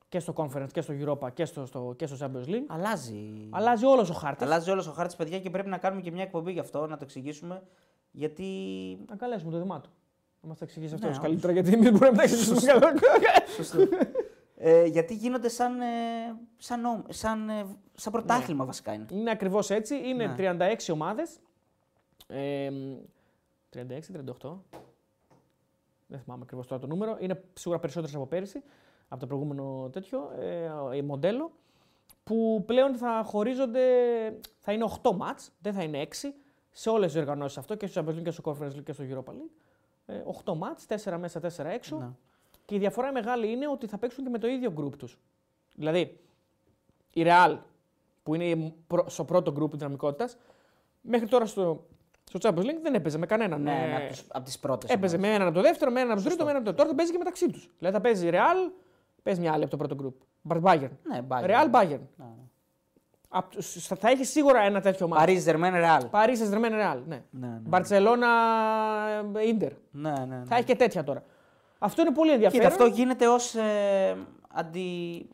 Και στο Conference και στο Europa και στο, στο, και στο Champions League. Αλλάζει. Αλλάζει όλος ο χάρτης. Αλλάζει όλος ο χάρτης, παιδιά, και πρέπει να κάνουμε και μια εκπομπή γι' αυτό, να το εξηγήσουμε. Γιατί. Να καλέσουμε το Δημάτο. Να μας τα εξηγήσει αυτό Ναι, καλύτερα, γιατί εμείς μπορούμε να τα εξηγήσουμε καλά. Σωστό. ε, γιατί γίνονται σαν, ε, σαν, νόμ- σαν, ε, σαν πρωτάθλημα βασικά είναι. Είναι ακριβώς έτσι. Είναι Ναι. 36 ομάδες. Ε, 36-38. Δεν θυμάμαι ακριβώς τώρα το νούμερο. Είναι σίγουρα περισσότερες από πέρυσι, από το προηγούμενο τέτοιο ε, ε, μοντέλο. Που πλέον θα χωρίζονται, θα είναι 8 μάτς, δεν θα είναι 6, σε όλες τις οργανώσεις αυτό και στο Champions League και στο Conference League και στο Europa League. Ε, 8 μάτς, 4 μέσα, 4 έξω. Ναι. Και η διαφορά μεγάλη είναι ότι θα παίξουν και με το ίδιο group τους. Δηλαδή, η Real, που είναι η πρω- στο πρώτο group δυναμικότητας, μέχρι τώρα στο, στο Champions League δεν έπαιζε με κανέναν. Ναι, Ε, ναι, από, τις, από τις πρώτες. έπαιζε με έναν από το δεύτερο, με έναν από το τρίτο, με έναν από το Τώρα θα παίζει και μεταξύ τους. Δηλαδή θα παίζει η Real, παίζει μια άλλη από το πρώτο group. Bayern. Ναι, Bayern. Real Bayern. Ναι. Απ' τους- θα θα έχει σίγουρα ένα τέτοιο μάτι. Paris Germain Real. Paris Saint-Germain Real. Ναι. Ναι, ναι. Barcelona Inter. Ναι, ναι, ναι. Θα έχει και τέτοια τώρα. Αυτό είναι πολύ ενδιαφέρον. Κοίτα, αυτό γίνεται ως, ε, αντι...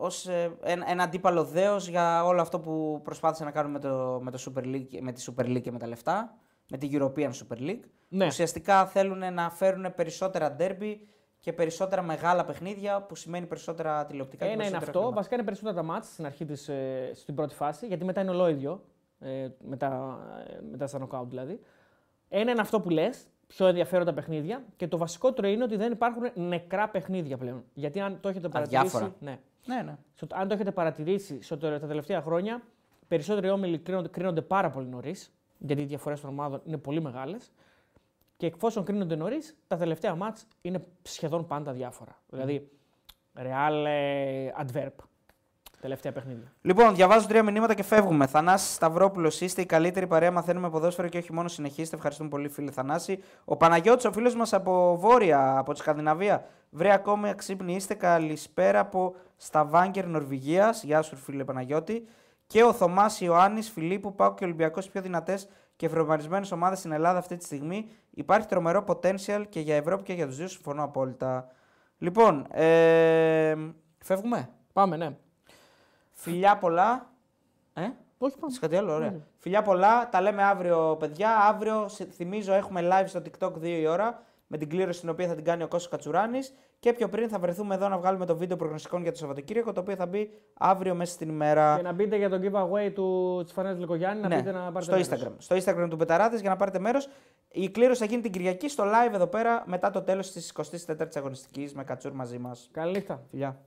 ως ε, ένα, ένα αντίπαλο δέος για όλο αυτό που προσπάθησαν να κάνουν με, το, με, το Super League, με τη Super League και με τα λεφτά, με τη European Super League. Ναι. Ουσιαστικά θέλουν να φέρουν περισσότερα derby και περισσότερα μεγάλα παιχνίδια, που σημαίνει περισσότερα τηλεοπτικά και Ένα είναι περισσότερα αυτό. χρήματα. Βασικά είναι περισσότερα τα μάτς στην αρχή της, ε, στην πρώτη φάση, γιατί μετά είναι ολόιδιο. Ε, μετά, ε, μετά στα knockout δηλαδή. Ένα είναι αυτό που λες, πιο ενδιαφέροντα παιχνίδια. Και το βασικότερο είναι ότι δεν υπάρχουν νεκρά παιχνίδια πλέον. Γιατί αν το έχετε παρατηρήσει. Αδιάφορα. Ναι, Ναι, ναι. στο- αν το έχετε παρατηρήσει στο, τα τελευταία χρόνια, περισσότεροι όμιλοι κρίνονται, κρίνονται πάρα πολύ νωρίς. Γιατί οι διαφορές των ομάδων είναι πολύ μεγάλες. Και εφόσον κρίνονται νωρίς, τα τελευταία μάτς είναι σχεδόν πάντα διάφορα. Δηλαδή, Real ε, Adverb. Τελευταία παιχνίδια. Λοιπόν, διαβάζω τρία μηνύματα και φεύγουμε. Θανάσης Σταυρόπουλος, είστε η καλύτερη παρέα. Μαθαίνουμε ποδόσφαιρο και όχι μόνο συνεχίστε. Ευχαριστούμε πολύ, φίλε Θανάση. Ο Παναγιώτης, ο φίλος μας από Βόρεια, από τη Σκανδιναβία. Βρε ακόμη αξύπνοι είστε. Καλησπέρα από Σταβάγκερ, Νορβηγίας. Γεια σου, φίλε Παναγιώτη. Και ο Θωμάς Ιωάννης Φιλίππου, Πάου και Ολυμπιακός πιο δυνατές και ευρωμαρισμένε ομάδες στην Ελλάδα αυτή τη στιγμή. Υπάρχει τρομερό potential και για Ευρώπη και για τους δύο. Συμφωνώ απόλυτα. Λοιπόν, ε, φεύγουμε; Πάμε, ναι. Φιλιά πολλά. Ε, Όχι, πάμε. Είσαι κάτι άλλο, ωραία. Ναι. Φιλιά πολλά, τα λέμε αύριο, παιδιά. Αύριο, σε- θυμίζω, έχουμε live στο TikTok 2 η ώρα με την κλήρωση την οποία θα την κάνει ο Κώστας Κατσουράνης και πιο πριν θα βρεθούμε εδώ να βγάλουμε το βίντεο προγνωστικών για το Σαββατοκύριακο το οποίο θα μπει αύριο μέσα στην ημέρα Και να μπείτε για τον giveaway του της Φανέλας Λικογιάννη, να Ναι, μπείτε να πάρετε στο μέρος. Instagram. Στο Instagram του Πεταράδες για να πάρετε μέρος. Η κλήρωση θα γίνει την Κυριακή στο live εδώ πέρα μετά το τέλος της 24ης αγωνιστικής με Κατσούρ μαζί μας. Καλή νύχτα. Φιλιά.